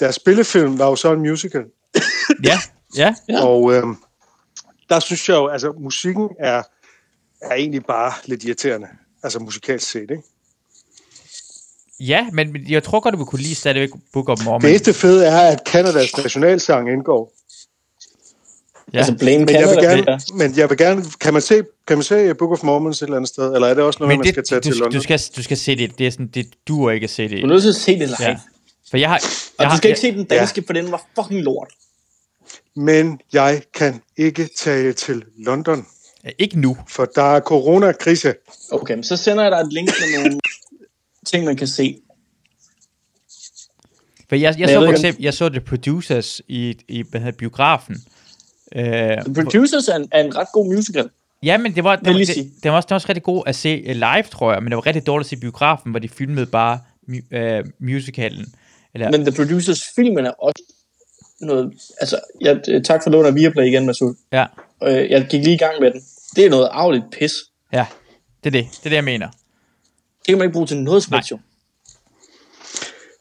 [SPEAKER 7] deres spillefilm var jo så en musical.
[SPEAKER 2] Ja, ja.
[SPEAKER 7] Ja. Og øh, der synes jeg jo, altså musikken er, er egentlig bare lidt irriterende. Altså musikalsk set, ikke?
[SPEAKER 2] Ja, men jeg tror godt, du vil kunne lide stadigvæk Book of Mormon.
[SPEAKER 7] Det eneste fede er, at Kanadas nationalsang indgår.
[SPEAKER 2] Ja.
[SPEAKER 1] Altså Blame
[SPEAKER 7] Men jeg, vil
[SPEAKER 1] Canada.
[SPEAKER 7] gerne, men jeg vil gerne... Kan man, se, kan man se Book of Mormons et eller andet sted? Eller er det også noget,
[SPEAKER 2] men
[SPEAKER 7] man
[SPEAKER 2] det,
[SPEAKER 7] skal tage
[SPEAKER 2] du,
[SPEAKER 7] til London?
[SPEAKER 2] du, skal, du skal se det. Det er sådan, det duer ikke at se det.
[SPEAKER 1] Du er nødt til at se det live.
[SPEAKER 2] Ja.
[SPEAKER 1] Ja.
[SPEAKER 2] For jeg har...
[SPEAKER 1] Og
[SPEAKER 2] Jeg
[SPEAKER 1] du
[SPEAKER 2] har
[SPEAKER 1] skal ikke
[SPEAKER 2] jeg,
[SPEAKER 1] se den danske, for den var fucking lort.
[SPEAKER 7] Men jeg kan ikke tage til London,
[SPEAKER 2] Ikke nu.
[SPEAKER 7] for der er coronakrise.
[SPEAKER 1] Okay, men så sender jeg dig et link med nogle ting, man kan se.
[SPEAKER 2] For jeg, jeg,
[SPEAKER 1] jeg
[SPEAKER 2] så for eksempel, jeg så The Producers i, i hvad hedder, biografen. Øh,
[SPEAKER 1] The Producers er en, er en ret god musical.
[SPEAKER 2] ja, men det var, det, det, det, var også, det var også rigtig god at se øh, live, tror jeg, men det var rigtig dårligt at se biografen, hvor de filmede bare øh, musicalen. Eller,
[SPEAKER 1] Men The Producers filmen er også noget... Altså, jeg, tak for lån af Viaplay igen, Masud.
[SPEAKER 2] ja,
[SPEAKER 1] Øh, jeg gik lige i gang med den. Det er noget arveligt pis.
[SPEAKER 2] ja, det er det. Det er det, jeg mener.
[SPEAKER 1] Det kan man ikke bruge til noget som helst, jo.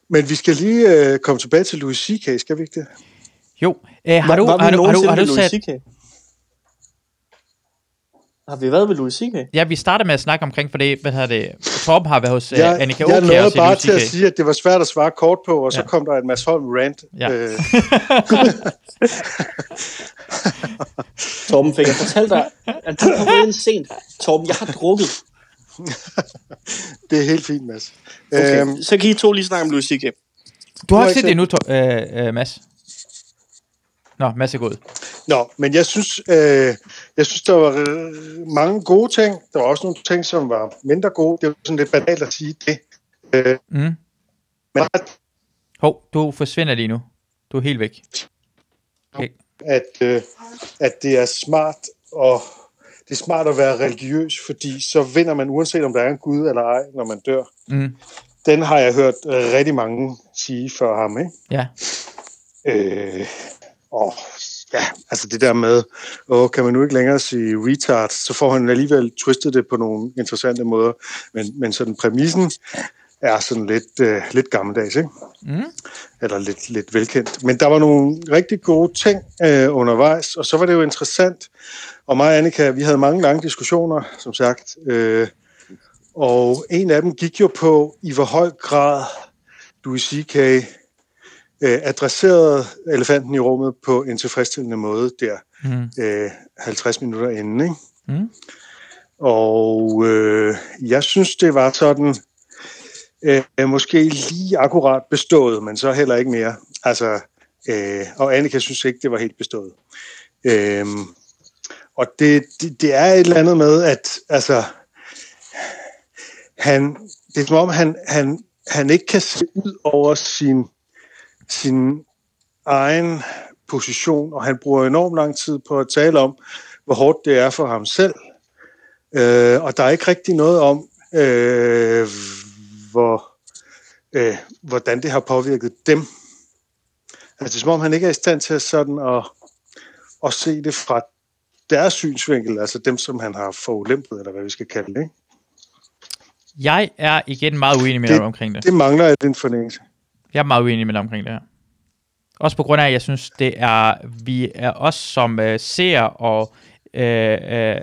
[SPEAKER 7] Men vi skal lige øh, komme tilbage til Louis C.K., skal vi ikke det?
[SPEAKER 2] Jo, øh, har,
[SPEAKER 1] Var-
[SPEAKER 2] du,
[SPEAKER 1] var
[SPEAKER 2] har, du, har, du, har du
[SPEAKER 1] Louis
[SPEAKER 2] sat...
[SPEAKER 1] Har vi været ved Louis C.K.?
[SPEAKER 2] Ja, vi starter med at snakke omkring, for det, hvad hedder det, Torben har været hos øh,
[SPEAKER 7] Jeg,
[SPEAKER 2] Annika
[SPEAKER 7] jeg
[SPEAKER 2] Aukjær
[SPEAKER 7] nåede bare til at sige, at det var svært at svare kort på, og så
[SPEAKER 2] Ja.
[SPEAKER 7] kom der en masse Holm rant.
[SPEAKER 2] Ja.
[SPEAKER 7] Øh,
[SPEAKER 1] Torben fik jeg fortalt dig, at du kom ind sent. Torben, jeg har drukket.
[SPEAKER 7] det er helt fint, Mads.
[SPEAKER 1] Okay,
[SPEAKER 7] Øhm,
[SPEAKER 1] så kan I to lige snakke om Louis C.K.
[SPEAKER 2] Du har ikke set det endnu, øh, øh, Mads. Nå, Mads er gået.
[SPEAKER 7] Nå, men jeg synes, øh, jeg synes, der var øh, mange gode ting. Der var også nogle ting, som var mindre gode. Det var sådan lidt banalt at sige det. Øh,
[SPEAKER 2] Mm.
[SPEAKER 7] men
[SPEAKER 2] Hov, du forsvinder lige nu. Du er helt væk. Okay.
[SPEAKER 7] at, øh, at det er smart og det er smart at være religiøs, fordi så vinder man uanset om der er en Gud eller ej, når man dør.
[SPEAKER 2] Mm.
[SPEAKER 7] Den har jeg hørt øh, rigtig mange sige før ham, ikke?
[SPEAKER 2] Ja.
[SPEAKER 7] Øh, og ja, altså det der med, åh, kan man nu ikke længere sige retard, så får han alligevel twistet det på nogle interessante måder. Men, men sådan præmissen er sådan lidt, øh, lidt gammeldags, ikke?
[SPEAKER 2] Mm.
[SPEAKER 7] Eller lidt, lidt velkendt. Men der var nogle rigtig gode ting øh, undervejs, og så var det jo interessant. Og mig og Annika, vi havde mange lange diskussioner, som sagt. Øh, og en af dem gik jo på, i hvor høj grad Louis C.K. Øh, adresserede elefanten i rummet på en tilfredsstillende måde der
[SPEAKER 2] Mm.
[SPEAKER 7] øh, 50 minutter inden. Ikke?
[SPEAKER 2] Mm.
[SPEAKER 7] Og øh, jeg synes, det var sådan øh, måske lige akkurat bestået, men så heller ikke mere. Altså, øh, og Annika synes ikke, det var helt bestået. Øh, og det, det, det er et eller andet med, at altså, han, det er som om, han, han, han ikke kan se ud over sin, sin egen position, og han bruger enormt lang tid på at tale om, hvor hårdt det er for ham selv. Øh, og der er ikke rigtig noget om, øh, hvor, øh, hvordan det har påvirket dem. Altså, det er som om, han ikke er i stand til sådan at, at se det fra deres synsvinkel, altså dem, som han har forulæmpet, eller hvad vi skal kalde det. Ikke?
[SPEAKER 2] Jeg er igen meget uenig med
[SPEAKER 7] Det-
[SPEAKER 2] dig omkring det.
[SPEAKER 7] Det mangler jeg den fornemmelse.
[SPEAKER 2] Jeg er meget uenig med dig omkring det her. Også på grund af, at jeg synes, det er, vi er os som øh, ser og øh, øh,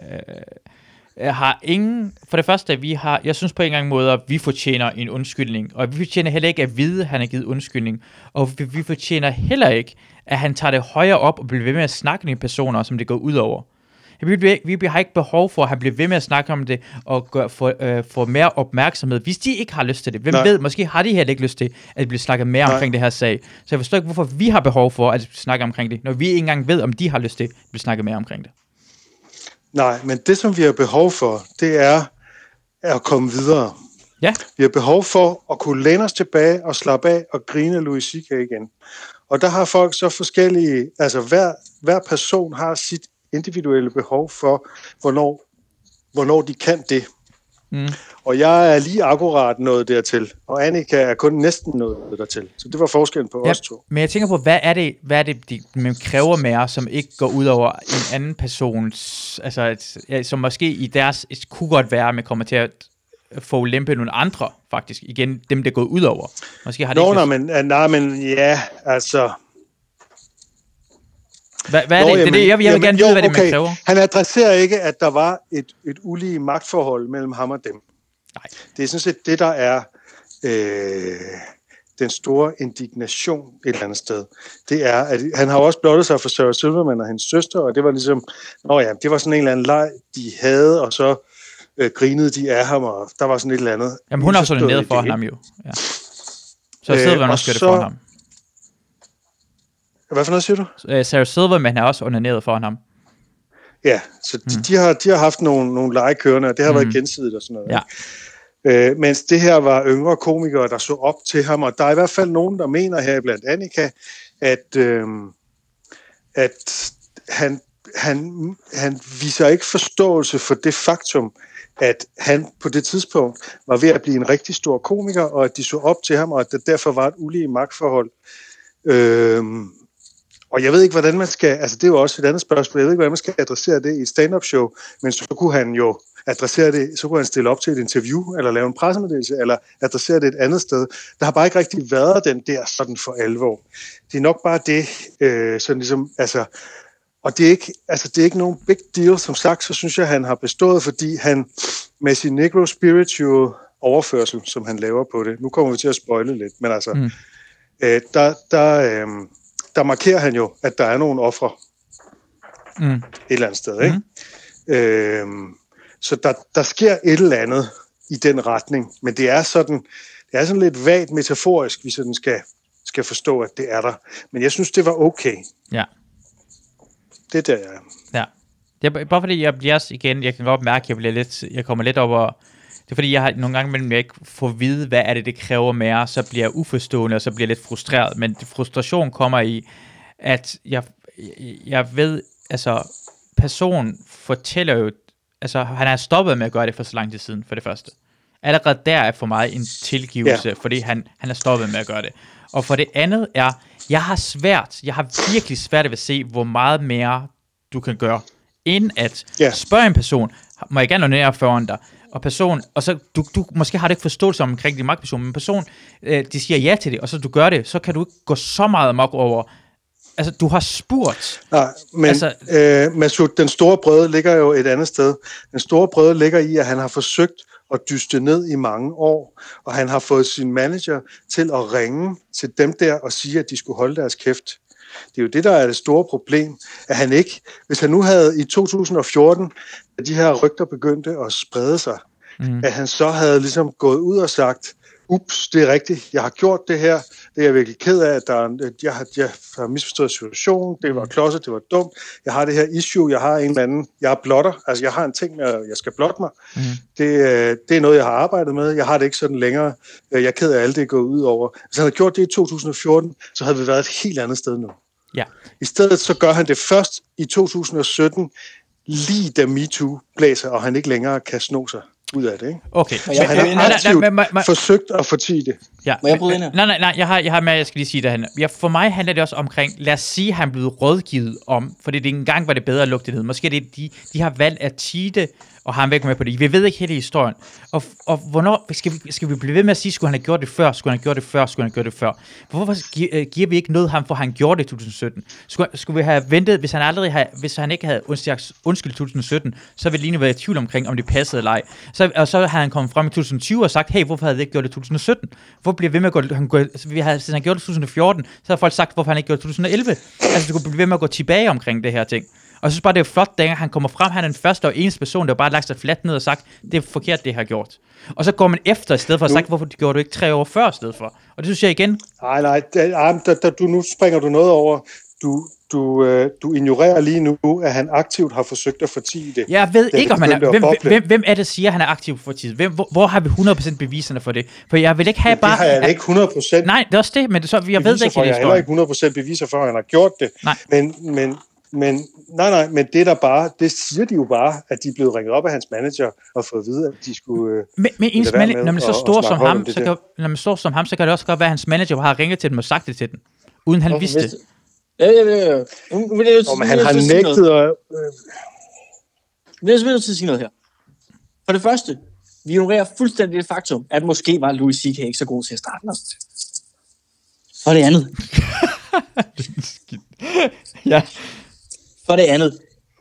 [SPEAKER 2] øh, har ingen, for det første, vi har, jeg synes på en gang måde, at vi fortjener en undskyldning, og vi fortjener heller ikke at vide, at han har givet undskyldning, og vi, vi fortjener heller ikke, at han tager det højere op og bliver ved med at snakke med personer, som det går ud over. Vi, vi, vi har ikke behov for, at han bliver ved med at snakke om det, og gør, få, øh, få mere opmærksomhed, hvis de ikke har lyst til det. Hvem
[SPEAKER 7] Nej.
[SPEAKER 2] ved, måske har de heller ikke lyst til, at det bliver snakket mere
[SPEAKER 7] Nej.
[SPEAKER 2] omkring det her sag. Så jeg forstår ikke, hvorfor vi har behov for at snakke omkring det, når vi ikke engang ved, om de har lyst til, at det bliver snakket mere omkring det.
[SPEAKER 7] Nej, men det, som vi har behov for, det er at komme videre.
[SPEAKER 2] Ja,
[SPEAKER 7] Vi har behov for at kunne læne os tilbage og slappe af og grine Louis C.K. igen. Og der har folk så forskellige, altså hver, hver person har sit individuelle behov for, hvornår, hvornår de kan det.
[SPEAKER 2] Mm.
[SPEAKER 7] Og jeg er lige akkurat nået dertil, og Annika er kun næsten nået dertil. Så det var forskellen på
[SPEAKER 2] ja.
[SPEAKER 7] os to.
[SPEAKER 2] Men jeg tænker på, hvad er det, hvad er det de, man kræver med som ikke går ud over en anden persons, altså et, som måske i deres, det kunne godt være, at man kommer til at få lempe nogle andre, faktisk. Igen, dem, der går ud over. Måske har det
[SPEAKER 7] Nå,
[SPEAKER 2] ikke
[SPEAKER 7] nej, men, nej, men ja, altså...
[SPEAKER 2] Hvad, hvad er
[SPEAKER 7] Nå,
[SPEAKER 2] det? det, det jeg, jeg vil
[SPEAKER 7] jamen,
[SPEAKER 2] gerne vide, hvad det er, man
[SPEAKER 7] okay.
[SPEAKER 2] kræver.
[SPEAKER 7] Han adresserer ikke, at der var et, et ulige magtforhold mellem ham og dem.
[SPEAKER 2] Nej.
[SPEAKER 7] Det er sådan set det, der er øh, den store indignation et eller andet sted. Det er, at han har også blottet sig for Sarah Silverman og hendes søster, og det var ligesom, nå ja, det var sådan en eller anden leg, de havde, og så øh, grinede de af ham, og der var sådan et eller andet.
[SPEAKER 2] Jamen, hun har nede
[SPEAKER 7] i
[SPEAKER 2] for
[SPEAKER 7] det,
[SPEAKER 2] ham jo. Ja. Så
[SPEAKER 7] Øh,
[SPEAKER 2] Silverman
[SPEAKER 7] og
[SPEAKER 2] også gør det for ham.
[SPEAKER 7] Hvad for noget siger du?
[SPEAKER 2] Øh, Sarah Silverman er også onaneret for ham.
[SPEAKER 7] Ja, så de, de, har, de har haft nogle, nogle lege kørende, og det har mm. været gensidigt og sådan noget.
[SPEAKER 2] Ja.
[SPEAKER 7] Øh, mens det her var yngre komikere, der så op til ham, og der er i hvert fald nogen, der mener her blandt Annika, at, øh, at han, han, han viser ikke forståelse for det faktum, at han på det tidspunkt var ved at blive en rigtig stor komiker, og at de så op til ham, og at der derfor var et ulige magtforhold. Øh, og jeg ved ikke, hvordan man skal, altså det er jo også et andet spørgsmål, jeg ved ikke, hvordan man skal adressere det i et stand-up show, men så kunne han jo adressere det, så kunne han stille op til et interview, eller lave en pressemeddelelse, eller adressere det et andet sted. Der har bare ikke rigtig været den der sådan for alvor. Det er nok bare det, øh, sådan ligesom, altså, og det er, ikke, altså det er ikke nogen big deal, som sagt, så synes jeg, han har bestået, fordi han med sin negro spiritual overførsel, som han laver på det, nu kommer vi til at spoile lidt, men altså,
[SPEAKER 2] Mm.
[SPEAKER 7] øh, der, der, øh, der markerer han jo, at der er nogle ofre
[SPEAKER 2] Mm.
[SPEAKER 7] et eller andet sted. Ikke? Øhm, så der, der sker et eller andet i den retning, men det er sådan, det er sådan lidt vagt metaforisk, vi sådan skal, skal forstå, at det er der. Men jeg synes, det var okay.
[SPEAKER 2] Ja.
[SPEAKER 7] Det der, ja.
[SPEAKER 2] Ja. Det er bare fordi, jeg bliver igen, jeg kan godt mærke, at jeg, bliver lidt, jeg kommer lidt over... Det er fordi, jeg har nogle gange mellem, jeg ikke får at vide, hvad er det, det kræver mere, så bliver jeg uforstående, og så bliver jeg lidt frustreret. Men frustration kommer i, at jeg, jeg ved, altså, person fortæller jo, altså, han har stoppet med at gøre det for så lang tid siden, for det første. Allerede der er for mig en tilgivelse, ja. fordi han, han er stoppet med at gøre det. Og for det andet er, jeg har svært, jeg har virkelig svært ved at se, hvor meget mere du kan gøre, end at
[SPEAKER 7] Ja.
[SPEAKER 2] spørge en person, må jeg gerne onanere foran dig, og person, og så du, du måske har du ikke forståelse omkring din magtperson, men person, øh, de siger ja til det, og så du gør det, så kan du ikke gå så meget amok over, altså du har spurgt,
[SPEAKER 7] Nej, men
[SPEAKER 2] Altså-
[SPEAKER 7] altså, øh, Masud, den store brøde ligger jo et andet sted. Den store brøde ligger i, at han har forsøgt at dyste ned i mange år, og han har fået sin manager til at ringe til dem der og sige, at de skulle holde deres kæft. Det er jo det, der er det store problem, at han ikke, hvis han nu havde i 2014, da de her rygter begyndte at sprede sig, mm. at han så havde ligesom gået ud og sagt,
[SPEAKER 6] ups, det er rigtigt, jeg har gjort det her, det er jeg virkelig ked af, at der er, at jeg, har, jeg har misforstået situationen, det var klodset, det var dumt, jeg har det her issue, jeg har en eller anden, jeg er blotter, altså jeg har en ting med, at jeg skal blotte mig, mm. det, øh, det er noget, jeg har arbejdet med, jeg har det ikke sådan længere, Øh, jeg er ked af, at alt det er gået ud over. Hvis han havde gjort det i 2014, så havde vi været et helt andet sted nu.
[SPEAKER 2] Ja.
[SPEAKER 6] I stedet så gør han det først i 2017, lige da MeToo blæser, og han ikke længere kan sno sig ud af det. Ikke?
[SPEAKER 2] Okay.
[SPEAKER 1] Og jeg-
[SPEAKER 6] Han har
[SPEAKER 1] nej, nej,
[SPEAKER 6] aktivt
[SPEAKER 2] nej,
[SPEAKER 6] forsøgt at fortige det.
[SPEAKER 2] Ja.
[SPEAKER 1] Må jeg bryde ind her?
[SPEAKER 2] Nej, nej, nej, jeg har, jeg har med, jeg skal lige sige det han. Ja, for mig handler det også omkring, lad os sige, at han blevet rådgivet om, fordi det engang var det bedre at lukke det ned. Måske det, de, de har valgt at cheate, og har han væk med på det. Vi ved ikke hele historien. Og, og hvornår, skal vi, skal vi blive ved med at sige, skulle han have gjort det før, skulle han have gjort det før, skulle han have gjort det før? Hvorfor gi- øh, giver vi ikke noget ham, for han gjorde det i 2017? Skulle, skulle vi have ventet, hvis han aldrig havde, hvis han ikke havde undskyld, undskyld 2017, så ville Line være i tvivl omkring, om det passede eller ej. Så, og så havde han kommet frem i 2020 og sagt, hey, hvorfor havde det ikke gjort det i 2017? Hvorfor bliver vi ved med at gå, han går, så vi havde, siden han gjorde det i 2014, så har folk sagt, hvorfor han ikke gjorde det i 2011. Altså, du kunne blive ved med at gå tilbage omkring det her ting. Og jeg synes bare, det er flot, at han kommer frem, han er den første og eneste person, der bare har lagt sig fladt ned og sagt, det er forkert, det har gjort. Og så går man efter i stedet for at sagt, hvorfor gjorde du ikke tre år før i stedet for? Og det synes jeg igen,
[SPEAKER 6] Nej, nej, det, ej, der, der, du, nu springer du noget over. Du, du, øh, du ignorerer lige nu, at han aktivt har forsøgt at fortige det.
[SPEAKER 2] jeg ved
[SPEAKER 6] Det
[SPEAKER 2] ikke, om han er,
[SPEAKER 6] at
[SPEAKER 2] hvem, hvem, hvem er det, der siger, at han er aktiv for tid? Hvem, hvor, hvor, har vi 100% beviserne for det? For jeg vil ikke have
[SPEAKER 6] Det
[SPEAKER 2] bare...
[SPEAKER 6] har jeg da ikke 100%
[SPEAKER 2] Nej, det er også det, men det, så, jeg ved det ikke
[SPEAKER 6] for.
[SPEAKER 2] hele
[SPEAKER 6] Jeg har heller ikke 100% beviser for, at han har gjort det.
[SPEAKER 2] Nej.
[SPEAKER 6] Men, men, men, nej, nej, men det der bare, det siger de jo bare, at de er blevet ringet op af hans manager og fået at vide, at de skulle... Øh,
[SPEAKER 2] Men, men ens
[SPEAKER 6] være
[SPEAKER 2] man,
[SPEAKER 6] med
[SPEAKER 2] når man så
[SPEAKER 6] og- og
[SPEAKER 2] står som ham,
[SPEAKER 6] det
[SPEAKER 2] så kan, når man står som ham, så kan det også godt være, at hans manager har ringet til dem og sagt det til dem, uden han
[SPEAKER 1] Hvorfor
[SPEAKER 2] vidste det.
[SPEAKER 1] Ja, ja, ja. ja. Vil jeg jo
[SPEAKER 6] og
[SPEAKER 1] nu
[SPEAKER 6] han
[SPEAKER 1] vil
[SPEAKER 6] har nægtet at... Øh,
[SPEAKER 1] Nu vil jeg simpelthen til at sige noget her. For det første, vi ignorerer fuldstændig det faktum, at måske var Louis C.K. ikke så god til at starte med. For det andet,
[SPEAKER 2] Ja.
[SPEAKER 1] For det andet,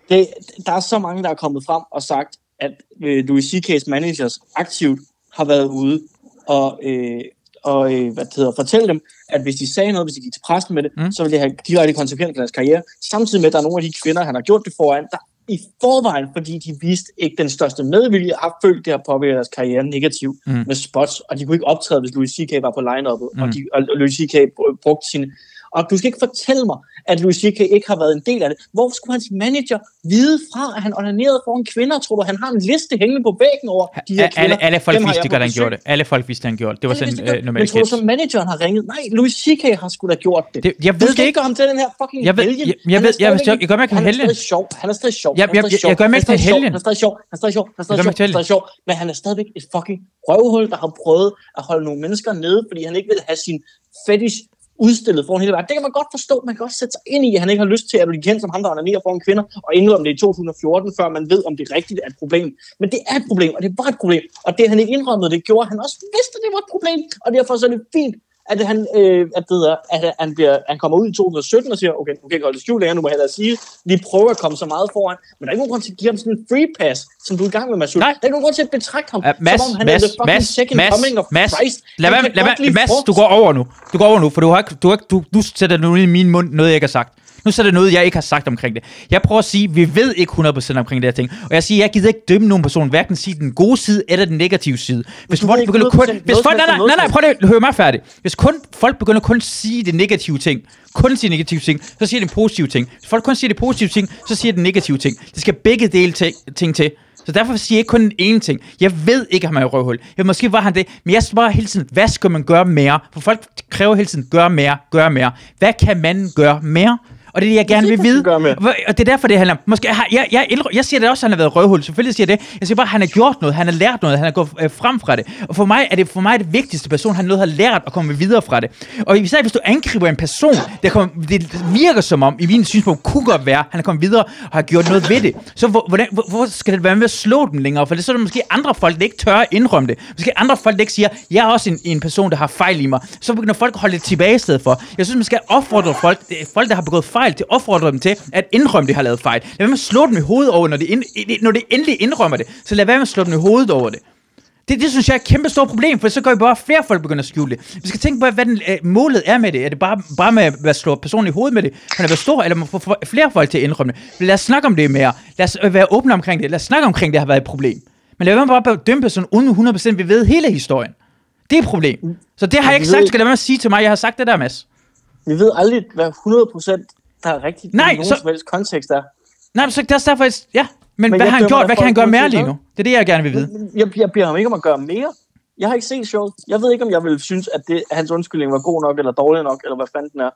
[SPEAKER 1] det, der er så mange, der er kommet frem og sagt, at øh, Louis C.K.'s managers aktivt har været ude og, øh, og øh, hvad det hedder, fortælle dem, at hvis de sagde noget, hvis de gik til pressen med det,
[SPEAKER 2] Mm.
[SPEAKER 1] så ville det have direkte konsekvenser for deres karriere. Samtidig med, at der er nogle af de kvinder, han har gjort det foran, der i forvejen, fordi de viste ikke den største medvilje, har følt det har påvirket deres karriere negativt
[SPEAKER 2] Mm.
[SPEAKER 1] med spots, og de kunne ikke optræde, hvis Louis C.K. var på line-uppet, mm. Og, de, og Louis C.K. br- brugte sine... Og du skal ikke fortælle mig, at Louis C.K. ikke har været en del af det. Hvor skulle hans manager vide fra, at han onanerede foran kvinder? Tror du, han har en liste hængende på væggen over de her kvinder?
[SPEAKER 2] Alle, alle folk vidste
[SPEAKER 1] jeg
[SPEAKER 2] at han gjorde det. Alle folk vidste, han gjorde det. Det var
[SPEAKER 1] Alle
[SPEAKER 2] sådan
[SPEAKER 1] godt.
[SPEAKER 2] øh,
[SPEAKER 1] Men
[SPEAKER 2] normal
[SPEAKER 1] tror du så, manageren har ringet? Nej, Louis C.K. har sgu da gjort det.
[SPEAKER 2] Det, jeg ved det
[SPEAKER 1] ikke ham til den her fucking
[SPEAKER 2] Jeg ved-
[SPEAKER 1] helgen.
[SPEAKER 2] jeg- jeg ved- jeg
[SPEAKER 1] stadigvæk-
[SPEAKER 2] jeg gør mig ikke til
[SPEAKER 1] Han er
[SPEAKER 2] helgen.
[SPEAKER 1] stadig sjov. Han er stadig sjov.
[SPEAKER 2] Jeg-
[SPEAKER 1] Han er
[SPEAKER 2] jeg-
[SPEAKER 1] stadig
[SPEAKER 2] jeg- jeg gør mig ikke helgen.
[SPEAKER 1] Han er stadig sjov. Han er stadig sjov. Er
[SPEAKER 2] Jeg
[SPEAKER 1] Han er stadig sjov. Men han er stadigvæk et fucking røvhul, der har prøvet at holde nogle mennesker nede, fordi han ikke vil have sin fetish udstillet foran hele verden. Det kan man godt forstå. Man kan også sætte sig ind i, at han ikke har lyst til at blive kendt som ham, der onanerer foran kvinder, og indrømme det i 2014, før man ved, om det rigtigt er et problem. Men det er et problem, og det var et problem. Og det, han ikke indrømmede, det gjorde, at han også vidste, at det var et problem. Og derfor så er det fint, at han, øh, at, det er, at han, bliver, han kommer ud i 2017 og siger, okay, nu kan ikke holde det skjult længere, nu må jeg hellere sige, vi prøver at komme så meget foran, men der er ikke nogen grund til at give ham sådan en free pass, som du er i gang med, Masud.
[SPEAKER 2] Nej.
[SPEAKER 1] Der er ikke nogen grund til at betragte ham,
[SPEAKER 2] Uh, Mads,
[SPEAKER 1] som om han
[SPEAKER 2] Mads,
[SPEAKER 1] er the fucking
[SPEAKER 2] Mads,
[SPEAKER 1] second
[SPEAKER 2] Mads,
[SPEAKER 1] coming of
[SPEAKER 2] Mads,
[SPEAKER 1] Christ.
[SPEAKER 2] lad være, lad være, Mads, du går over nu. Du går over nu, for du, har, ikke- du, har ikke- du, du sætter noget i min mund, noget jeg ikke har sagt. Nu sætter noget, jeg ikke har sagt omkring det. Jeg prøver at sige, vi ved ikke 100% omkring det her ting. Og jeg siger, jeg gider ikke dømme nogen person, hverken sige den gode side eller den negative side. Hvis folk begynder kun...
[SPEAKER 1] 100%
[SPEAKER 2] Hvis folk, nej, nej, nej, nej, prøv at høre mig færdig. Hvis kun, folk begynder kun at sige det negative ting, kun sige negative ting, så siger de positive ting. Hvis folk kun siger det positive ting, så siger de negative ting. Det skal begge dele ting, ting til. Så derfor siger jeg ikke kun den ene ting. Jeg ved ikke, at han er røvhul. Jeg, måske var han det, men jeg spørger hele tiden, hvad skal man gøre mere? For folk kræver hele tiden, gør mere, gør mere. Hvad kan manden gøre mere? Og det er det, jeg gerne vil vide. Og det er derfor, det handler om. Måske, jeg, jeg, jeg, jeg siger det også, at han har været røvhul. Selvfølgelig siger jeg det. Jeg siger bare, at han har gjort noget. Han har lært noget. Han har gået øh, frem fra det. Og for mig er det for mig det vigtigste person, han noget har lært at komme videre fra det. Og især hvis du angriber en person, der kommer, det virker som om, i min synspunkt, kunne godt være, han er kommet videre og har gjort noget ved det. Så hvor, hvordan, hvor, hvor skal det være med at slå dem længere? For det, så er der måske andre folk, der ikke tør at indrømme det. Måske andre folk, der ikke siger, jeg er også en, en person, der har fejl i mig. Så begynder folk at holde det tilbage i stedet for. Jeg synes, man skal opfordre folk, folk, der har begået fejl, til at opfordre dem til at indrømme, de har lavet fejl. Lad være med at slå dem i hovedet over, når de, ind, når de endelig indrømmer det. Så lad være med at slå dem i hovedet over det. Det, det synes jeg er et kæmpe stort problem, for så gør vi bare, flere folk begynder at skjule det. Vi skal tænke på, hvad den, øh, målet er med det. Er det bare, bare med at slå personen i hovedet med det? Kan det være stor, eller må få få flere folk til at indrømme det? Lad os snakke om det mere. Lad os øh, være åbne omkring det. Lad os snakke omkring, det har været et problem. Men lad være bare at dømme personen uden 100% vi ved hele historien. Det er et problem. Så det har jeg ikke sagt, skal lade være med at sige til mig. Jeg har sagt det der, Mads.
[SPEAKER 1] Vi ved aldrig, hvad 100% der er rigtigt
[SPEAKER 2] Nej,
[SPEAKER 1] nogen
[SPEAKER 2] så-
[SPEAKER 1] som helst kontekst er.
[SPEAKER 2] Nej, så det er derfor, jeg, ja. Men,
[SPEAKER 1] Men
[SPEAKER 2] hvad har han gjort? Hvad kan han gøre mere lige nu? Det er det, jeg gerne vil vide.
[SPEAKER 1] Jeg, jeg beder ham ikke om at gøre mere. Jeg har ikke set showet. Jeg ved ikke, om jeg vil synes, at, det, hans undskyldning var god nok, eller dårlig nok, eller hvad fanden den er.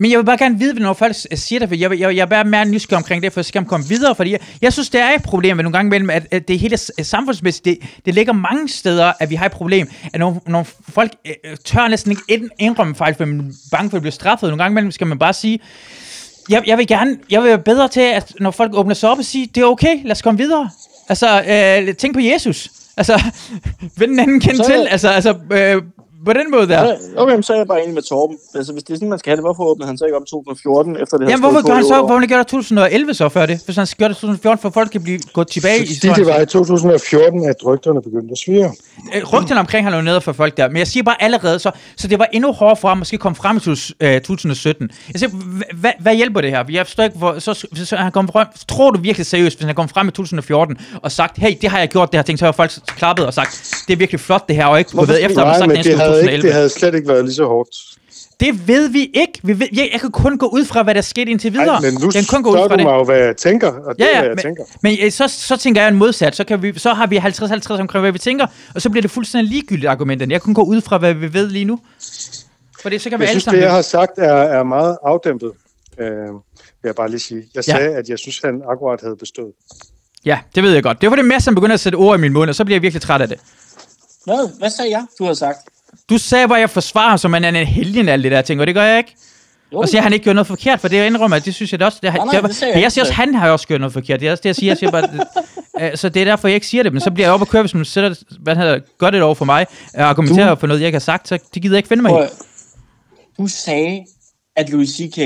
[SPEAKER 2] Men jeg vil bare gerne vide, når folk siger det, for jeg, jeg, jeg er bare mere nysgerrig omkring det, for så skal man komme videre, fordi jeg, jeg synes, det er et problem med nogle gange imellem, at, at det hele s- samfundsmæssigt, det, det ligger mange steder, at vi har et problem, at når, når folk øh, tør næsten ikke ind- indrømme fejl, for man er bange for at blive straffet, nogle gange imellem skal man bare sige, jeg, jeg vil gerne, jeg vil være bedre til, at når folk åbner sig op og siger, det er okay, lad os komme videre. Altså, øh, tænk på Jesus. Altså, vend den anden kendt til. Altså, altså øh, på den måde der.
[SPEAKER 1] Okay, så er jeg bare enig med Torben. Altså, hvis det er sådan, man skal have det, hvorfor åbnede han så ikke om 2014, efter det
[SPEAKER 2] Jamen, hvorfor gør han så, hvorfor han ikke gør det 2011 så før det? Hvis han gør det 2014, for folk kan blive gået tilbage i
[SPEAKER 7] Fordi det var i
[SPEAKER 2] historien.
[SPEAKER 7] 2014, at rygterne begyndte at svire.
[SPEAKER 2] Øh, Rygterne omkring har jo nede for folk der, men jeg siger bare allerede så, så det var endnu hårdere for ham, måske komme frem i tus- øh, 2017. Jeg siger, hva- hva, hvad hjælper det her? Jeg forstår ikke, hvor, så, så, så han kom frem, tror du virkelig seriøst, hvis han kom frem i 2014 og sagt, hey, det har jeg gjort, det her ting, så har folk klappet og sagt, det er virkelig flot det her, og ikke gået ved efter,
[SPEAKER 7] Nej,
[SPEAKER 2] sagt, det
[SPEAKER 7] havde, ikke,
[SPEAKER 2] 2011.
[SPEAKER 7] det havde slet ikke været lige så hårdt.
[SPEAKER 2] Det ved vi ikke. Vi ved, jeg, jeg kan kun gå ud fra, hvad der skete indtil videre.
[SPEAKER 7] Ej, men nu
[SPEAKER 2] jeg kan kun gå ud fra
[SPEAKER 7] du
[SPEAKER 2] det.
[SPEAKER 7] mig jo, hvad jeg tænker, og det
[SPEAKER 2] Ja,
[SPEAKER 7] er,
[SPEAKER 2] ja,
[SPEAKER 7] hvad jeg
[SPEAKER 2] men,
[SPEAKER 7] tænker.
[SPEAKER 2] men øh, så, så tænker jeg en modsat. Så, kan vi, så har vi 50-50 omkring, hvad vi tænker, og så bliver det fuldstændig ligegyldigt argumenterne. Jeg kan kun gå ud fra, hvad vi ved lige nu. For det, så kan vi
[SPEAKER 7] Jeg
[SPEAKER 2] alle
[SPEAKER 7] synes,
[SPEAKER 2] sammen...
[SPEAKER 7] det jeg har sagt er, er meget afdæmpet, øh, vil jeg bare lige sige. Jeg
[SPEAKER 2] Ja.
[SPEAKER 7] sagde, at jeg synes, han akkurat havde bestået.
[SPEAKER 2] Ja, det ved jeg godt. Det var det Mads, som begynder at sætte ord i min mund, og så bliver jeg virkelig træt af det.
[SPEAKER 1] Hvad? Hvad sagde jeg, du har sagt?
[SPEAKER 2] Du sagde bare, at jeg forsvarer ham, som han er en helgen alt det der ting, og det gør jeg ikke.
[SPEAKER 1] Jo,
[SPEAKER 2] Og siger, at han ikke gjorde noget forkert, for det indrømmer, at det synes jeg da også. Det,
[SPEAKER 1] Nej, nej,
[SPEAKER 2] det,
[SPEAKER 1] det sagde jeg
[SPEAKER 2] jeg, siger også, han har også gjort noget forkert. Det er også det, jeg siger. Jeg siger bare, øh, så det er derfor, jeg ikke siger det. Men så bliver jeg oppe og køre, hvis man sætter, hvad hedder, gør det over for mig, og argumenterer for noget, jeg ikke har sagt, så det gider jeg ikke finde mig i.
[SPEAKER 1] Du sagde, at Louis C.K.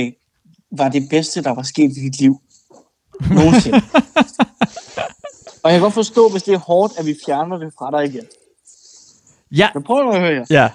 [SPEAKER 1] var det bedste, der var sket i dit liv. Nogensinde. og jeg kan godt forstå, hvis det er hårdt, at vi fjerner det fra dig igen.
[SPEAKER 2] Ja,
[SPEAKER 1] Men prøv at høre her.
[SPEAKER 2] ja.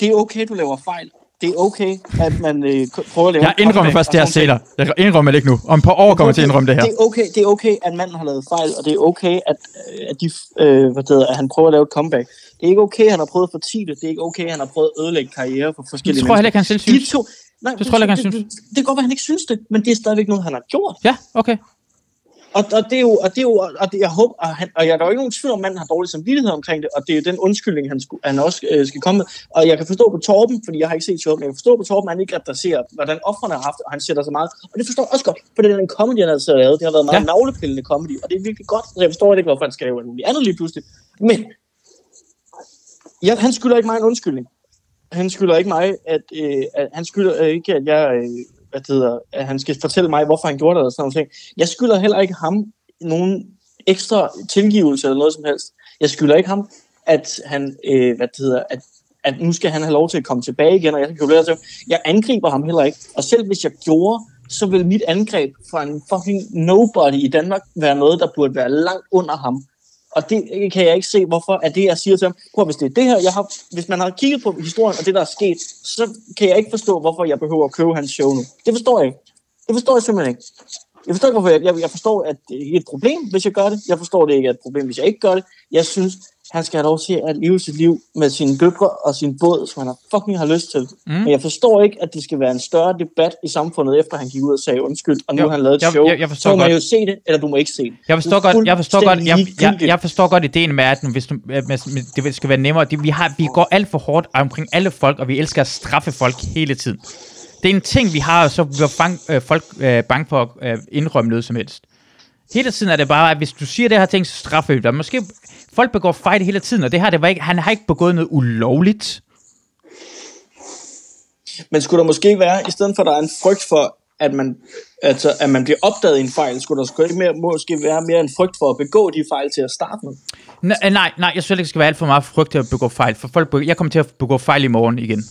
[SPEAKER 1] Det er okay, du laver fejl. Det er okay, at man øh, prøver at lave
[SPEAKER 2] Jeg indrømmer først det her senere. Jeg indrømmer det ikke nu. Om et par år kommer jeg til at indrømme det her.
[SPEAKER 1] Det er okay, det er okay at manden har lavet fejl, og det er okay, at, øh, at, de, øh, hvad det hedder, at han prøver at lave et comeback. Det er ikke okay, at han har prøvet at fortige det. Det er ikke okay, at han har prøvet at ødelægge karriere for forskellige
[SPEAKER 2] Det tror jeg heller ikke, han selv
[SPEAKER 1] De
[SPEAKER 2] synes.
[SPEAKER 1] to, nej,
[SPEAKER 2] Det tror jeg ikke, han synes.
[SPEAKER 1] Det, det, det godt være, han ikke synes det, men det er stadigvæk noget, han har gjort.
[SPEAKER 2] Ja, okay.
[SPEAKER 1] Og, og det er jo, og det er jo, og det, jeg håber, og, han, og jeg, der er jo ikke nogen tvivl om, manden har dårlig samvittighed omkring det, og det er jo den undskyldning, han, skulle, han også øh, skal komme med. Og jeg kan forstå på Torben, fordi jeg har ikke set showet, men jeg kan forstå på Torben, at han ikke adresserer, hvordan offrene har haft og han sætter så meget. Og det forstår jeg også godt, for det er den comedy, han har lavet. Det har været meget
[SPEAKER 2] Ja.
[SPEAKER 1] navlepillende comedy, og det er virkelig godt. Så jeg forstår ikke, hvorfor han skal lave muligt andet lige pludselig. Men ja, han skylder ikke mig en undskyldning. Han skylder ikke mig, at, øh, at han skylder øh, ikke, at jeg, øh, hvad det hedder, at han skal fortælle mig, hvorfor han gjorde det, og sådan noget ting. Jeg skylder heller ikke ham nogen ekstra tilgivelse eller noget som helst. Jeg skylder ikke ham, at han, øh, hvad det hedder, at, at nu skal han have lov til at komme tilbage igen, og jeg kan jo til Jeg angriber ham heller ikke. Og selv hvis jeg gjorde, så vil mit angreb fra en fucking nobody i Danmark være noget, der burde være langt under ham. Og det kan jeg ikke se, hvorfor at det, jeg siger til ham, prøv, hvis det er det her, jeg har, hvis man har kigget på historien og det, der er sket, så kan jeg ikke forstå, hvorfor jeg behøver at købe hans show nu. Det forstår jeg ikke. Det forstår jeg simpelthen ikke. Jeg forstår ikke, hvorfor jeg, jeg, jeg forstår, at det er et problem, hvis jeg gør det. Jeg forstår, at det ikke er et problem, hvis jeg ikke gør det. Jeg synes, han skal have lov til at leve sit liv med sine døtre og sin båd, som han har fucking har lyst til. Mm. Men jeg forstår ikke, at det skal være en større debat i samfundet, efter han gik ud og sagde undskyld, og nu
[SPEAKER 2] Jo,
[SPEAKER 1] har han lavet et
[SPEAKER 2] jeg-
[SPEAKER 1] show.
[SPEAKER 2] jeg- jeg forstår
[SPEAKER 1] så må
[SPEAKER 2] godt.
[SPEAKER 1] jo se det, eller du må ikke se det.
[SPEAKER 2] Jeg forstår godt, jeg forstår godt, jeg, jeg, jeg forstår godt ideen med, at hvis du, med, det skal være nemmere. Det, vi, har, vi går alt for hårdt omkring alle folk, og vi elsker at straffe folk hele tiden. Det er en ting, vi har, så bliver fang, øh, folk øh, bange for at øh, indrømme noget som helst. Hele tiden er det bare, at hvis du siger det her ting, så straffer vi dig. Måske folk begår fejl hele tiden, og det her, det var ikke, han har ikke begået noget ulovligt.
[SPEAKER 1] Men skulle der måske være, i stedet for at der er en frygt for, at man, altså, at man bliver opdaget i en fejl, skulle der sgu ikke mere, måske være mere en frygt for at begå de fejl til at starte med?
[SPEAKER 2] Nej, nej, nej, jeg synes ikke, det skal være alt for meget frygt til at begå fejl. For folk, jeg kommer til at begå fejl i morgen igen.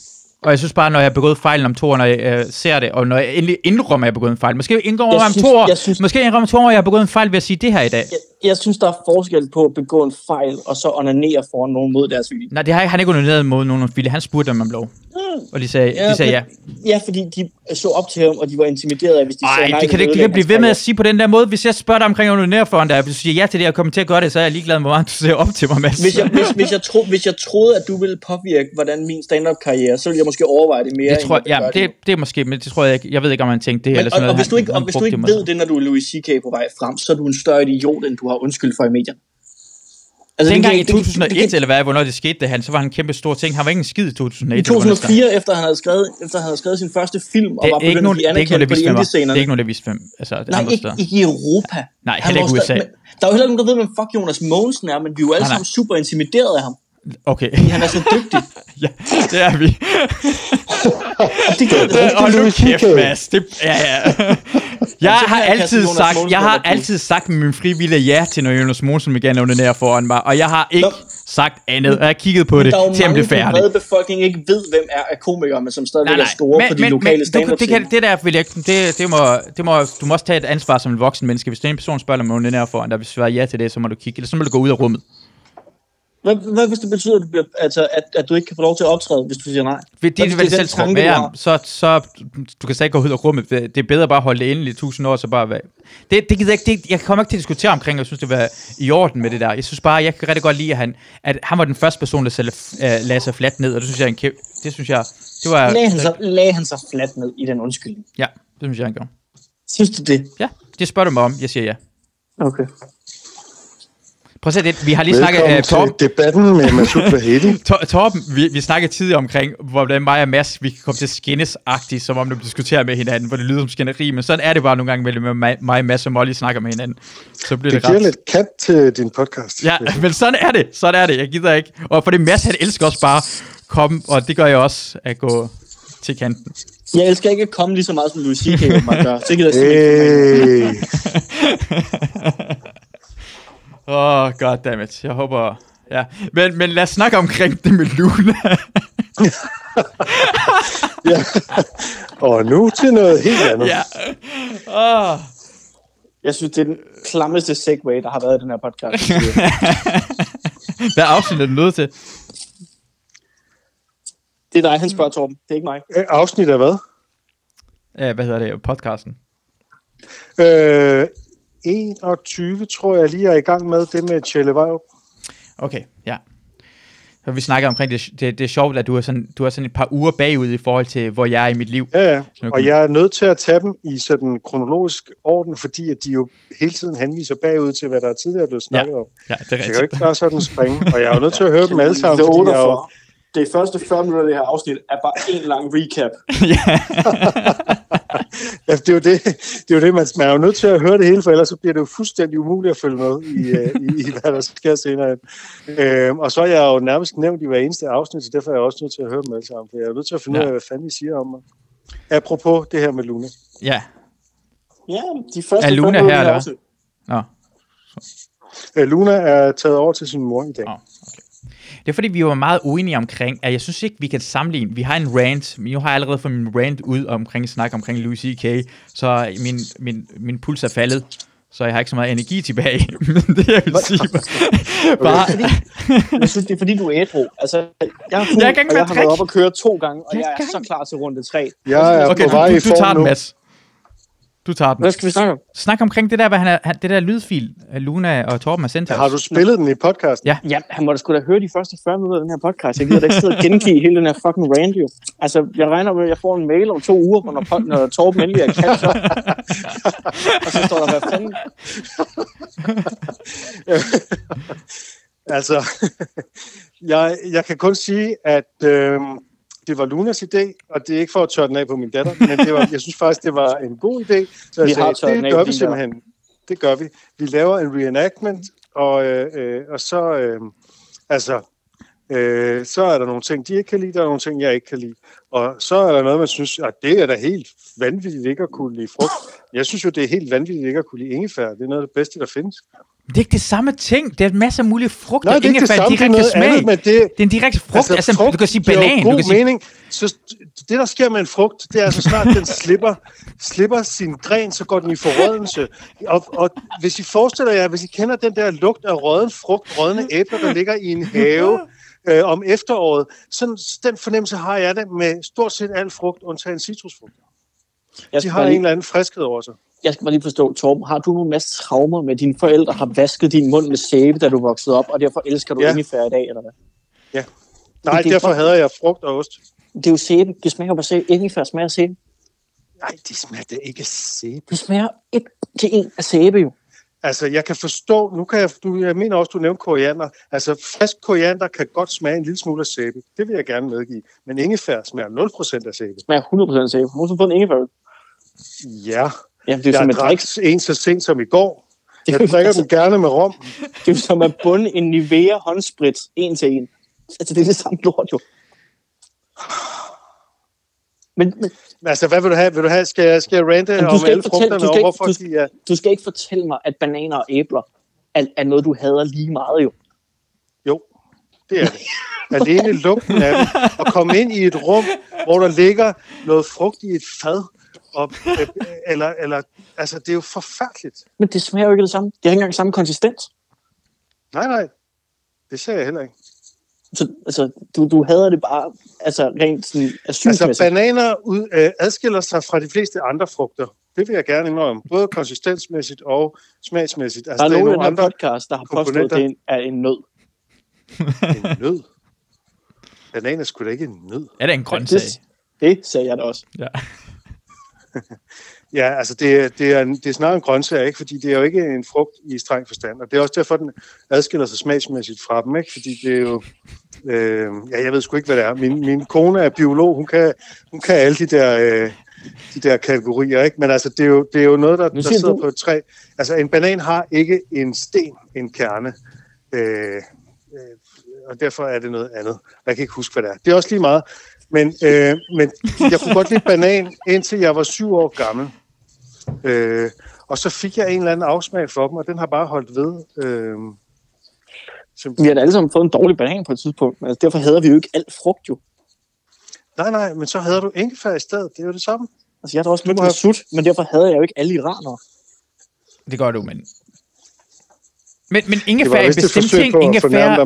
[SPEAKER 2] Og jeg synes bare, når jeg har begået fejl om to år, når jeg øh, ser det, og når jeg endelig indrømmer, at jeg har begået en fejl. Måske indrømmer
[SPEAKER 1] Jeg
[SPEAKER 2] om
[SPEAKER 1] synes-
[SPEAKER 2] to år,
[SPEAKER 1] jeg synes-
[SPEAKER 2] måske indrømmer to år, at jeg har begået en fejl ved at sige det her i dag.
[SPEAKER 1] Jeg, jeg synes, der er forskel på at begå en fejl, og så onanere foran nogen mod deres vilje.
[SPEAKER 2] Nej, det har han ikke underneret mod nogen Philly. Han spurgte dem om lov. Og de sagde ja, de sagde ja.
[SPEAKER 1] Ja, fordi de så op til ham, og de var intimideret af, hvis de sagde
[SPEAKER 2] Ej,
[SPEAKER 1] nej.
[SPEAKER 2] det kan, det, det kan blive ved med at sige på den der måde. Hvis jeg spørger dig omkring at onanere foran dig, hvis du siger ja til det, og kommer til at gøre det, så er jeg ligeglad med, hvor meget du ser op til mig, Mads.
[SPEAKER 1] Hvis jeg, hvis, hvis, jeg tro, hvis jeg troede, at du ville påvirke, hvordan min stand-up-karriere, så ville jeg måske overveje det mere,
[SPEAKER 2] det tror,
[SPEAKER 1] end jeg
[SPEAKER 2] ja,
[SPEAKER 1] gøre
[SPEAKER 2] det, det er måske, men det tror jeg ikke. Jeg ved ikke, om han tænkte det.
[SPEAKER 1] Men,
[SPEAKER 2] eller sådan
[SPEAKER 1] og,
[SPEAKER 2] noget.
[SPEAKER 1] og, hvis du ikke,
[SPEAKER 2] han
[SPEAKER 1] og hvis du ikke
[SPEAKER 2] det
[SPEAKER 1] ved det, når du er Louis C.K. på vej frem, så er du en større idiot, end du har undskyld for i medierne. Altså,
[SPEAKER 2] Dengang
[SPEAKER 1] det
[SPEAKER 2] i
[SPEAKER 1] kan- det kan-
[SPEAKER 2] 2001,
[SPEAKER 1] det kan-
[SPEAKER 2] eller hvad, hvornår det skete, det, han, så var han en kæmpe stor ting. Han var ikke en skid i 2008.
[SPEAKER 1] I
[SPEAKER 2] eller hvornår det startede.
[SPEAKER 1] 2004, efter han havde skrevet, efter han havde skrevet sin første film, og
[SPEAKER 2] Det
[SPEAKER 1] var begyndt
[SPEAKER 2] nogen,
[SPEAKER 1] at
[SPEAKER 2] det
[SPEAKER 1] blive
[SPEAKER 2] er
[SPEAKER 1] anerkendt
[SPEAKER 2] det
[SPEAKER 1] på de
[SPEAKER 2] var. Det
[SPEAKER 1] indie-scenerne.
[SPEAKER 2] er ikke nogen, det vidste, hvem. Altså, det
[SPEAKER 1] Nej, ikke,
[SPEAKER 2] steder.
[SPEAKER 1] ikke i Europa.
[SPEAKER 2] Nej, heller ikke USA.
[SPEAKER 1] stadig- men Der er jo heller ikke nogen, der ved, hvem fuck Jonas Mogensen er, men vi er jo alle
[SPEAKER 2] Nej, nej.
[SPEAKER 1] sammen super intimideret af ham.
[SPEAKER 2] Okay,
[SPEAKER 1] Han er så dygtig.
[SPEAKER 2] ja, det er vi.
[SPEAKER 1] Det gør det.
[SPEAKER 2] Og nu kæft. Mads. Det, ja, ja. Jeg har
[SPEAKER 1] kan
[SPEAKER 2] altid sagt, jeg har
[SPEAKER 1] under
[SPEAKER 2] altid sagt med min frivillige ja til, når Jonas Mogensen vil gerne undernære foran mig, og jeg har ikke
[SPEAKER 1] Nå.
[SPEAKER 2] sagt andet, og jeg har kigget på det,
[SPEAKER 1] Der er
[SPEAKER 2] til han blev færdig.
[SPEAKER 1] brede befolkning ikke ved, hvem er af komikere, men som stadigvæk
[SPEAKER 2] Nej, nej.
[SPEAKER 1] er store på de lokale
[SPEAKER 2] du,
[SPEAKER 1] stand-up
[SPEAKER 2] det, kan, det der vil jeg, ikke- det, det, må, det må, du må også tage et ansvar som en voksen menneske. Hvis den person spørger, om hun er foran dig, hvis du svarer ja til det, så må du kigge, eller så må du gå ud af rummet.
[SPEAKER 1] Hvad, hvad hvis det betyder, at du, bliver, altså, at, at du ikke kan få lov til at optræde, hvis du siger nej?
[SPEAKER 2] Det, det,
[SPEAKER 1] Hvad
[SPEAKER 2] det,
[SPEAKER 1] hvis
[SPEAKER 2] det, det
[SPEAKER 1] det er
[SPEAKER 2] selv tror. ja,
[SPEAKER 1] har?
[SPEAKER 2] så, så, du kan stadig gå ud af rummet. Det er bedre bare at holde det inde i tusind år, så bare være... Det, det gider jeg ikke, det, jeg kommer ikke til at diskutere omkring, jeg synes, det var i orden med det der. Jeg synes bare, jeg kan rigtig godt lide, at han, at han var den første person, der selv, uh, lagde sig fladt ned, og det synes jeg er en kæmpe... Det synes jeg... Det var...
[SPEAKER 1] Lagde han, så, lagde han sig fladt ned i den undskyldning?
[SPEAKER 2] Ja, det synes jeg, han gjorde.
[SPEAKER 1] Synes du det?
[SPEAKER 2] Ja, det spørger du mig om. Jeg siger ja.
[SPEAKER 1] Okay.
[SPEAKER 2] Prøv at se det. Vi har lige snakket...
[SPEAKER 7] Velkommen
[SPEAKER 2] Uh,
[SPEAKER 7] til
[SPEAKER 2] Torben,
[SPEAKER 7] debatten med Masoud Vahedi.
[SPEAKER 2] Tor- Torben, vi, vi snakkede tidligere omkring, hvordan mig og Mads, vi kan komme til at skændes agtigt som om de diskuterer med hinanden, hvor det lyder som skænderi, men sådan er det bare nogle gange mellem mig, mig Mads og Molly snakker med hinanden. Så bliver
[SPEAKER 7] Det
[SPEAKER 2] det,
[SPEAKER 7] giver
[SPEAKER 2] ret.
[SPEAKER 7] lidt kat til din podcast.
[SPEAKER 2] Ja, men sådan er det. Sådan er det. Jeg gider ikke. Og for det Mads, han elsker også bare komme, og det gør jeg også, at gå til kanten.
[SPEAKER 1] Jeg elsker ikke at komme lige så meget, som Louis C.K. gør. Så gider jeg.
[SPEAKER 7] Hey.
[SPEAKER 2] Åh, oh, goddammit. Jeg håber... Ja, men, men lad os snakke omkring det med Luna.
[SPEAKER 7] ja. Og nu til noget helt andet.
[SPEAKER 2] ja. Oh.
[SPEAKER 1] Jeg synes, det er den klammeste segway, der har været i den her podcast.
[SPEAKER 2] Hvad afsnit er du nødt til?
[SPEAKER 1] det er dig, han spørger, Torben. Det er ikke mig.
[SPEAKER 7] Øh, Afsnit af hvad?
[SPEAKER 2] Ja, hvad hedder det? Podcasten.
[SPEAKER 7] Øh, 21 tror jeg lige er i gang med det med Tjelle Vejrup.
[SPEAKER 2] Okay, ja. Så vi snakker omkring det, det, det er sjovt, at du er, sådan, du er sådan et par uger bagud i forhold til, hvor jeg er i mit liv.
[SPEAKER 7] Ja, ja. Og jeg er nødt til at tage dem i sådan kronologisk orden, fordi at de jo hele tiden henviser bagud til, hvad der tidligere er blevet snakket om.
[SPEAKER 2] Ja, det er
[SPEAKER 7] Så jeg kan jo
[SPEAKER 2] rigtigt.
[SPEAKER 7] ikke bare sådan springe, og jeg er jo nødt til at høre dem alle sammen, fordi jeg er jo,
[SPEAKER 1] det første 40 minutter af det her afsnit er bare en lang recap.
[SPEAKER 7] ja, det er jo det, det, er jo det man, man er jo nødt til at høre det hele, for ellers så bliver det jo fuldstændig umuligt at følge med i, øh, i, i hvad der sker senere. Øhm, og så er jeg jo nærmest nævnt i hver eneste afsnit, så derfor er jeg også nødt til at høre dem alle sammen, for jeg er nødt til at finde ud
[SPEAKER 2] Ja.
[SPEAKER 7] af, hvad fanden I siger om mig. Apropos det her med Luna.
[SPEAKER 2] Ja.
[SPEAKER 1] Ja, de første
[SPEAKER 2] Er Luna
[SPEAKER 1] 40 minutter
[SPEAKER 2] her, eller
[SPEAKER 1] afsnit.
[SPEAKER 2] Nå.
[SPEAKER 7] Øh, Luna er taget over til sin mor i dag.
[SPEAKER 2] Nå. Det er fordi, vi var meget uenige omkring, at jeg synes ikke, vi kan sammenligne. Vi har en rant, men nu har jeg allerede fået min rant ud omkring snak omkring Louis C.K., så min, min, min puls er faldet, så jeg har ikke så meget energi tilbage. men det jeg vil sige, bare,
[SPEAKER 1] Jeg synes, det er fordi, du er ædru. Altså, jeg, er fuld,
[SPEAKER 2] Jeg kan ikke
[SPEAKER 1] og jeg har været op og køre to gange, og
[SPEAKER 2] Jeg
[SPEAKER 1] jeg, er så klar til runde tre.
[SPEAKER 7] Jeg er
[SPEAKER 2] okay,
[SPEAKER 7] på
[SPEAKER 2] du,
[SPEAKER 7] vej
[SPEAKER 2] du, du tager den. Mads. Du tager den.
[SPEAKER 1] Hvad skal vi snakke om?
[SPEAKER 2] Snak omkring det der, hvad han er, han, det der lydfil, Luna og Torben har sendt til
[SPEAKER 7] Har du spillet den i podcasten?
[SPEAKER 2] Ja.
[SPEAKER 1] Ja, han må da sgu da høre de første 40 minutter af den her podcast. Jeg gider da ikke sidde og gengive hele den her fucking rant, jo. Altså, jeg regner med, at jeg får en mail om to uger, når, pod- når Torben endelig er catch up. og så står der, hvad fanden?
[SPEAKER 7] Altså, jeg, jeg kan kun sige, at øh, det var Lunas idé, og det er ikke for at tørre den af på min datter, men det var, jeg synes faktisk, det var en god idé. Så jeg
[SPEAKER 1] Vi har
[SPEAKER 7] sagde,
[SPEAKER 1] den
[SPEAKER 7] det gør vi simpelthen. Det gør vi. Vi laver en reenactment, og, øh, øh, og så, øh, altså, øh, så er der nogle ting, de ikke kan lide, der er nogle ting, jeg ikke kan lide. Og så er der noget, man synes, at det er da helt vanvittigt ikke at kunne lide frugt. Jeg synes jo, det er helt vanvittigt ikke at kunne lide ingefær. Det er noget af det bedste, der findes.
[SPEAKER 2] Det er ikke det samme ting. Det er en masse mulige frugter.
[SPEAKER 7] Nej, det er ikke det samme, det er
[SPEAKER 2] direkte
[SPEAKER 7] noget
[SPEAKER 2] smag.
[SPEAKER 7] andet, men det,
[SPEAKER 2] Det er en direkte frugt. Altså, altså
[SPEAKER 7] frugt
[SPEAKER 2] du kan sige banan.
[SPEAKER 7] God
[SPEAKER 2] Du kan sige,
[SPEAKER 7] mening. Så det, der sker med en frugt, det er, så snart den slipper, slipper sin gren, så går den i forrådelse. Og, og hvis I forestiller jer, hvis I kender den der lugt af rådden frugt, rådne æbler, der ligger i en have øh, om efteråret, sådan, den fornemmelse har jeg det med stort set al frugt, undtagen citrusfrugt.
[SPEAKER 1] Jeg
[SPEAKER 7] De har en
[SPEAKER 1] lige,
[SPEAKER 7] eller anden friskhed over sig.
[SPEAKER 1] Jeg skal bare lige forstå, Torben, har du nogle masse traumer med, at dine forældre har vasket din mund med sæbe, da du voksede op, og derfor elsker du
[SPEAKER 7] Ja.
[SPEAKER 1] ja. ingefær i dag, eller hvad?
[SPEAKER 7] Nej,
[SPEAKER 1] Det er
[SPEAKER 7] derfor hader jeg frugt og ost.
[SPEAKER 1] Det er jo sæbe. Det smager bare sæbe. Ingefær smager af sæbe.
[SPEAKER 7] Nej, det smager da ikke af sæbe.
[SPEAKER 1] Det smager et til en af sæbe jo.
[SPEAKER 7] Altså, jeg kan forstå, nu kan jeg, du, jeg mener også, du nævnte koriander. Altså, frisk koriander kan godt smage en lille smule af sæbe. Det vil jeg gerne medgive. Men ingefær smager 0% af sæbe.
[SPEAKER 1] Det smager 100% sæbe. Har du nogensinde fået en ingefær?
[SPEAKER 7] Ja,
[SPEAKER 1] Ja, det er jo som
[SPEAKER 7] jeg
[SPEAKER 1] at
[SPEAKER 7] drak en så sent som i går.
[SPEAKER 1] Det er
[SPEAKER 7] Jeg drikker
[SPEAKER 1] altså,
[SPEAKER 7] dem gerne med rom.
[SPEAKER 1] det er jo som at bunde en Nivea håndsprit en til en. Altså, det er det samme lort jo. Men, men
[SPEAKER 7] Altså, hvad vil du have? Vil du have skal, jeg, skal jeg
[SPEAKER 1] Jamen, du
[SPEAKER 7] om
[SPEAKER 1] skal
[SPEAKER 7] alle frugterne,
[SPEAKER 1] du skal ikke-
[SPEAKER 7] hvorfor
[SPEAKER 1] du-
[SPEAKER 7] de er...
[SPEAKER 1] du skal ikke fortælle mig, at bananer og æbler er, er noget, du hader lige meget jo.
[SPEAKER 7] Jo, det er det. Alene lugten af dem. Og komme ind i et rum, hvor der ligger noget frugt i et fad. Og, øh, eller, eller, altså, det er jo forfærdeligt.
[SPEAKER 1] Men det smager jo ikke det samme. Det har ikke engang samme konsistens.
[SPEAKER 7] Nej, nej. Det ser jeg heller ikke.
[SPEAKER 1] Så altså, du, du hader det bare altså, rent sådan
[SPEAKER 7] Altså, bananer ud, øh, adskiller sig fra de fleste andre frugter. Det vil jeg gerne indrømme. Både konsistensmæssigt og smagsmæssigt. Altså,
[SPEAKER 1] der er
[SPEAKER 7] der
[SPEAKER 1] nogen i
[SPEAKER 7] nogle andre
[SPEAKER 1] podcast, der har påstået, at det er en nød.
[SPEAKER 7] en nød. Bananer skulle da ikke en nød.
[SPEAKER 2] er det en grøntsag?
[SPEAKER 1] Det, det sagde jeg da også.
[SPEAKER 2] Ja.
[SPEAKER 7] Ja, altså det, er- det, er, en- det er snarere en grøntsag, ikke? fordi det er jo ikke en frugt i streng forstand. Og det er også derfor, den adskiller sig smagsmæssigt fra dem, ikke? fordi det er jo... Øh, ja, jeg ved sgu ikke, hvad det er. Min, min kone er biolog, hun kan, hun kan alle de der, øh, de der kategorier, ikke? men altså, det, er jo, det er jo noget, der, der sidder
[SPEAKER 1] du-
[SPEAKER 7] på et træ. Altså, en banan har ikke en sten, en kerne. Øh, øh, og derfor er det noget andet. Jeg kan ikke huske, hvad det er. Det er også lige meget. Men, øh, men jeg kunne godt lide banan, indtil jeg var syv år gammel. Øh, og så fik jeg en eller anden afsmag for dem, og den har bare holdt ved. Øh, så,
[SPEAKER 1] Vi har da alle sammen fået en dårlig banan på et tidspunkt. Altså, derfor hader vi jo ikke alt frugt jo.
[SPEAKER 7] nej, nej, men så havde du ingefær i stedet. Det er jo det samme.
[SPEAKER 1] Altså, jeg har da også mødt
[SPEAKER 7] må
[SPEAKER 1] med
[SPEAKER 7] have-
[SPEAKER 1] sut, men derfor hader jeg jo ikke alle iranere.
[SPEAKER 2] Det gør du, men... Men, men ingefær er en bestemt ting. Ingefær,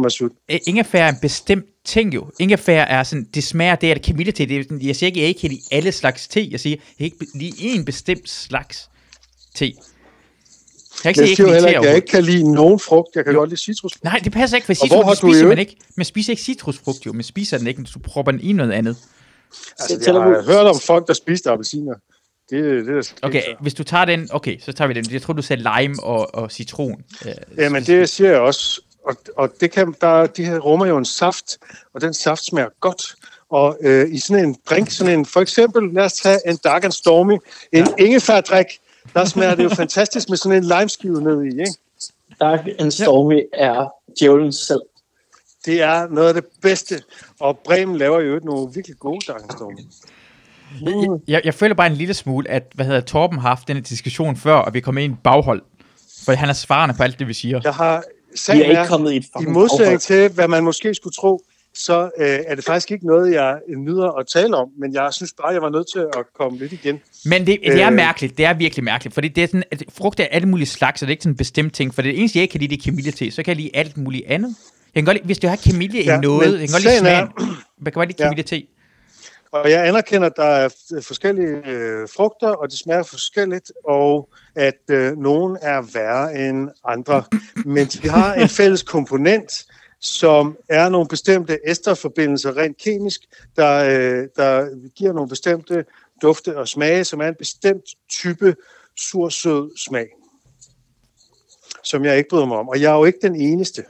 [SPEAKER 2] øh, ingefær er en bestemt ting jo. Ingefær er sådan, det smager, det er det kamille til. Det er, sådan- jeg siger ikke, jeg ikke kan lide alle slags te. Jeg siger, jeg kan ikke lide en bestemt slags te. Jeg kan ikke
[SPEAKER 7] Jeg
[SPEAKER 2] jeg
[SPEAKER 7] siger jo
[SPEAKER 2] ikke
[SPEAKER 7] heller at jeg ikke kan lide nogen frugt. Jeg kan godt lide citrusfrugt.
[SPEAKER 2] Nej, det passer ikke, for citrus spiser man
[SPEAKER 7] øvrigt-
[SPEAKER 2] ikke. Man spiser ikke citrusfrugt jo. Man spiser den ikke, du propper den i noget andet.
[SPEAKER 7] Altså, jeg har hørt om folk, der spiste appelsiner. Det, det er der
[SPEAKER 2] Okay,
[SPEAKER 7] sket, så.
[SPEAKER 2] hvis du tager den, okay, så tager vi den. Jeg tror, du sagde lime og, og citron. Øh,
[SPEAKER 7] Jamen, det siger jeg også. Og, og det kan, der, de her rummer jo en saft, og den saft smager godt. Og øh, i sådan en drink, sådan en, for eksempel, lad os tage en Dark and Stormy, en ja. ingefærdrik, der smager det jo fantastisk med sådan en limeskive ned i, ikke?
[SPEAKER 1] Dark and Stormy er djævlen selv.
[SPEAKER 7] Det er noget af det bedste. Og Bremen laver jo nogle virkelig gode Dark and Stormy.
[SPEAKER 2] Jeg, jeg, jeg føler bare en lille smule, at hvad hedder Torben har haft denne diskussion før, og vi kommer ind i et baghold. For han er svarende på alt det, vi siger.
[SPEAKER 7] Jeg har
[SPEAKER 1] Vi
[SPEAKER 7] sagen
[SPEAKER 1] er ikke
[SPEAKER 7] er,
[SPEAKER 1] kommet i et
[SPEAKER 7] i
[SPEAKER 1] fucking
[SPEAKER 7] modsætning til, hvad man måske skulle tro, så øh, er det faktisk ikke noget, jeg nyder at tale om, men jeg synes bare, jeg var nødt til at komme lidt igen.
[SPEAKER 2] Men det, det er
[SPEAKER 7] Øh.
[SPEAKER 2] mærkeligt. Det er virkelig mærkeligt. Fordi det er sådan, at frugt er alle mulige slags, og det er ikke sådan en bestemt ting. For det eneste, jeg ikke kan lide, det er kamillete, så kan jeg lide alt muligt andet. Jeg kan godt lide, hvis du har kamille i
[SPEAKER 7] Ja,
[SPEAKER 2] noget,
[SPEAKER 7] men
[SPEAKER 2] jeg kan godt lide
[SPEAKER 7] sagen er-
[SPEAKER 2] smagen. Jeg kan godt lide
[SPEAKER 7] Ja.
[SPEAKER 2] kamillete.
[SPEAKER 7] Og jeg anerkender, at der er forskellige øh, frugter, og de smager forskelligt, og at øh, nogen er værre end andre. Men de har en fælles komponent, som er nogle bestemte esterforbindelser rent kemisk, der, øh, der giver nogle bestemte dufte og smage, som er en bestemt type sur-sød smag, som jeg ikke bryder mig om. Og jeg er jo ikke den eneste.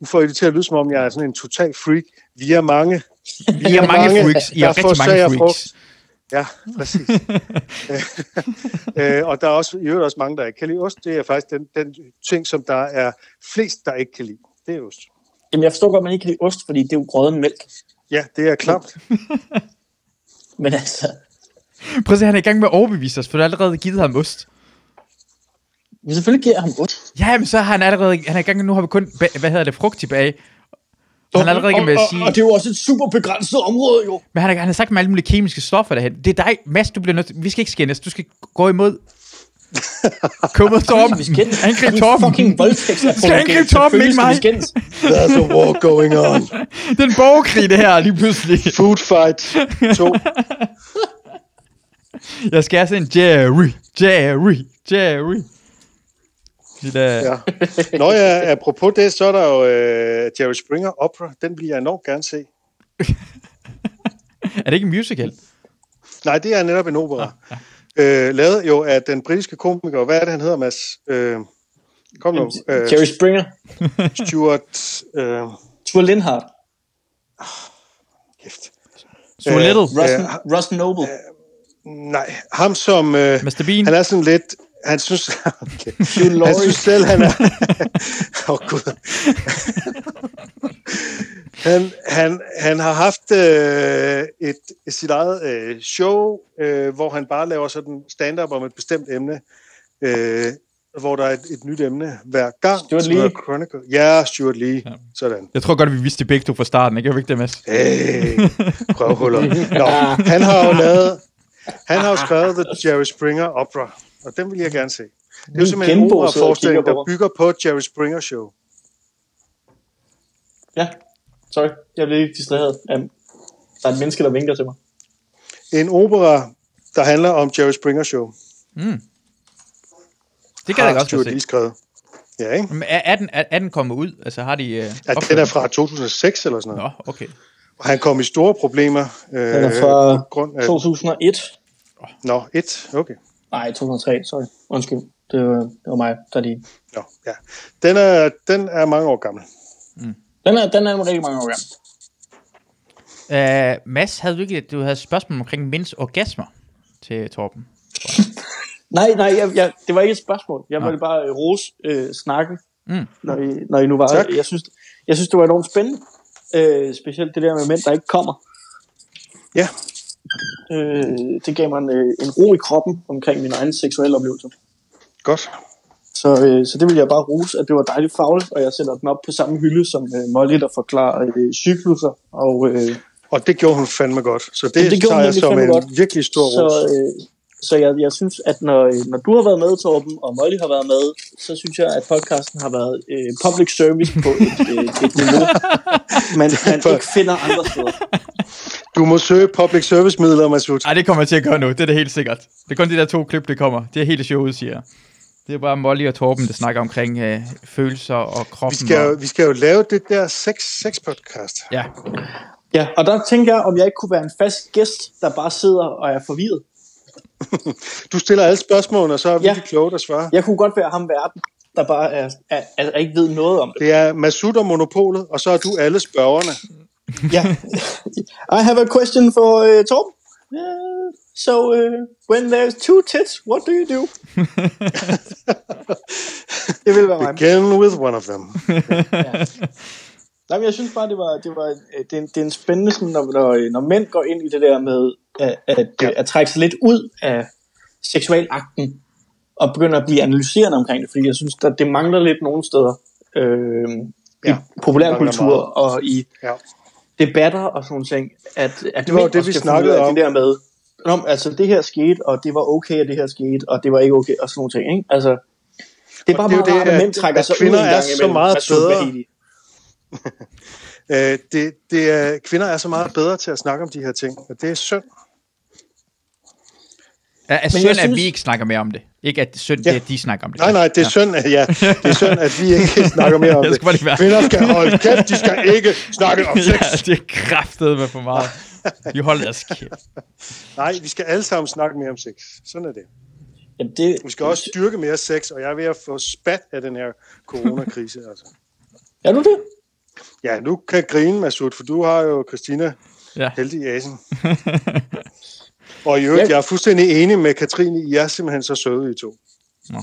[SPEAKER 7] Nu får I det til at lyde, som om jeg er sådan en total freak. Vi er mange. Vi
[SPEAKER 2] I har mange freaks. I har
[SPEAKER 7] der
[SPEAKER 2] rigtig mange freaks.
[SPEAKER 7] Ja, præcis. øh, og der er også, i øvrigt også mange, der ikke kan lide ost. Det er faktisk den, den ting, som der er flest, der ikke kan lide. Det er ost.
[SPEAKER 1] Jamen, jeg forstår godt, at man ikke kan lide ost, fordi det er jo grøden mælk.
[SPEAKER 7] Ja, det er klamt.
[SPEAKER 1] Men altså,
[SPEAKER 2] Prøv at se, han er i gang med at overbevise os, for du har allerede givet ham ost.
[SPEAKER 1] Men selvfølgelig giver ham 8.
[SPEAKER 2] Ja, men så har han allerede... Han er i gang, nu har vi kun, hvad hedder det, frugt tilbage. Og han er allerede ikke med at sige...
[SPEAKER 1] Og, og, det er jo også et super begrænset område, jo.
[SPEAKER 2] Men han har, han har sagt med alle mulige kemiske stoffer derhen. Det er dig, Mads, du bliver nødt til, Vi skal ikke skændes, du skal gå imod... Kom mod Torben.
[SPEAKER 1] Vi skændes.
[SPEAKER 2] Angrib
[SPEAKER 1] Det er
[SPEAKER 2] Torben.
[SPEAKER 1] fucking voldtægt.
[SPEAKER 2] skal angribe Torben, ikke mig.
[SPEAKER 7] There's a war going on.
[SPEAKER 2] Det er en borgerkrig, det her, lige pludselig.
[SPEAKER 7] Food fight 2.
[SPEAKER 2] Jeg skal have sådan en Jerry, Jerry, Jerry. Lille, ja.
[SPEAKER 7] Ja. Nå ja, apropos det, så er der jo uh, Jerry Springer Opera. Den vil jeg enormt gerne se.
[SPEAKER 2] Er det ikke en musical?
[SPEAKER 7] Nej, det er netop en opera. Øh, lavet jo af den britiske komiker, hvad er det, han hedder, Mads? Øh, kom nu. Øh,
[SPEAKER 1] Jerry Springer.
[SPEAKER 7] Stuart... Øh,
[SPEAKER 1] Tua Lindhardt.
[SPEAKER 7] kæft.
[SPEAKER 2] So
[SPEAKER 7] Øh,
[SPEAKER 2] Little.
[SPEAKER 1] Russ,
[SPEAKER 7] Øh,
[SPEAKER 1] Russ Noble.
[SPEAKER 7] Nej, ham som... Øh,
[SPEAKER 2] Mr. Bean.
[SPEAKER 7] han er sådan lidt... Han synes, okay.
[SPEAKER 1] Hugh
[SPEAKER 7] han synes selv, han er... Åh, oh, Gud. han, han, han har haft øh, et, et sit eget øh, show, øh, hvor han bare laver sådan stand-up om et bestemt emne, øh, hvor der er et, et nyt emne hver gang.
[SPEAKER 1] Stuart Lee.
[SPEAKER 7] Chronicle. Ja, Stuart Lee. Ja. Sådan.
[SPEAKER 2] Jeg tror godt, vi vidste det begge to fra starten, ikke? Jeg ikke det, Mads?
[SPEAKER 7] Hey, røvhuller. Nå, han har jo lavet... Han har jo skrevet The Jerry Springer Opera, og den vil jeg gerne se. Det er jo simpelthen en opera-forestilling, der bygger på Jerry Springer Show.
[SPEAKER 1] Ja, sorry. Jeg blev ikke distraheret. Um, der er et menneske, der vinker til mig.
[SPEAKER 7] En opera, der handler om Jerry Springer Show.
[SPEAKER 2] Det kan jeg godt
[SPEAKER 7] Stuart
[SPEAKER 2] se.
[SPEAKER 7] Skrevet. Ja, ikke?
[SPEAKER 2] Men er, er, den, er, er den kommet ud? Altså har de... Uh,
[SPEAKER 7] Ja, den er fra 2006 eller sådan noget.
[SPEAKER 2] Nå, okay.
[SPEAKER 7] Og han kom i store problemer. Øh,
[SPEAKER 1] Den er fra
[SPEAKER 7] på grund af...
[SPEAKER 1] 2001.
[SPEAKER 7] Nå, et. Okay.
[SPEAKER 1] Nej, 2003, sorry. Undskyld. Det var, det var mig, der lige...
[SPEAKER 7] Nå, ja. Den er, den er mange år gammel.
[SPEAKER 1] Den er, den er rigtig mange år gammel.
[SPEAKER 2] Uh, Mads, havde du ikke du havde et spørgsmål omkring minds orgasmer til Torben?
[SPEAKER 1] Nej, nej, jeg, jeg, det var ikke et spørgsmål. Jeg
[SPEAKER 2] Nå.
[SPEAKER 1] ville bare øh, rose øh, snakken,
[SPEAKER 2] Mm.
[SPEAKER 1] når, I, når I nu var
[SPEAKER 7] Tak.
[SPEAKER 1] Jeg synes, jeg synes, det var enormt spændende. Øh, specielt det der med mænd, der ikke kommer.
[SPEAKER 7] Ja,
[SPEAKER 1] Øh, det gav mig en, øh, en ro i kroppen omkring min egen seksuelle oplevelse.
[SPEAKER 7] godt.
[SPEAKER 1] Så, øh, så det vil jeg bare rose, at det var dejligt fagligt, og jeg sætter den op på samme hylde som øh, Molly, der forklarer øh, cykluser. Og, øh,
[SPEAKER 7] Og det gjorde hun fandme godt. Så det,
[SPEAKER 1] det
[SPEAKER 7] tager jeg som en
[SPEAKER 1] godt.
[SPEAKER 7] virkelig stor ros.
[SPEAKER 1] så øh, så jeg, jeg synes, at når, øh, når du har været med, Torben, og Molly har været med, så synes jeg, at podcasten har været øh, public service på et, øh, et niveau, man, man ikke finder andre steder.
[SPEAKER 7] Du må søge public service midler, Masud.
[SPEAKER 2] Nej, det kommer jeg til at gøre nu. Det er det helt sikkert. Det er kun de der to klip, det kommer. Det er hele showet, siger jeg. Det er bare Molly og Torben, der snakker omkring øh, følelser og kroppen.
[SPEAKER 7] Vi skal, jo,
[SPEAKER 2] og,
[SPEAKER 7] vi skal jo lave det der sex, sex podcast.
[SPEAKER 2] ja.
[SPEAKER 1] Ja, og der tænker jeg, om jeg ikke kunne være en fast gæst, der bare sidder og er forvirret.
[SPEAKER 7] Du stiller alle spørgsmålene, og så er vi
[SPEAKER 1] Ja.
[SPEAKER 7] ja. klogt at svare.
[SPEAKER 1] Jeg kunne godt være ham verden, der bare er, er, er, er ikke ved noget om det.
[SPEAKER 7] Det er Masud og Monopolet, og så er du alle spørgerne.
[SPEAKER 1] Ja. I have a question for uh, Torben. Uh, so, uh, when there's two tits, what do you do? det vil være mig.
[SPEAKER 7] Begin with one of them.
[SPEAKER 1] Nej, men jeg synes bare, det var, det var øh, det, er en, det er en spændende, sådan, når, når, når mænd går ind i det der med at, at,
[SPEAKER 7] Ja.
[SPEAKER 1] ja. at trække sig lidt ud af seksualakten og begynder at blive analyserende omkring det, fordi jeg synes, at det mangler lidt nogle steder øh,
[SPEAKER 7] Ja,
[SPEAKER 1] i populærkultur og i
[SPEAKER 7] Ja.
[SPEAKER 1] Debatter og sådan ting, at, at
[SPEAKER 7] Det var det, vi snakkede om.
[SPEAKER 1] Det der med, om, altså det her skete, og det var okay, at det her skete, og det var ikke okay, og sådan nogle ting. Ikke? Altså, det er bare
[SPEAKER 7] det er jo
[SPEAKER 1] meget rart,
[SPEAKER 7] det,
[SPEAKER 1] at
[SPEAKER 7] at-
[SPEAKER 1] mænd trækker
[SPEAKER 7] at
[SPEAKER 1] sig ud
[SPEAKER 7] kvinder
[SPEAKER 1] en
[SPEAKER 7] er
[SPEAKER 1] gang
[SPEAKER 7] så
[SPEAKER 1] imellem.
[SPEAKER 7] meget bedre. Øh, det, det er, kvinder er så meget bedre til at snakke om de her ting, og det er synd.
[SPEAKER 2] Er, er synd, at
[SPEAKER 1] synes-
[SPEAKER 2] vi ikke snakker mere om det. Ikke at synd,
[SPEAKER 7] Ja.
[SPEAKER 2] det er, at de snakker om det.
[SPEAKER 7] Nej, nej, det er synd, at, ja, det er synd, at vi ikke snakker mere om det.
[SPEAKER 2] skal bare lige være-
[SPEAKER 7] Kvinder skal holde kæft, de skal ikke snakke om sex.
[SPEAKER 2] Ja, det er kraftet med for meget. Vi holder os kæft.
[SPEAKER 7] Nej, vi skal alle sammen snakke mere om sex. Sådan er det.
[SPEAKER 1] Jamen, det,
[SPEAKER 7] Vi skal også styrke mere sex, og jeg er ved at få spat af den her coronakrise. Altså.
[SPEAKER 1] Er du det?
[SPEAKER 7] Ja, nu kan jeg grine, Masud, for du har jo Christina
[SPEAKER 2] Ja.
[SPEAKER 7] heldig i asen. Og i øvrigt,
[SPEAKER 1] Ja.
[SPEAKER 7] jeg er fuldstændig enig med Katrine. I er simpelthen så søde, I to.
[SPEAKER 2] Nå.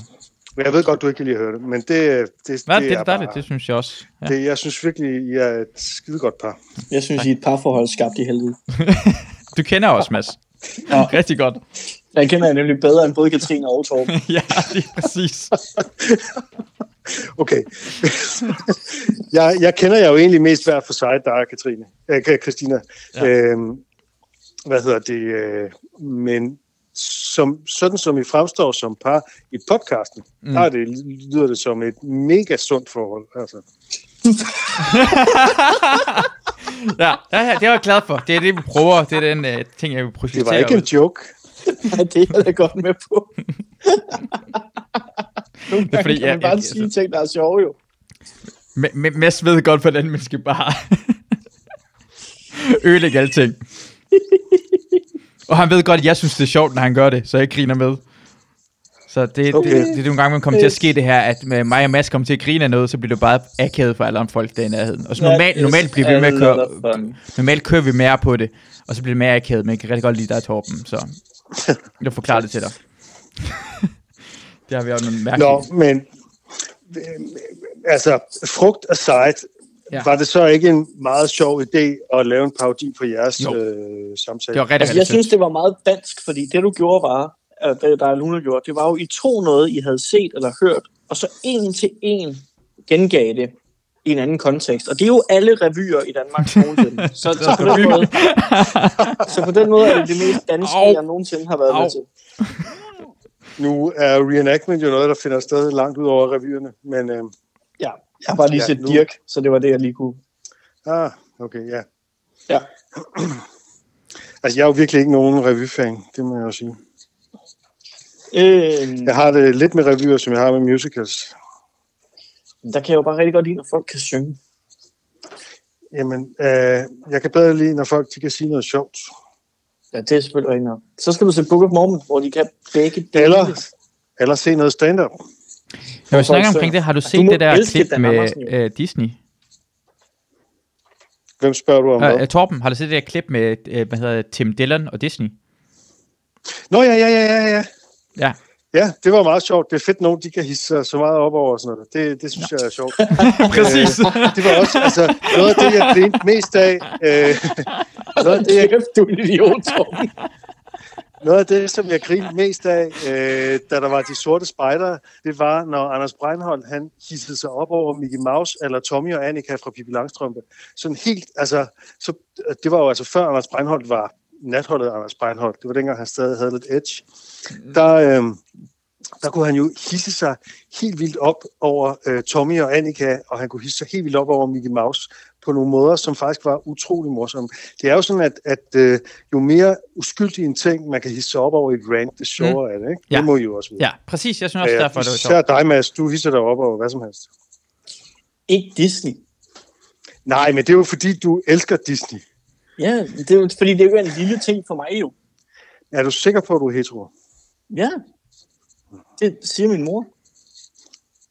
[SPEAKER 7] Men Jeg ved godt, du ikke kan lide at høre det, men det, det,
[SPEAKER 2] Hvad,
[SPEAKER 7] det,
[SPEAKER 2] det, det
[SPEAKER 7] er
[SPEAKER 2] er dejligt,
[SPEAKER 7] bare,
[SPEAKER 2] det synes jeg også. Ja.
[SPEAKER 7] det, jeg synes virkelig, I er et skidegodt par.
[SPEAKER 1] Jeg synes, I er et parforhold skabt i helvede.
[SPEAKER 2] Du kender os, Mads.
[SPEAKER 1] Ja.
[SPEAKER 2] Rigtig godt.
[SPEAKER 1] Den kender jeg nemlig bedre end både Katrine og Torben.
[SPEAKER 2] ja, lige præcis.
[SPEAKER 7] Okay. jeg, jeg kender jer jo egentlig mest hver for sig, dig og Katrine. Øh, Christina.
[SPEAKER 2] Ja.
[SPEAKER 7] Ja. Øhm, hvad hedder det? Øh, men som, sådan som I fremstår som par i podcasten,
[SPEAKER 2] Mm.
[SPEAKER 7] der er det, lyder det som et mega sundt forhold. Altså.
[SPEAKER 2] ja, ja, ja, det er jeg glad for. Det er det, vi prøver. Det er den uh, ting, jeg vil
[SPEAKER 7] Det
[SPEAKER 2] projektere.
[SPEAKER 7] var ikke en joke.
[SPEAKER 1] Nej, det er jeg da godt med på. Nogle
[SPEAKER 2] Det er fordi,
[SPEAKER 1] gange kan man
[SPEAKER 2] jeg-
[SPEAKER 1] bare
[SPEAKER 2] jeg-
[SPEAKER 1] sige ting, der er sjove jo.
[SPEAKER 2] M- M- Mads ved godt, hvordan man skal bare ødelægge alting. Og han ved godt, at jeg synes, det er sjovt, når han gør det, så jeg griner med. Så det, okay. Det, det, det er nogle gange, man kommer til at ske det her, at med mig og Mads kommer til at grine af noget, så bliver det bare akavet for alle andre folk, der er i nærheden. Og så normalt, normalt bliver vi med at køre, normalt kører vi mere på det, og så bliver det mere akavet, men jeg kan rigtig godt lide dig, Torben, så jeg forklarer det til dig. det har vi jo nogle mærkelige.
[SPEAKER 7] Nå, men øh, altså, frugt aside,
[SPEAKER 2] Ja.
[SPEAKER 7] var det så ikke en meget sjov idé at lave en parodi på jeres
[SPEAKER 2] Jo.
[SPEAKER 7] øh, samtale?
[SPEAKER 2] Det var rigtig,
[SPEAKER 1] Altså, jeg synes, det var meget dansk, fordi det, du gjorde, var, eller det, der Luna gjorde, det var jo, I tog noget, I havde set eller hørt, og så en til en gengav det i en anden kontekst. Og det er jo alle revyer i Danmark nogensinde. Så, så, på den måde, så på den måde er det det mest danske,
[SPEAKER 2] Au.
[SPEAKER 1] jeg nogensinde har været
[SPEAKER 2] Au.
[SPEAKER 1] med til.
[SPEAKER 7] Nu er reenactment jo noget, der finder sted langt ud over revyerne, men øh,
[SPEAKER 1] Ja, jeg har bare lige
[SPEAKER 7] Ja,
[SPEAKER 1] set
[SPEAKER 7] nu-
[SPEAKER 1] Dirk, så det var det, jeg lige kunne.
[SPEAKER 7] ah, okay, ja.
[SPEAKER 1] Ja.
[SPEAKER 7] Altså, jeg er jo virkelig ikke nogen revyfan, det må jeg jo sige.
[SPEAKER 1] Øh,
[SPEAKER 7] Jeg har det lidt med revyer, som jeg har med musicals.
[SPEAKER 1] der kan jeg jo bare rigtig godt lide, når folk kan synge.
[SPEAKER 7] Jamen, øh, jeg kan bedre lide, når folk de kan sige noget sjovt.
[SPEAKER 1] Ja, det er selvfølgelig rigtigt. Så skal du se Book of Mormon, hvor de kan begge dele.
[SPEAKER 7] Eller, eller se noget stand-up.
[SPEAKER 2] Når vi snakker omkring det, har du
[SPEAKER 1] Du
[SPEAKER 2] set
[SPEAKER 1] må
[SPEAKER 2] det der klip
[SPEAKER 1] Dan
[SPEAKER 2] med øh, Disney?
[SPEAKER 7] Hvem spørger du om
[SPEAKER 2] Øh, øh, Torben, har du set det der klip med, øh, hvad hedder Tim Dillon og Disney?
[SPEAKER 7] Nå, ja, ja, ja, ja, ja.
[SPEAKER 2] Ja.
[SPEAKER 7] Ja, det var meget sjovt. Det er fedt, nogen de kan hisse sig så meget op over og sådan noget. Det, det synes jeg er sjovt.
[SPEAKER 2] Præcis.
[SPEAKER 7] Det var også altså, noget af det, jeg grinte mest af. Øh, noget, af det, jeg,
[SPEAKER 1] Kæft, du er en idiot, Torben.
[SPEAKER 7] Noget af det, som jeg grinede mest af, øh, da der var de sorte spejdere, det var, når Anders Breinholt, han hissede sig op over Mickey Mouse, eller Tommy og Annika fra Pippi Langstrømpe. Sådan helt, altså, så, det var jo altså før Anders Breinholt var natholdet Anders Breinholt. Det var dengang, han stadig havde lidt edge. Der, øh, der kunne han jo hisse sig helt vildt op over øh, Tommy og Annika, og han kunne hisse sig helt vildt op over Mickey Mouse på nogle måder, som faktisk var utrolig morsomme. Det er jo sådan, at, at øh, jo mere uskyldig en ting, man kan hisse op over i et rant, det sjovere mm. er det, ikke?
[SPEAKER 2] Ja.
[SPEAKER 7] Det må I jo også vide.
[SPEAKER 2] Ja, præcis. Jeg synes også, derfor det var sjovt.
[SPEAKER 7] Især dig, Mads, du hisser dig op over hvad som helst.
[SPEAKER 1] Ikke Disney.
[SPEAKER 7] Nej, men det er jo fordi, du elsker Disney.
[SPEAKER 1] Ja, det er jo, fordi det er jo en lille ting for mig jo.
[SPEAKER 7] Er du sikker på, at du er hetero?
[SPEAKER 1] Ja, det siger min mor.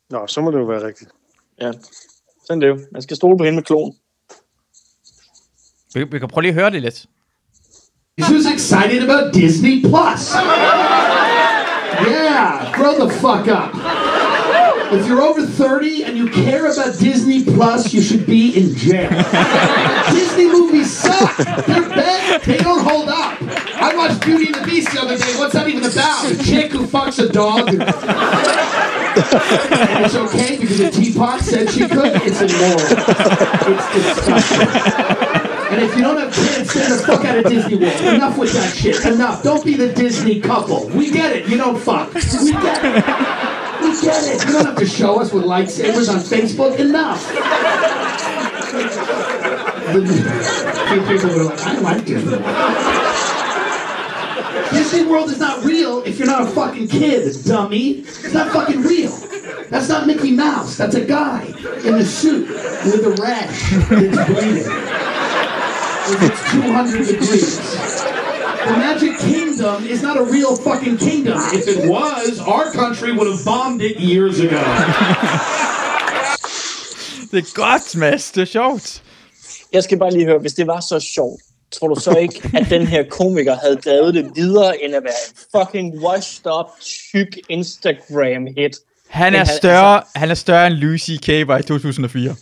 [SPEAKER 7] Nå, så må det jo være rigtigt.
[SPEAKER 1] Ja, sådan er det jo. Man skal stole på hende med klon.
[SPEAKER 2] Vi, vi kan prøve lige at høre det lidt.
[SPEAKER 8] Who's excited about Disney Plus? Yeah, grow the fuck up. If you're over 30 and you care about Disney Plus, you should be in jail. Disney movies suck. They're bad. They don't hold up. I watched Beauty and the Beast the other day. What's that even about? A chick who fucks a dog. it's okay because a teapot said she could. It's immoral. It's disgusting. And if you don't have kids, stay the fuck out of Disney World. Enough with that shit. Enough. Don't be the Disney couple. We get it. You don't fuck. We get it. We get it. You don't have to show us with lightsabers on Facebook. Enough. Few people were like, I like Disney World. Disney World is not real if you're not a fucking kid, dummy. It's not fucking real. That's not Mickey Mouse. That's a guy in a suit with a rash that's bleeding. It's 200 degrees. The Magic Kingdom is not a real fucking kingdom. If it was, our country would have bombed it years ago.
[SPEAKER 2] Det er godt, Mads. Det er sjovt.
[SPEAKER 1] Jeg skal bare lige høre, hvis det var så sjovt, tror du så ikke, at den her komiker havde drevet det videre, end at være en fucking washed up, tyk Instagram-hit?
[SPEAKER 2] Han er
[SPEAKER 1] han-
[SPEAKER 2] større, han er større end C.K. var i 2004.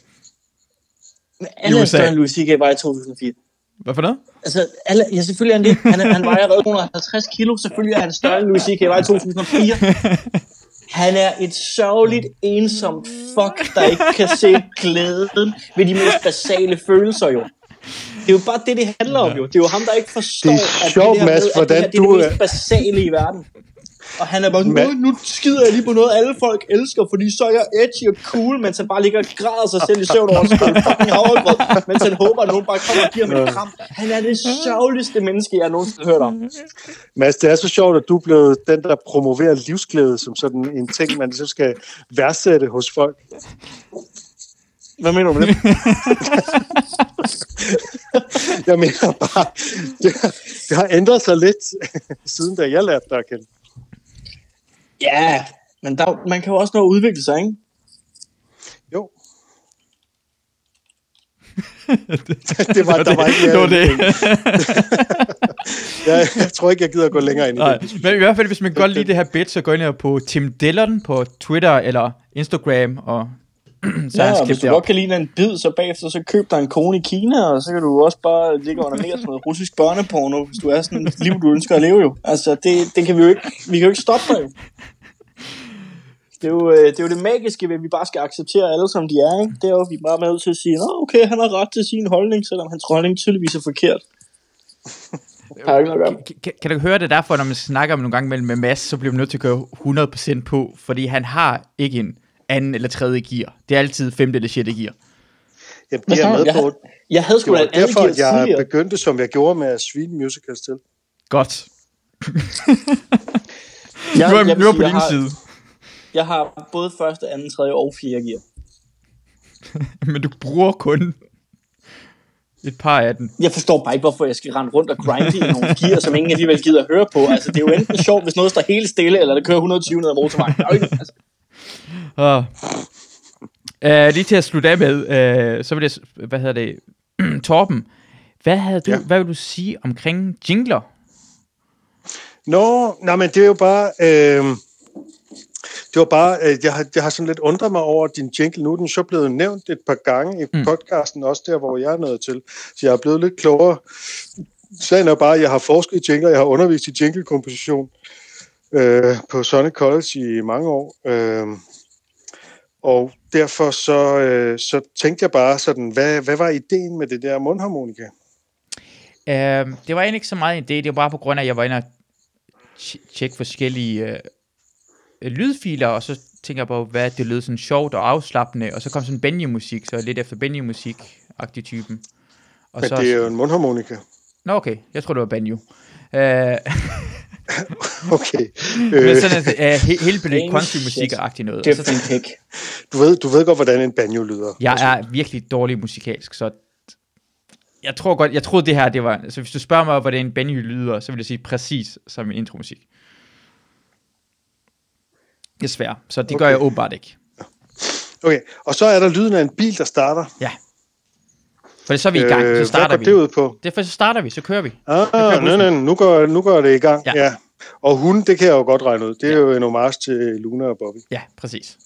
[SPEAKER 1] Han er
[SPEAKER 2] USA.
[SPEAKER 1] større end C.K. var i 2004.
[SPEAKER 2] Hvad for noget?
[SPEAKER 1] Altså, alle, ja, selvfølgelig er han det. Han, er, han vejer allerede 150 kilo. Selvfølgelig er han større end Louis C.K. var i 2004. Han er et sørgeligt, ensomt fuck, der ikke kan se glæden ved de mest basale følelser, jo. Det er jo bare det, det handler om, jo. Det er jo ham, der ikke forstår,
[SPEAKER 7] Det er
[SPEAKER 1] at
[SPEAKER 7] sjovt,
[SPEAKER 1] det, her
[SPEAKER 7] Mads,
[SPEAKER 1] med, at det,
[SPEAKER 7] hvordan
[SPEAKER 1] her, det er
[SPEAKER 7] du
[SPEAKER 1] det
[SPEAKER 7] er-
[SPEAKER 1] mest basale i verden. Og han er bare sådan,
[SPEAKER 7] Ma-
[SPEAKER 1] "Åh, nu skider jeg lige på noget, alle folk elsker, fordi så er jeg edgy og cool, mens han bare ligger og græder sig selv i søvn over spille fucking havregrød, mens han håber, at nogen bare kommer og giver ham et kram. Han er det sørgeligste menneske, jeg nogensinde har hørt om.
[SPEAKER 7] Mads, det er så sjovt, at du er blevet den, der promoverer livsglæde som sådan en ting, man så skal værdsætte hos folk.
[SPEAKER 1] Hvad mener du med det?
[SPEAKER 7] Jeg mener bare, det, har- det har ændret sig lidt, siden da jeg lærte dig at kende.
[SPEAKER 1] Ja, men der, man kan jo også nå at udvikle sig, ikke?
[SPEAKER 7] Jo. det var, der var ikke
[SPEAKER 2] det var det.
[SPEAKER 7] jeg, jeg tror ikke, jeg gider at gå længere ind i
[SPEAKER 2] Nej,
[SPEAKER 7] det.
[SPEAKER 2] men i hvert fald, hvis man kan godt lide det her bit, så gå ind på Tim Dillon på Twitter eller Instagram, og så
[SPEAKER 1] Ja, hvis du
[SPEAKER 2] det
[SPEAKER 1] godt
[SPEAKER 2] op.
[SPEAKER 1] kan lide en bid, så bagefter så køb dig en kone i Kina, og så kan du også bare ligge under mere sådan noget russisk børneporno, hvis du er sådan et liv, du ønsker at leve jo. Altså, det, det kan vi jo ikke, vi kan jo ikke stoppe dig jo. Det er, jo, øh, det er jo det magiske ved, at vi bare skal acceptere alle, som de er, ikke? Det er jo, at vi bare er med til at sige, Nå, okay, han har ret til sin holdning, selvom hans holdning tydeligvis er forkert. At.
[SPEAKER 2] Kan, kan du høre det er derfor, når man snakker om nogle gange mellem med Mads, så bliver man nødt til at køre 100% på, fordi han har ikke en anden eller tredje gear. Det er altid femte eller sjette gear.
[SPEAKER 7] Bliver
[SPEAKER 1] snakker
[SPEAKER 7] med
[SPEAKER 1] jeg,
[SPEAKER 7] på,
[SPEAKER 1] havde, jeg havde
[SPEAKER 7] det
[SPEAKER 1] sgu da andet
[SPEAKER 7] derfor,
[SPEAKER 1] gear
[SPEAKER 7] at jeg
[SPEAKER 1] tidligere.
[SPEAKER 7] begyndte, som jeg gjorde med at svine musicals til.
[SPEAKER 2] Godt.
[SPEAKER 1] Jeg,
[SPEAKER 2] Nu er,
[SPEAKER 1] jeg
[SPEAKER 2] nu er på
[SPEAKER 1] jeg
[SPEAKER 2] din
[SPEAKER 1] har,
[SPEAKER 2] side.
[SPEAKER 1] Jeg har både første, anden, tredje og fjerde gear.
[SPEAKER 2] Men du bruger kun et par af dem.
[SPEAKER 1] Jeg forstår bare ikke, hvorfor jeg skal rende rundt og grinde i nogle gear, som ingen alligevel gider at høre på. Altså, det er jo enten sjovt, hvis noget står helt stille, eller det kører 120 ned ad motorvejen. Der er ikke- Altså,
[SPEAKER 2] Uh. Lige til at slutte af med, uh, så vil jeg, hvad hedder det, Torben, hvad, havde du,
[SPEAKER 7] Ja.
[SPEAKER 2] hvad vil du sige omkring jingler?
[SPEAKER 7] Nå, nej, men det er jo bare... Øh, det var bare, øh, jeg har, jeg har sådan lidt undret mig over din jingle. Nu er den så blevet nævnt et par gange i
[SPEAKER 2] Mm.
[SPEAKER 7] podcasten, også der, hvor jeg er nået til. Så jeg er blevet lidt klogere. Sagen er bare, at jeg har forsket i jingler, jeg har undervist i jinglekomposition øh, på Sonic College i mange år. Øh, og derfor så, øh, så tænkte jeg bare sådan, hvad, hvad var ideen med det der mundharmonika?
[SPEAKER 2] Uh, det var egentlig ikke så meget en idé, det var bare på grund af, at jeg var inde og tj- tjekke forskellige uh, lydfiler, og så tænker jeg på, hvad det lød sådan sjovt og afslappende, og så kom sådan Benji-musik, så lidt efter Benji-musik-agtig typen. Og
[SPEAKER 7] Men
[SPEAKER 2] så,
[SPEAKER 7] det er jo en mundharmonika.
[SPEAKER 2] Nå okay, jeg tror det var Banjo. Uh,
[SPEAKER 7] Okay.
[SPEAKER 2] men
[SPEAKER 7] Øh,
[SPEAKER 2] sådan uh, he- hele det
[SPEAKER 1] Ain't
[SPEAKER 2] country
[SPEAKER 1] shit.
[SPEAKER 2] musik-agtigt noget. Og så
[SPEAKER 1] different pick.
[SPEAKER 7] du, ved, du ved godt, hvordan en banjo lyder.
[SPEAKER 2] Jeg er virkelig dårlig musikalsk, så jeg tror godt, jeg troede det her, det var, så hvis du spørger mig, hvordan en Benny lyder, så vil jeg sige præcis som en intromusik. Desværre, så det okay. gør jeg åbenbart ikke.
[SPEAKER 7] Okay, og så er der lyden af en bil, der starter.
[SPEAKER 2] Ja. For så er vi i gang, så starter
[SPEAKER 7] Øh, hvad
[SPEAKER 2] vi.
[SPEAKER 7] går det ud på?
[SPEAKER 2] Derfor så starter vi, så kører vi.
[SPEAKER 7] Ah,
[SPEAKER 2] kører
[SPEAKER 7] nej, nej, nu går, nu går det i gang.
[SPEAKER 2] Ja.
[SPEAKER 7] Ja. ja. Og hun, det kan jeg jo godt regne ud. Det er jo en homage til Luna og Bobby.
[SPEAKER 2] Ja, præcis.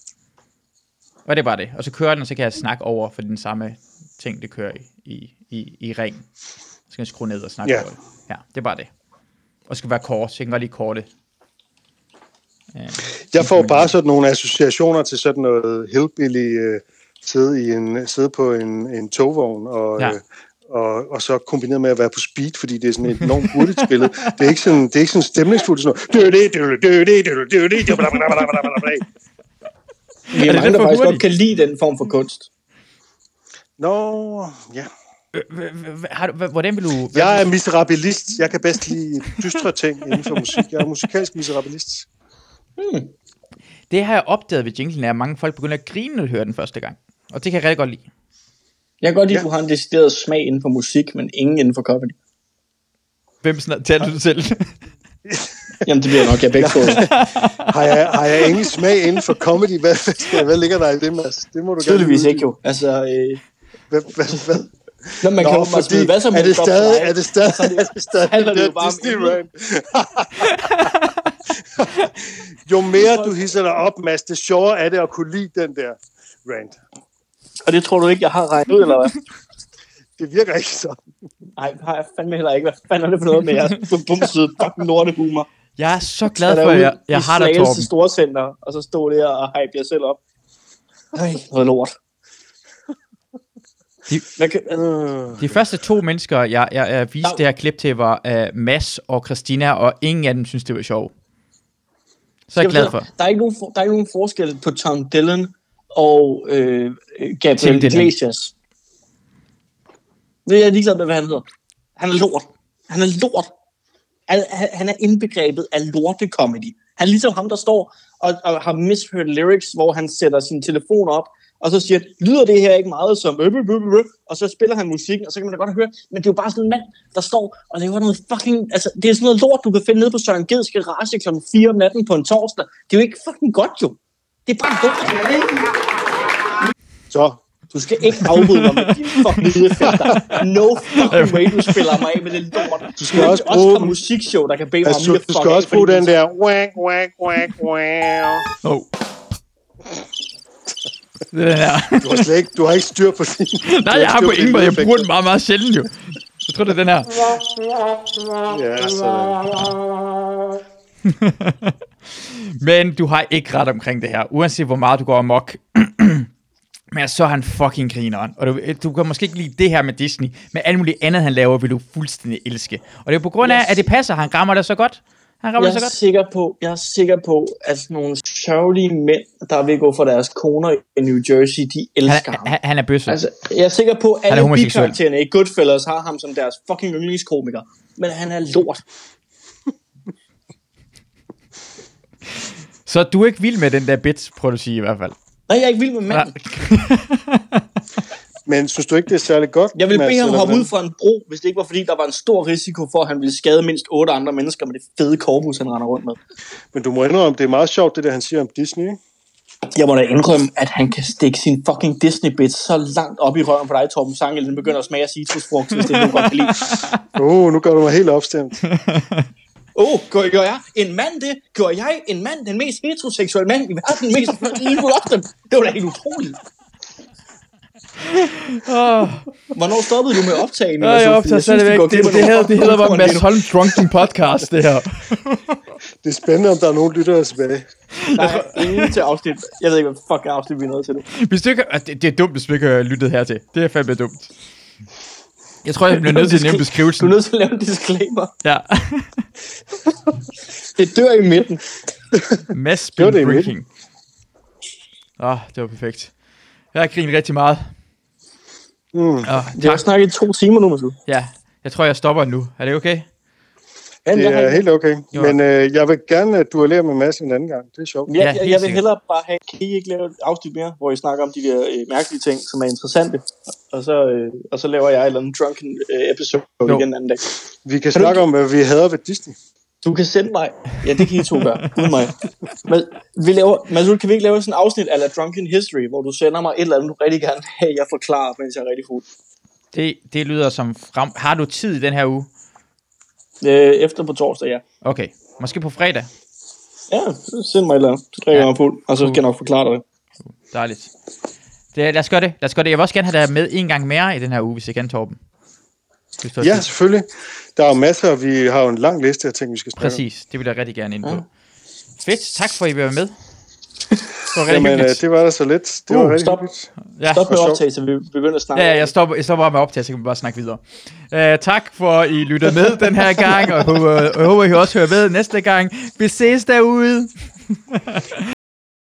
[SPEAKER 2] Og det er bare det. Og så kører den, og så kan jeg snakke over for den samme ting, det kører i, i, i, i ring. Så skal jeg skrue ned og snakke
[SPEAKER 7] Ja.
[SPEAKER 2] over det. Ja, det er bare det. Og det skal være kort, så jeg kan godt lide korte. Øh,
[SPEAKER 7] Jeg får bare sådan nogle associationer til sådan noget hillbilly øh, sidde, i en, sidde på en, en togvogn og,
[SPEAKER 2] ja.
[SPEAKER 7] øh, og, og så kombineret med at være på speed, fordi det er sådan et enormt hurtigt spillet. Det er ikke sådan, det er ikke sådan stemningsfuldt, sådan noget.
[SPEAKER 1] Vi er,
[SPEAKER 2] er
[SPEAKER 1] mange, der faktisk godt kan lide den form for kunst.
[SPEAKER 7] Nå, ja.
[SPEAKER 2] Har hvordan vil du...
[SPEAKER 7] Jeg er miserabilist. Jeg kan bedst lide dystre ting inden for musik. Jeg er musikalsk miserabilist. Hmm.
[SPEAKER 2] Det har jeg opdaget ved jinglen, er, at mange folk begynder at grine, når de hører den første gang. Og det kan jeg rigtig godt lide.
[SPEAKER 1] Jeg kan godt lide, at
[SPEAKER 7] Ja.
[SPEAKER 1] du har en decideret smag inden for musik, men ingen inden for comedy.
[SPEAKER 2] Hvem taler du selv?
[SPEAKER 1] Jamen, det bliver nok jeg begge to.
[SPEAKER 7] Har jeg, har jeg ingen smag inden for comedy? Hvad, hvad, ligger der i det, Mads? Det må du
[SPEAKER 1] Tydeligvis
[SPEAKER 7] gerne
[SPEAKER 1] ikke jo. Altså, øh,
[SPEAKER 7] Hvad, hvad, hvad?
[SPEAKER 1] når man kan jo smide hvad som
[SPEAKER 7] er det
[SPEAKER 1] helst op
[SPEAKER 7] stadig, er det stadig,
[SPEAKER 1] er det-
[SPEAKER 7] er det stadig
[SPEAKER 1] handler det jo bare
[SPEAKER 7] jo mere du hisser dig op, Mads, det sjovere er det at kunne lide den der rant.
[SPEAKER 1] Og det tror du ikke, jeg har regnet ud, eller hvad?
[SPEAKER 7] Det virker ikke sådan.
[SPEAKER 1] Nej, det har jeg fandme heller ikke. Hvad fanden er det for noget med jeres bumsede fucking lortehumor?
[SPEAKER 2] Jeg er så glad for, at jeg, jeg har dig, Torben.
[SPEAKER 1] til Storcenter, og så stod der og hype jer selv op. Ej, noget lort.
[SPEAKER 2] De-
[SPEAKER 1] kan,
[SPEAKER 7] Øh.
[SPEAKER 2] De første to mennesker, jeg, jeg, jeg viste
[SPEAKER 1] Dav.
[SPEAKER 2] det her klip til, var uh, Mads og Christina, og ingen af dem synes, det var sjovt. Så er jeg glad for.
[SPEAKER 1] Der er ikke nogen, for, der er ikke nogen forskel på Tom Dillon og øh, Gabriel. Iglesias. Det er jeg ligeglad med, hvad han hedder. Han er lort. Han er lort. Han, er indbegrebet af lorte-comedy. Han er ligesom ham, der står og, og har misheard lyrics, hvor han sætter sin telefon op, og så siger, lyder det her ikke meget som... øh, øh, øh," Og så spiller han musikken, og så kan man da godt høre, men det er jo bare sådan en mand, der står og laver noget fucking... Altså, det er sådan noget lort, du kan finde nede på Søren Geds garage kl. 4 om natten på en torsdag. Det er jo ikke fucking godt, jo. Det er bare dumt.
[SPEAKER 7] Så,
[SPEAKER 1] Du skal ikke afbryde mig med dine fucking lydeffekter. No fucking way, du spiller mig af med det lort. Du
[SPEAKER 7] skal også
[SPEAKER 1] også
[SPEAKER 7] bruge
[SPEAKER 1] have musikshow, der kan bede mig om
[SPEAKER 7] altså,
[SPEAKER 1] lige at
[SPEAKER 7] du skal også bruge
[SPEAKER 1] du-
[SPEAKER 7] den der... Whack, whack, whack, whack.
[SPEAKER 2] Oh. Det er den her.
[SPEAKER 7] Du har slet ikke, du har ikke styr på din...
[SPEAKER 2] Nej, jeg har på ingen måde. Jeg bruger den meget, meget sjældent jo. Jeg tror, det er den her.
[SPEAKER 7] Ja, sådan.
[SPEAKER 2] Men du har ikke ret omkring det her, uanset hvor meget du går amok. Men så er han fucking grineren. Og du, du kan måske ikke lide det her med Disney, men alt muligt andet, han laver, vil du fuldstændig elske. Og det er på grund af,
[SPEAKER 1] Yes.
[SPEAKER 2] at det passer. Han rammer det så godt. Han rammer
[SPEAKER 1] Jeg
[SPEAKER 2] det så
[SPEAKER 1] er,
[SPEAKER 2] godt.
[SPEAKER 1] sikker på, jeg er sikker på, at sådan nogle sørgelige mænd, der vil gå for deres koner i New Jersey, de elsker
[SPEAKER 2] Han,
[SPEAKER 1] ham.
[SPEAKER 2] han, han er bøsse.
[SPEAKER 1] Altså, jeg er sikker på, at alle bikaraktererne i Goodfellas har ham som deres fucking yndlingskomiker. Men han er lort.
[SPEAKER 2] Så du er ikke vild med den der bit, prøver du at sige i hvert fald.
[SPEAKER 1] Nej, jeg er ikke vild med manden.
[SPEAKER 7] Men synes du ikke, det er særlig godt?
[SPEAKER 1] Jeg ville bede ham hoppe ud fra en bro, hvis det ikke var fordi, der var en stor risiko for, at han ville skade mindst otte andre mennesker med det fede korpus, han render rundt med.
[SPEAKER 7] Men du må indrømme, det er meget sjovt, det der, han siger om Disney, ikke?
[SPEAKER 1] Jeg må da indrømme, at han kan stikke sin fucking Disney-bit så langt op i røven på dig, Torben Sang, at den begynder at smage af citrusfrugt, hvis det er, du godt kan lide.
[SPEAKER 7] Åh, oh, nu gør du mig helt opstemt.
[SPEAKER 1] Åh, oh, gør, gør jeg en mand det? Gør jeg en mand den mest heteroseksuelle mand i verden? Mest evil of them? Det var da helt utroligt. Hvornår stoppede du med at optage nu?
[SPEAKER 2] Ja, jeg optager stadigvæk. Det, det, det, hedder, det hedder bare Mads Holm Drunken Podcast, det her.
[SPEAKER 7] Det er spændende, om der er nogen lyttere tilbage.
[SPEAKER 1] Nej, ingen til afsnit. Jeg ved ikke, hvad fuck afsnit vi er nået til det.
[SPEAKER 2] Hvis du ikke, ah, det, det er dumt, hvis du ikke har lyttet hertil. Det er fandme dumt. Jeg tror, jeg bliver nødt til at nævne
[SPEAKER 1] Du er
[SPEAKER 2] beskrivelsen.
[SPEAKER 1] nødt til at lave en disclaimer.
[SPEAKER 2] Ja.
[SPEAKER 1] Det dør i midten.
[SPEAKER 7] Var
[SPEAKER 2] been
[SPEAKER 7] det i
[SPEAKER 2] drinking. Åh, oh, det var perfekt. Jeg har grinet rigtig meget.
[SPEAKER 7] Mm.
[SPEAKER 2] Oh,
[SPEAKER 1] Jeg har snakket i to timer nu, måske.
[SPEAKER 2] Ja, jeg tror, jeg stopper nu. Er det okay?
[SPEAKER 1] Ja,
[SPEAKER 7] Det er helt okay.
[SPEAKER 2] Jo.
[SPEAKER 7] Men øh, jeg vil gerne at duellere med Mads en anden gang. Det er sjovt.
[SPEAKER 1] Ja,
[SPEAKER 2] Ja,
[SPEAKER 1] jeg, jeg vil
[SPEAKER 2] sikkert.
[SPEAKER 1] hellere bare have, kan I ikke lave et afsnit mere, hvor I snakker om de der øh, mærkelige ting, som er interessante, og så, øh, og så laver jeg et eller andet drunken øh, episode
[SPEAKER 2] Jo.
[SPEAKER 1] igen en anden dag.
[SPEAKER 7] Vi kan
[SPEAKER 1] du
[SPEAKER 7] snakke
[SPEAKER 1] ikke-
[SPEAKER 7] om, hvad vi hader ved Disney.
[SPEAKER 1] Du kan sende mig. Ja, det kan I to gøre, uden mig. Men, vi laver, Mads, kan vi ikke lave sådan et afsnit af Drunken History, hvor du sender mig et eller andet, du rigtig gerne vil have, jeg forklarer, mens jeg er rigtig fuld.
[SPEAKER 2] Det, det lyder som frem... Har du tid i den her uge?
[SPEAKER 1] Øh, efter på torsdag, ja.
[SPEAKER 2] Okay. Måske på fredag.
[SPEAKER 1] Ja, send mig et eller andet. Så drikker
[SPEAKER 2] Ja.
[SPEAKER 1] jeg mig fuld, og så skal jeg nok forklare dig.
[SPEAKER 2] Dejligt. Det, lad os gøre det. Lad os gøre det. Jeg vil også gerne have dig med en gang mere i den her uge, hvis jeg kan, Torben.
[SPEAKER 7] Ja, selvfølgelig. Der er jo masser, vi har jo en lang liste af ting, vi skal snakke.
[SPEAKER 2] Præcis. Det vil jeg rigtig gerne ind på. Fedt. Tak for, at I var med. Det var
[SPEAKER 7] Jamen, øh,
[SPEAKER 2] hyggeligt.
[SPEAKER 7] det var da så lidt. Det var
[SPEAKER 1] Uh,
[SPEAKER 7] rigtig
[SPEAKER 1] stop.
[SPEAKER 7] hyggeligt.
[SPEAKER 2] Ja.
[SPEAKER 1] Stop med optagelse, vi begynder at snakke.
[SPEAKER 2] Ja, ja, jeg stopper, jeg stopper med optagelse, så kan vi bare snakke videre. Uh, tak for, at I lytter med den her gang, og jeg håber, jeg håber, I også hører med næste gang. Vi ses derude.